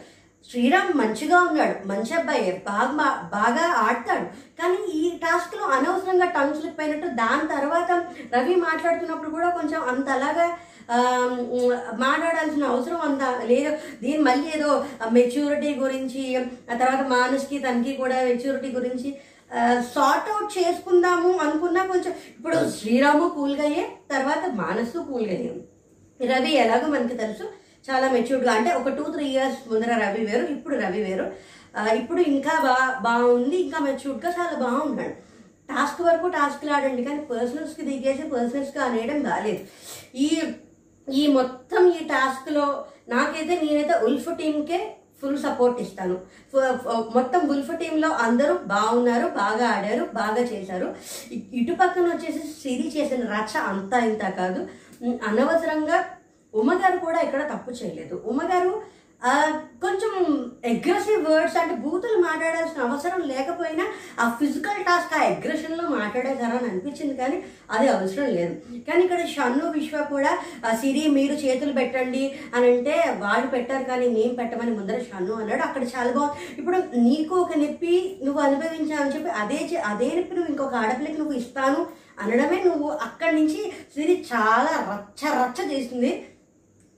శ్రీరామ్ మంచిగా ఉన్నాడు. మంచి అబ్బాయి. బాగా బాగా ఆడతాడు. కానీ ఈ టాస్క్లో అనవసరంగా టంగ్ స్లిప్ అయినట్టు దాని తర్వాత రవి మాట్లాడుతున్నప్పుడు కూడా కొంచెం అంత అలాగా మాట్లాడాల్సిన అవసరం అంత లేదు. దీని మళ్ళీ ఏదో మెచ్యూరిటీ గురించి ఆ తర్వాత మానస్కి తనకి కూడా మెచ్యూరిటీ గురించి సార్ట్ అవుట్ చేసుకుందాము అనుకున్నా కొంచెం ఇప్పుడు శ్రీరాము కూల్గా అయ్యే తర్వాత మానసు కూల్గా అయ్యాం రవి ఎలాగో మనకి తెలుసు చాలా మెచ్యూర్డ్గా అంటే ఒక టూ త్రీ ఇయర్స్ ముందర రవి వేరు ఇప్పుడు రవి వేరు. ఇప్పుడు ఇంకా బా బాగుంది ఇంకా మెచ్యూర్డ్గా చాలా బాగున్నాడు. టాస్క్ వరకు టాస్క్లు ఆడండి కానీ పర్సనల్స్కి దిగేసి పర్సనల్స్గా అనేయడం బాగాలేదు ఈ ఈ మొత్తం ఈ టాస్క్లో నాకైతే నేనైతే ఉల్ఫ్ టీంకే ఫుల్ సపోర్ట్ ఇస్తాను. మొత్తం ఉల్ఫ్ టీంలో అందరూ బాగున్నారు బాగా ఆడారు బాగా చేశారు. ఇటుపక్కన ఇటు పక్కన వచ్చేసి సిరి చేసిన రచ్చ అంతా ఇంత కాదు. అనవసరంగా ఉమ్మగారు కూడా ఇక్కడ తప్పు చేయలేదు. ఉమ్మగారు కొంచెం అగ్రెసివ్ వర్డ్స్ అంటే బూతులు మాట్లాడాల్సిన అవసరం లేకపోయినా ఆ ఫిజికల్ టాస్క్ ఆ అగ్రెషన్లో మాట్లాడేశారని అనిపించింది కానీ అది అవసరం లేదు. కానీ ఇక్కడ షన్ను విశ్వ కూడా ఆ, సిరి మీరు చేతులు పెట్టండి అని అంటే వాడు పెట్టారు కానీ నేను పెట్టమని ముందర షన్ను అన్నాడు. అక్కడ చాలా బాగుంది. ఇప్పుడు నీకు ఒక నొప్పి నువ్వు అనుభవించావని చెప్పి అదే అదే నొప్పి నువ్వు ఇంకొక ఆడపిల్లకి నువ్వు ఇస్తాను అనడమే నువ్వు అక్కడి నుంచి సిరి చాలా రచ్చ రచ్చ చేసింది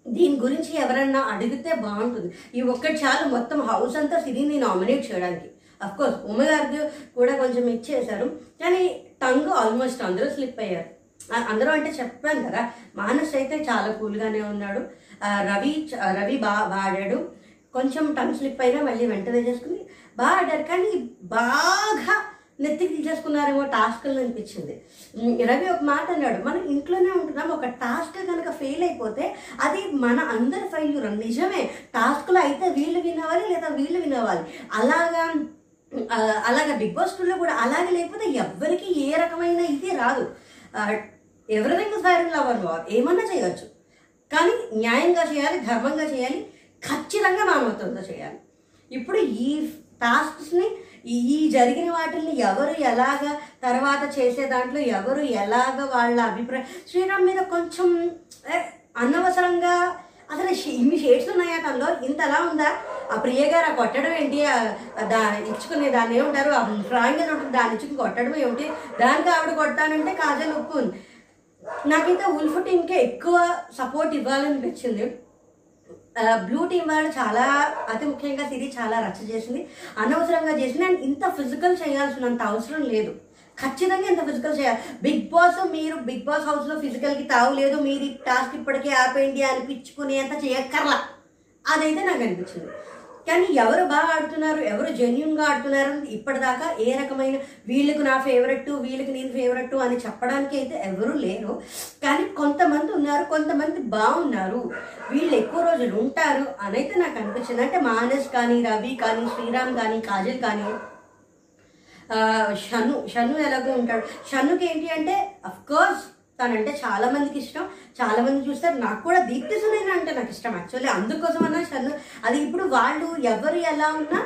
దీని గురించి ఎవరన్నా అడిగితే బాగుంటుంది. ఈ ఒక్కటి చాలు మొత్తం హౌస్ అంతా సిరిని నామినేట్ చేయడానికి. అఫ్కోర్స్ కోర్స్ కూడా కొంచెం ఇచ్చేశారు. కానీ టంగ్ ఆల్మోస్ట్ అందరూ స్లిప్ అయ్యారు. అందరూ అంటే చెప్పాను కదా మానస్ అయితే చాలా కూల్గానే ఉన్నాడు. రవి రవి బాగా ఆడాడు కొంచెం టంగ్ స్లిప్ అయినా మళ్ళీ వెంటనే చేసుకుని బాగా ఆడారు కానీ బాగా నెత్తికి తీసేసుకున్నారేమో టాస్క్లు అనిపించింది. రవి ఒక మాట అన్నాడు మనం ఇంట్లోనే ఉంటున్నాం ఒక టాస్క్ కనుక ఫెయిల్ అయిపోతే అది మన అందరి ఫెయిల్యూర్ నిజమే. టాస్క్లో అయితే వీళ్ళు వినవాలి లేదా వీళ్ళు వినవాలి. అలాగా అలాగా బిగ్ బాస్ టూలో కూడా అలాగే లేకపోతే ఎవ్వరికి ఏ రకమైన ఇది రాదు. ఎవరిథింగ్ ఫైర్ లవర్ వార్ ఏమన్నా చేయొచ్చు. కానీ న్యాయంగా చేయాలి ధర్మంగా చేయాలి ఖచ్చితంగా మానవత్వంతో చేయాలి. ఇప్పుడు ఈ టాస్క్స్ని ఈ జరిగిన వాటిల్ని ఎవరు ఎలాగ తర్వాత చేసే దాంట్లో ఎవరు ఎలాగ వాళ్ళ అభిప్రాయం? శ్రీరామ్ మీద కొంచెం అనవసరంగా అసలు ఇన్ని షేడ్స్ ఉన్నాయా తనలో? ఇంతలా ఉందా? ఆ ప్రియ గారు ఆ కొట్టడం ఏంటి? దా ఇచ్చుకునే దాన్ని ఏమంటారు? ఆ డ్రాయింగ్ అని ఉంటుంది దాన్ని ఇచ్చుకుని కొట్టడం ఏమిటి? దానికి ఆవిడ కొడతానంటే కాజల్ ఉప్పు ఉంది. నాకైతే ఉల్ఫ్ టీంకే ఎక్కువ సపోర్ట్ ఇవ్వాలనిపించింది. బ్లూ టీం వాళ్ళు చాలా అతి ముఖ్యంగా సిరి చాలా రచ్చ చేసింది. అనవసరంగా చేసింది. అండ్ ఇంత ఫిజికల్ చేయాల్సినంత అవసరం లేదు. ఖచ్చితంగా ఇంత ఫిజికల్ చేయాలి. బిగ్ బాస్ మీరు బిగ్ బాస్ హౌస్లో ఫిజికల్కి తావులేదు మీరు ఈ టాస్క్ ఇప్పటికే ఆపేయండి అనిపించుకునేంత చేయక్కర్లా. అదైతే నాకు అనిపించింది. కానీ ఎవరు బాగా ఆడుతున్నారు ఎవరు జెన్యున్గా ఆడుతున్నారు ఇప్పటిదాకా ఏ రకమైన వీళ్ళకు నా ఫేవరెట్ వీళ్ళకి నేను ఫేవరెట్ అని చెప్పడానికి అయితే ఎవరు లేరు. కానీ కొంతమంది ఉన్నారు కొంతమంది బాగున్నారు. వీళ్ళు ఎక్కువ రోజులు ఉంటారు అని అయితే నాకు అనిపించింది. అంటే మానస్ కానీ రవి కానీ శ్రీరామ్ కానీ కాజల్ కానీ షను షను ఎలాగో ఉంటాడు. షన్నుకి ఏంటి అంటే అఫ్కోర్స్ తనంటే చాలా మందికి ఇష్టం. చాలా మంది చూస్తారు. నాకు కూడా దీప్తి సునైన అంటే నాకు ఇష్టం యాక్చువల్లీ అందుకోసం అన్నా చదువు అది ఇప్పుడు వాళ్ళు ఎవరు ఎలా ఉన్నా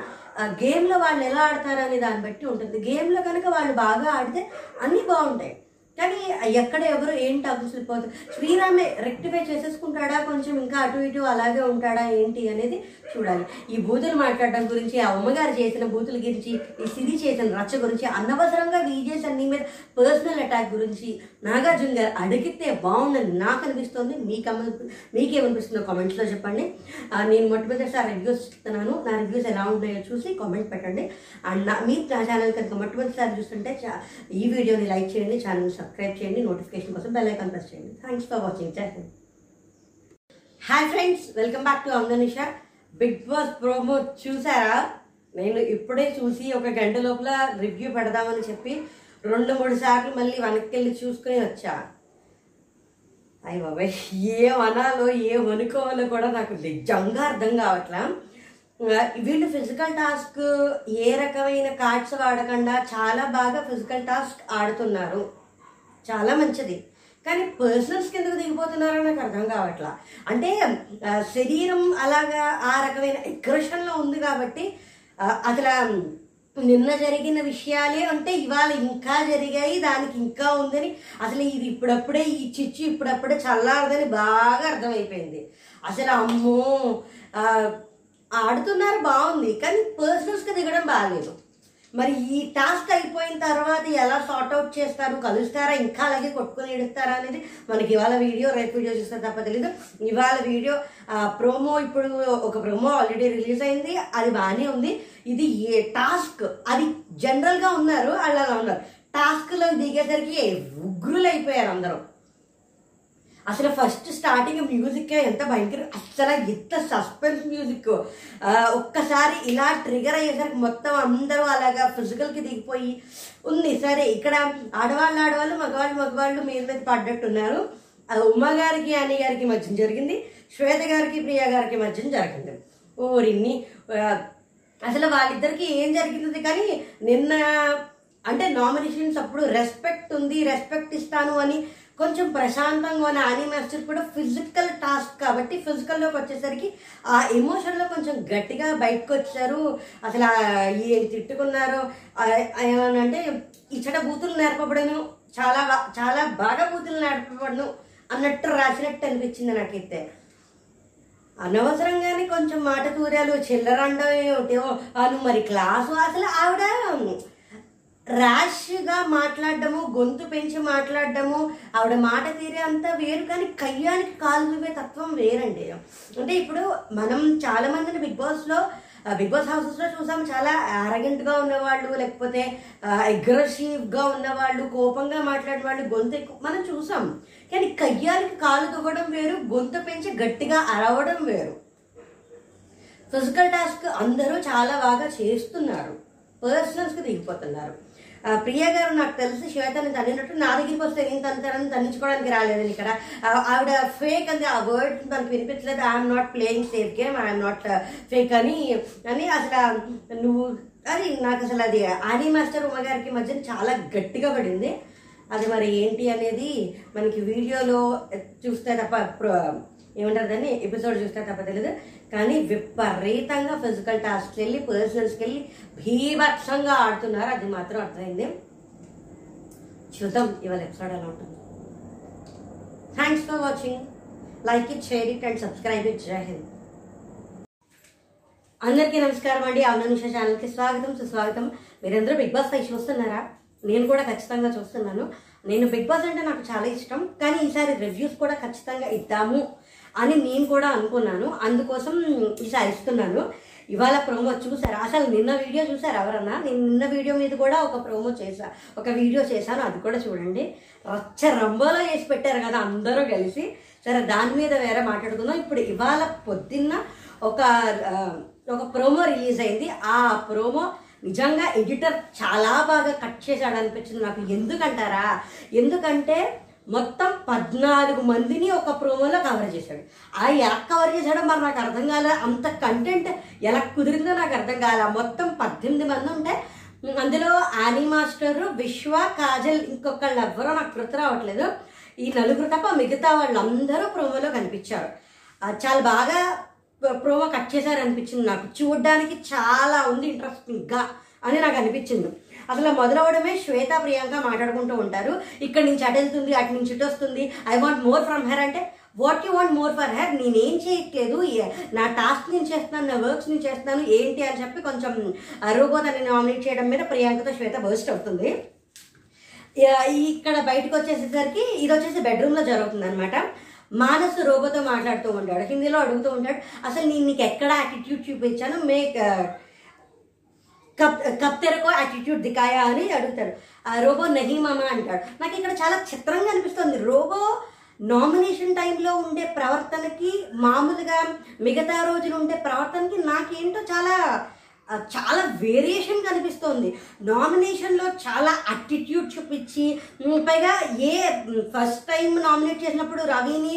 గేమ్లో వాళ్ళు ఎలా ఆడతారు అనే దాన్ని బట్టి ఉంటుంది. గేమ్లో కనుక వాళ్ళు బాగా ఆడితే అన్నీ బాగుంటాయి. కానీ ఎక్కడ ఎవరు ఏంటి అభిసిపోతుంది శ్రీరామే రెక్టిఫై చేసేసుకుంటాడా? కొంచెం ఇంకా అటు ఇటు అలాగే ఉంటాడా? ఏంటి అనేది చూడాలి. ఈ బూతులు మాట్లాడడం గురించి ఆ అమ్మగారు చేసిన బూతుల గురించి ఈ సిది చేసిన రచ్చ గురించి అనవసరంగా విజయ్ అన్ని మీద పర్సనల్ అటాక్ గురించి నాగార్జున గారు అడిగితే బాగుందని నాకు అనిపిస్తుంది. మీకు అమ- మీకేమనిపిస్తుందో కామెంట్స్లో చెప్పండి. నేను మొట్టమొదటిసారి రివ్యూస్ ఇస్తున్నాను నా రివ్యూస్ ఎలా ఉన్నాయో చూసి కామెంట్ పెట్టండి. అండ్ నా మీ నా ఛానల్ కనుక మొట్టమొదటిసారి చూస్తుంటే చా- ఈ వీడియోని లైక్ చేయండి ఛానల్ సబ్స్క్రైబ్ చేయండి నోటిఫికేషన్ కోసం బెల్ ఐకాన్ ప్రెస్ చేయండి. థ్యాంక్స్ ఫర్ వాచింగ్ జై Hind hi friends welcome back to అమ్దనిషా Bigg Boss promo చూసారా? నేను ఇప్పుడే చూసి ఒక గంట లోపల రివ్యూ పెడదామని చెప్పి రెండు మూడు సార్లు మళ్ళీ వెనక్కి వెళ్ళి చూసుకుని వచ్చా. అయ్య బాబాయ్ ఏం అనాలో ఏం అనుకోవాలో కూడా నాకు నిజంగా అర్థం కావట్లా. వీళ్ళు ఫిజికల్ టాస్క్ ఏ రకమైన కార్డ్స్ వాడకుండా చాలా బాగా ఫిజికల్ టాస్క్ ఆడుతున్నారు. చాలా మంచిది. కానీ పర్సనల్స్ కిందకు దిగిపోతున్నారో నాకు అర్థం కావట్లా. అంటే శరీరం అలాగా ఆ రకమైన ఎగ్రెషన్లో ఉంది కాబట్టి అసలు నిన్న జరిగిన విషయాలే అంటే ఇవాళ ఇంకా జరిగాయి దానికి ఇంకా ఉందని. అసలు ఇది ఇప్పుడప్పుడే ఈ చిచ్చు ఇప్పుడప్పుడే చల్లారదని బాగా అర్థమైపోయింది. అసలు అమ్మో ఆడుతున్నారు బాగుంది కానీ పర్సనల్స్కి దిగడం బాగాలేదు మరి ఈ టాస్క్ అయిపోయిన తర్వాత ఎలా సార్ట్ అవుట్ చేస్తారు? కలుస్తారా? ఇంకా అలాగే కొట్టుకొని ఏడుస్తారా అనేది మనకి ఇవాళ వీడియో రేపు వీడియో చూస్తే తప్ప తెలీదు. ఇవాళ వీడియో ప్రోమో ఇప్పుడు ఒక ప్రోమో ఆల్రెడీ రిలీజ్ అయింది. అది బాగానే ఉంది. ఇది ఏ టాస్క్ అది జనరల్గా ఉన్నారు వాళ్ళు అలా ఉన్నారు. టాస్క్లో దిగేసరికి ఉగ్రులు అయిపోయారు అందరూ. అసలు ఫస్ట్ స్టార్టింగ్ మ్యూజిక్ ఎంత భయంకర అసలు ఎంత సస్పెన్స్ మ్యూజిక్ ఒక్కసారి ఇలా ట్రిగర్ అయ్యేసరికి మొత్తం అందరూ అలాగా ఫిజికల్కి దిగిపోయి ఉంది సరే ఇక్కడ ఆడవాళ్ళు ఆడవాళ్ళు మగవాళ్ళు మగవాళ్ళు మీద మీద పడ్డట్టున్నారు. ఉమ్మగారికి ఉమా గారికి అని గారికి మధ్య జరిగింది. శ్వేత గారికి ప్రియా గారికి మధ్య జరిగింది. ఓరిన్ని అసలు వాళ్ళిద్దరికి ఏం జరిగింది కానీ నిన్న అంటే నామినేషన్స్ అప్పుడు రెస్పెక్ట్ ఉంది రెస్పెక్ట్ ఇస్తాను అని కొంచెం ప్రశాంతంగా ఉన్న ఆనీ మాస్టర్ కూడా ఫిజికల్ టాస్క్ కాబట్టి ఫిజికల్లోకి వచ్చేసరికి ఆ ఎమోషన్లో కొంచెం గట్టిగా బయటకు వచ్చారు. అసలు ఏం తిట్టుకున్నారో. ఏమనంటే ఇచ్చట బూతులు నేర్పబడను చాలా చాలా బాగా బూతులు నేర్పబడను అన్నట్టు రాసినట్టు అనిపించింది నాకైతే. అనవసరంగానే కొంచెం మాట తూరాలు చిల్లరండో ఏమిటో అను మరి క్లాసు అసలు ఆవిడ ర్యాష్గా మాట్లాడడము గొంతు పెంచి మాట్లాడడము ఆవిడ మాట తీరే అంతా వేరు కానీ కయ్యానికి కాలు చూపే తత్వం వేరండి. అంటే ఇప్పుడు మనం చాలా మందిని బిగ్ బాస్లో బిగ్ బాస్ హౌసెస్లో చూసాం చాలా గా ఉన్నవాళ్ళు లేకపోతే అగ్రెసివ్గా ఉన్నవాళ్ళు కోపంగా మాట్లాడే వాళ్ళు గొంతు ఎక్కువ మనం చూసాం కానీ కయ్యానికి కాలు దువ్వడం వేరు గొంతు పెంచి గట్టిగా అరవడం వేరు. ఫిజికల్ టాస్క్ అందరూ చాలా బాగా చేస్తున్నారు. పర్సనల్స్కి దిగిపోతున్నారు. ప్రియ గారు నాకు తెలిసి శ్వేతని తన్నినట్టు నా దగ్గరికి వస్తే నేను తనని తన్నించుకోవడానికి రాలేదని ఇక్కడ. ఆవిడ ఫేక్ అంటే ఆ వర్డ్ మనకు వినిపించలేదు. I'm not playing safe game I'm not fake అని అని అసలు నువ్వు అది నాకు అసలు అది ఆని మాస్టర్ ఉమ్మగారికి మధ్య చాలా గట్టిగా పడింది. అది మరి ఏంటి అనేది మనకి వీడియోలో చూస్తే తప్ప ఏమంటారు దాన్ని? ఎపిసోడ్ చూస్తే తప్ప తెలియదు కానీ విపరీతంగా ఫిజికల్ టాస్క్కి వెళ్ళి పర్సనల్స్కి వెళ్ళి భీభత్సంగా ఆడుతున్నారు. అది మాత్రం అర్థమైంది. చూద్దాం ఇవాళ ఎపిసోడ్ ఎలా ఉంటుంది. Thanks for watching like it share it and subscribe it జై హింద్ అందరికీ నమస్కారం అండి. అవుననుష ఛానల్కి స్వాగతం సుస్వాగతం. మీరందరూ బిగ్ బాస్ ఫైవ్ చూస్తున్నారా? నేను కూడా ఖచ్చితంగా చూస్తున్నాను. నేను బిగ్ బాస్ అంటే నాకు చాలా ఇష్టం. కానీ ఈసారి రివ్యూస్ కూడా ఖచ్చితంగా ఇద్దాము. అని నేను కూడా అనుకున్నాను. అందుకోసం ఈసారి ఇస్తున్నాను ఇవాళ ప్రోమో చూసారా? అసలు నిన్న వీడియో చూసారు ఎవరన్నా? నేను నిన్న వీడియో మీద కూడా ఒక ప్రోమో చేశా. ఒక వీడియో చేశాను. అది కూడా చూడండి. రచ్చ రంబోలో చేసి పెట్టారు కదా అందరూ కలిసి. సరే దాని మీద వేరే మాట్లాడుకుందాం. ఇప్పుడు ఇవాళ పొద్దున్న ఒక ఒక ప్రోమో రిలీజ్ అయింది. ఆ ప్రోమో నిజంగా ఎడిటర్ చాలా బాగా కట్ చేశాడు అనిపించింది నాకు. ఎందుకంటారా? ఎందుకంటే మొత్తం పద్నాలుగు మందిని ఒక ప్రోమోలో కవర్ చేశాడు. ఆ ఎలా కవర్ చేశాడో మరి నాకు అర్థం కాలే. అంత కంటెంట్ ఎలా కుదిరిందో నాకు అర్థం కాలే. మొత్తం పద్దెనిమిది మంది ఉంటే అందులో ఆనీ మాస్టర్ విశ్వ కాజల్ ఇంకొకళ్ళు ఎవ్వరో నాకు గుర్తు రావట్లేదు. ఈ నలుగురు తప్ప మిగతా వాళ్ళందరూ ప్రోమోలో కనిపించారు. చాలా బాగా ప్రోమో కట్ చేశారు అనిపించింది నాకు. చూడడానికి చాలా ఉంది ఇంట్రెస్టింగ్గా అని నాకు అనిపించింది. అసలు మొదలవడమే శ్వేత ప్రియాంక మాట్లాడుకుంటూ ఉంటారు. ఇక్కడ నుంచి అటెళ్తుంది అటు నుంచి ఇటు వస్తుంది. I want more from her అంటే what you want more for her నేనేం చేయట్లేదు. నా టాస్క్ నేను చేస్తున్నాను నా వర్క్స్ నేను చేస్తున్నాను ఏంటి అని చెప్పి కొంచెం రోబో నామినేట్ చేయడం మీద ప్రియాంకతో శ్వేత బస్ట్ అవుతుంది. ఇక్కడ బయటకు వచ్చేసేసరికి ఇది వచ్చేసి బెడ్రూమ్లో జరుగుతుంది అనమాట మానసు రోబోతో మాట్లాడుతూ ఉంటాడు హిందీలో అడుగుతూ ఉంటాడు. అసలు నేను నీకు ఎక్కడ యాటిట్యూడ్ చూపించాను? మేక్ కప్ కప్తెరకో యాటిట్యూడ్ దికాయా అని అడుగుతాడు ఆ రోబో నహీ మామా అంటాడు నాకు ఇక్కడ చాలా చిత్రంగా అనిపిస్తుంది రోబో నామినేషన్ టైంలో ఉండే ప్రవర్తనకి మామూలుగా మిగతా రోజులు ఉండే ప్రవర్తనకి నాకేంటో చాలా చాలా వేరియేషన్ కనిపిస్తోంది. నామినేషన్లో చాలా అటిట్యూడ్ చూపించి పైగా ఏ ఫస్ట్ టైం నామినేట్ చేసినప్పుడు రవిని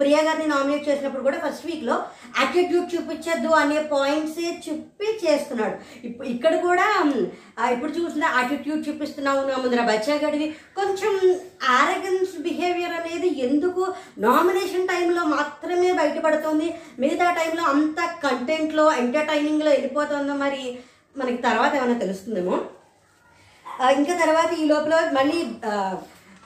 ప్రియా గారిని నామినేట్ చేసినప్పుడు కూడా ఫస్ట్ వీక్లో అటిట్యూడ్ చూపించద్దు అనే పాయింట్సే చెప్పి చేస్తున్నాడు. ఇప్పుడు ఇక్కడ కూడా ఇప్పుడు చూసిన అటిట్యూడ్ చూపిస్తున్నావు నా ముందర బచ్చా గడివి. కొంచెం ఆరగన్స్ బిహేవియర్ అనేది ఎందుకు నామినేషన్ టైంలో మాత్రమే బయటపడుతుంది? మిగతా టైంలో అంత కంటెంట్లో ఎంటర్టైనింగ్లో అయిపోతుందో మరి మనకి తర్వాత ఏమైనా తెలుస్తుందేమో. ఇంకా తర్వాత ఈ లోపల మళ్ళీ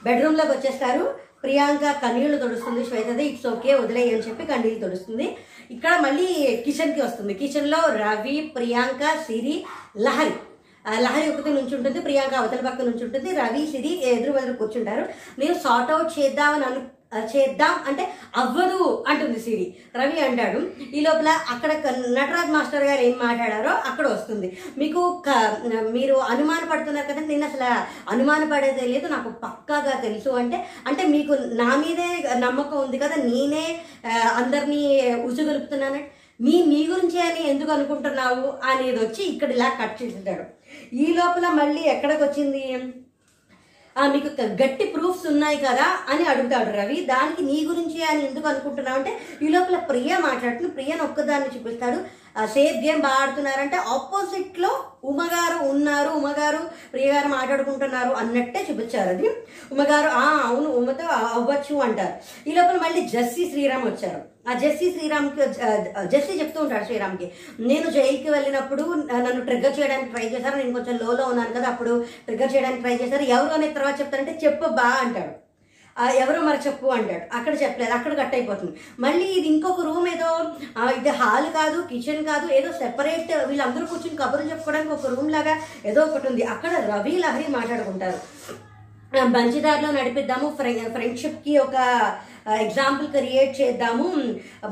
బెడ్రూమ్లోకి వచ్చేస్తారు. ప్రియాంక కన్నీళ్ళు తొడుస్తుంది శ్వేతది ఇట్స్ ఓకే వదిలేయి అని చెప్పి కన్నీళ్ళు తొడుస్తుంది. ఇక్కడ మళ్ళీ కిచెన్కి వస్తుంది. కిచెన్లో రవి ప్రియాంక సిరి లహరి. లహరి ఒకటి నుంచి ఉంటుంది ప్రియాంక అవతల పక్క నుంచి ఉంటుంది రవి సిరి ఎదురు ఎదురు కూర్చుంటారు. నేను సార్ట్ అవుట్ చేద్దామని అను చేద్దాం అంటే అవ్వదు అంటుంది సిరి. రవి అంటాడు ఈ లోపల అక్కడ నటరాజ్ మాస్టర్ గారు ఏం మాట్లాడారో అక్కడ వస్తుంది. మీకు క- మీరు అనుమాన పడుతున్నారు కదా నేను అసలు అనుమాన పడేదే లేదు నాకు పక్కాగా తెలుసు అంటే అంటే మీకు నా మీదే నమ్మకం ఉంది కదా నేనే అందరినీ ఉసుగొలుపుతున్నానంటే నీ మీ గురించి అని ఎందుకు అనుకుంటున్నావు? అనేది వచ్చి ఇక్కడ ఇలా కట్ చేసేటాడు ఈ లోపల మళ్ళీ ఎక్కడికి వచ్చింది మీకు గట్టి ప్రూఫ్స్ ఉన్నాయి కదా అని అడుగుతాడు రవి. దానికి నీ గురించి అని ఎందుకు అనుకుంటున్నావు అంటే ఈ లోపల ప్రియ మాట్లాడుతుంది. ప్రియను ఒక్కదాన్ని చూపిస్తాడు. సేఫ్ గేమ్ బాగా ఆడుతున్నారంటే ఆపోజిట్ ఉమగారు ఉన్నారు ఉమగారు ప్రియగారు మాట్లాడుకుంటున్నారు అన్నట్టే చూపించారు అది. ఉమగారు అవును ఉమతో అవ్వచ్చు అంటారు. ఈ లోపల మళ్ళీ జస్సీ శ్రీరామ్ వచ్చారు. ఆ జెస్సీ శ్రీరామ్కి జెస్సీ చెప్తూ ఉంటాడు శ్రీరామ్కి నేను జైలుకి వెళ్ళినప్పుడు నన్ను ట్రిగ్గర్ చేయడానికి ట్రై చేశారు? నేను కొంచెం లోలో ఉన్నాను కదా అప్పుడు ట్రిగ్గర్ చేయడానికి ట్రై చేశారు? ఎవరు అనే తర్వాత చెప్తారంటే చెప్పు బా అంటాడు. ఎవరో మరి చెప్పు అంటాడు. అక్కడ చెప్పలేదు అక్కడ కట్ అయిపోతుంది. మళ్ళీ ఇది ఇంకొక రూమ్ ఏదో ఇది హాల్ కాదు కిచెన్ కాదు ఏదో సెపరేట్ వీళ్ళందరూ కూర్చుని కబుర్లు చెప్పుకోవడానికి ఒక రూమ్ లాగా ఏదో ఒకటి ఉంది. అక్కడ రవి లహరి మాట్లాడుకుంటారు. ఆ, మంచిదారిలో నడిపిద్దాము ఫ్రెండ్షిప్కి ఒక ఎగ్జాంపుల్ క్రియేట్ చేద్దాము.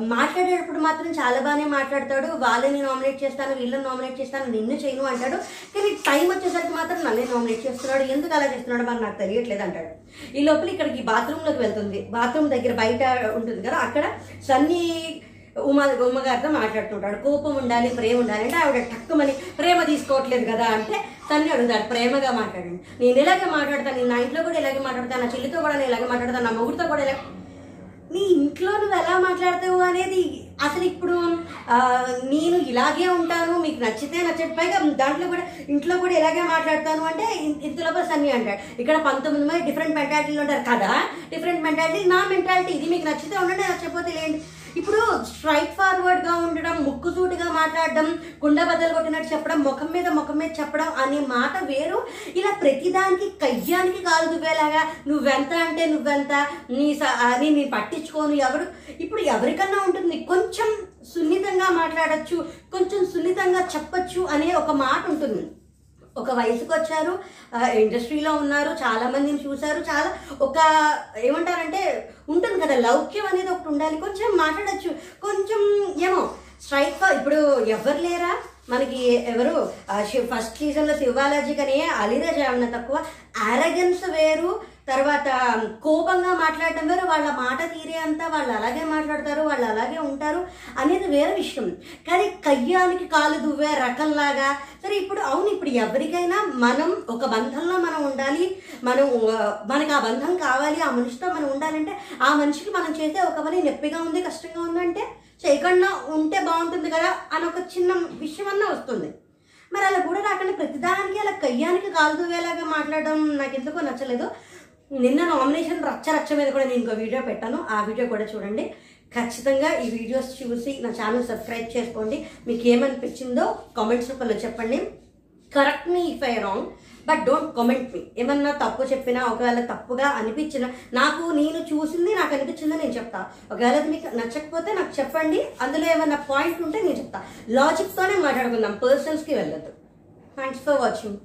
మాట్లాడేటప్పుడు మాత్రం చాలా బాగానే మాట్లాడతాడు. వాళ్ళని నామినేట్ చేస్తాను వీళ్ళని నామినేట్ చేస్తాను నిన్ను చేయను అంటాడు. కానీ టైం వచ్చేసరికి మాత్రం నన్నే నామినేట్ చేస్తున్నాడు. ఎందుకు అలా చేస్తున్నాడు మరి నాకు తెలియట్లేదు అంటాడు. ఈ లోపల ఇక్కడికి బాత్రూంలోకి వెళ్తుంది. బాత్రూమ్ దగ్గర బయట ఉంటుంది కదా అక్కడ సన్నీ ఉమా ఉమ్మగారితో మాట్లాడుతుంటాడు. కోపం ఉండాలి ప్రేమ ఉండాలి అంటే ఆవిడ టక్కుమని ప్రేమ తీసుకోవట్లేదు కదా అంటే తన్ని అడుగుతాడు ప్రేమగా మాట్లాడండి నేను ఇలాగే మాట్లాడతాను నేను నా ఇంట్లో కూడా ఇలాగే మాట్లాడతాను నా చెల్లితో కూడా నేను ఇలాగే మాట్లాడతాను నా మొగుడితో కూడా ఇలా నీ ఇంట్లో నువ్వు ఎలా మాట్లాడతావు? అనేది అసలు ఇప్పుడు నేను ఇలాగే ఉంటాను మీకు నచ్చితే నచ్చటి పైగా దాంట్లో కూడా ఇంట్లో కూడా ఇలాగే మాట్లాడతాను అంటే ఇన్- ఇంతలోపల సన్ని అంటాడు. ఇక్కడ పంతొమ్మిది మంది డిఫరెంట్ మెంటాలిటీలు ఉంటారు కదా డిఫరెంట్ మెంటాలిటీ నా మెంటాలిటీ ఇది మీకు నచ్చితే ఉండండి నచ్చకపోతే లేండి. ఇప్పుడు స్ట్రైట్ ఫార్వర్డ్గా ఉండడం ముక్కుసూటిగా మాట్లాడడం కుండ బద్దలు కొట్టినట్టు చెప్పడం ముఖం మీద ముఖం మీద చెప్పడం అనే మాట వేరు. ఇలా ప్రతిదానికి కయ్యానికి కాలు దువ్వేలాగా నువ్వెంత అంటే నువ్వెంత నీ స- ఆ, నీ పట్టించుకోను ఎవరు. ఇప్పుడు ఎవరికన్నా ఉంటుంది కొంచెం సున్నితంగా మాట్లాడచ్చు కొంచెం సున్నితంగా చెప్పచ్చు అనే ఒక మాట ఉంటుంది. ఒక వయసుకు వచ్చారు ఇండస్ట్రీలో ఉన్నారు చాలా మందిని చూశారు చాలా ఒక ఏమంటారంటే ఉంటుంది కదా లౌక్యం అనేది ఒకటి ఉండాలి. కొంచెం మాట్లాడొచ్చు. కొంచెం ఏమో స్ట్రైక్ ఇప్పుడు ఎవరు లేరా? మనకి ఎవరు ఫస్ట్ సీజన్లో శివాలజీ కానీ అలీరాజ్ ఏమన్నా తక్కువ? ఆరగన్స్ వేరు తర్వాత కోపంగా మాట్లాడటం వేరు వాళ్ళ మాట తీరే అంతా వాళ్ళు అలాగే మాట్లాడతారు వాళ్ళు అలాగే ఉంటారు అనేది వేరే విషయం. కానీ కయ్యానికి కాలు దువ్వే రకంలాగా సరే ఇప్పుడు అవును ఇప్పుడు ఎవరికైనా మనం ఒక బంధంలో మనం ఉండాలి మనం మనకు మనకి ఆ బంధం కావాలి ఆ మనిషితో మనం ఉండాలంటే ఆ మనిషికి మనం చేసే ఒక పని నొప్పిగా ఉంది కష్టంగా ఉందంటే చేయకుండా ఉంటే బాగుంటుంది కదా అని ఒక చిన్న విషయం అన్నా వస్తుంది. మరి అలా కూడా రాకుండా ప్రతిదానికి అలా కయ్యానికి కాలు దువ్వేలాగా మాట్లాడడం నాకు ఎందుకో నచ్చలేదు. నిన్న నామినేషన్ రచ్చ రచ్చ మీద కూడా నేను ఇంకో వీడియో పెట్టాను. ఆ వీడియో కూడా చూడండి. ఖచ్చితంగా ఈ వీడియోస్ చూసి నా ఛానల్ సబ్స్క్రైబ్ చేసుకోండి. మీకు ఏమనిపించిందో కామెంట్స్ రూపంలో చెప్పండి. Correct me if I wrong but don't comment me ఏమన్నా తప్పు చెప్పినా ఒకవేళ తప్పుగా అనిపించిన నాకు నేను చూసింది నాకు అనిపించిందో నేను చెప్తా. ఒకవేళ అది మీకు నచ్చకపోతే నాకు చెప్పండి. అందులో ఏమన్నా పాయింట్ ఉంటే నేను చెప్తా. లాజిక్తోనే మాట్లాడుకుందాం. పర్సన్స్కి వెళ్ళదు థ్యాంక్స్ ఫర్ వాచింగ్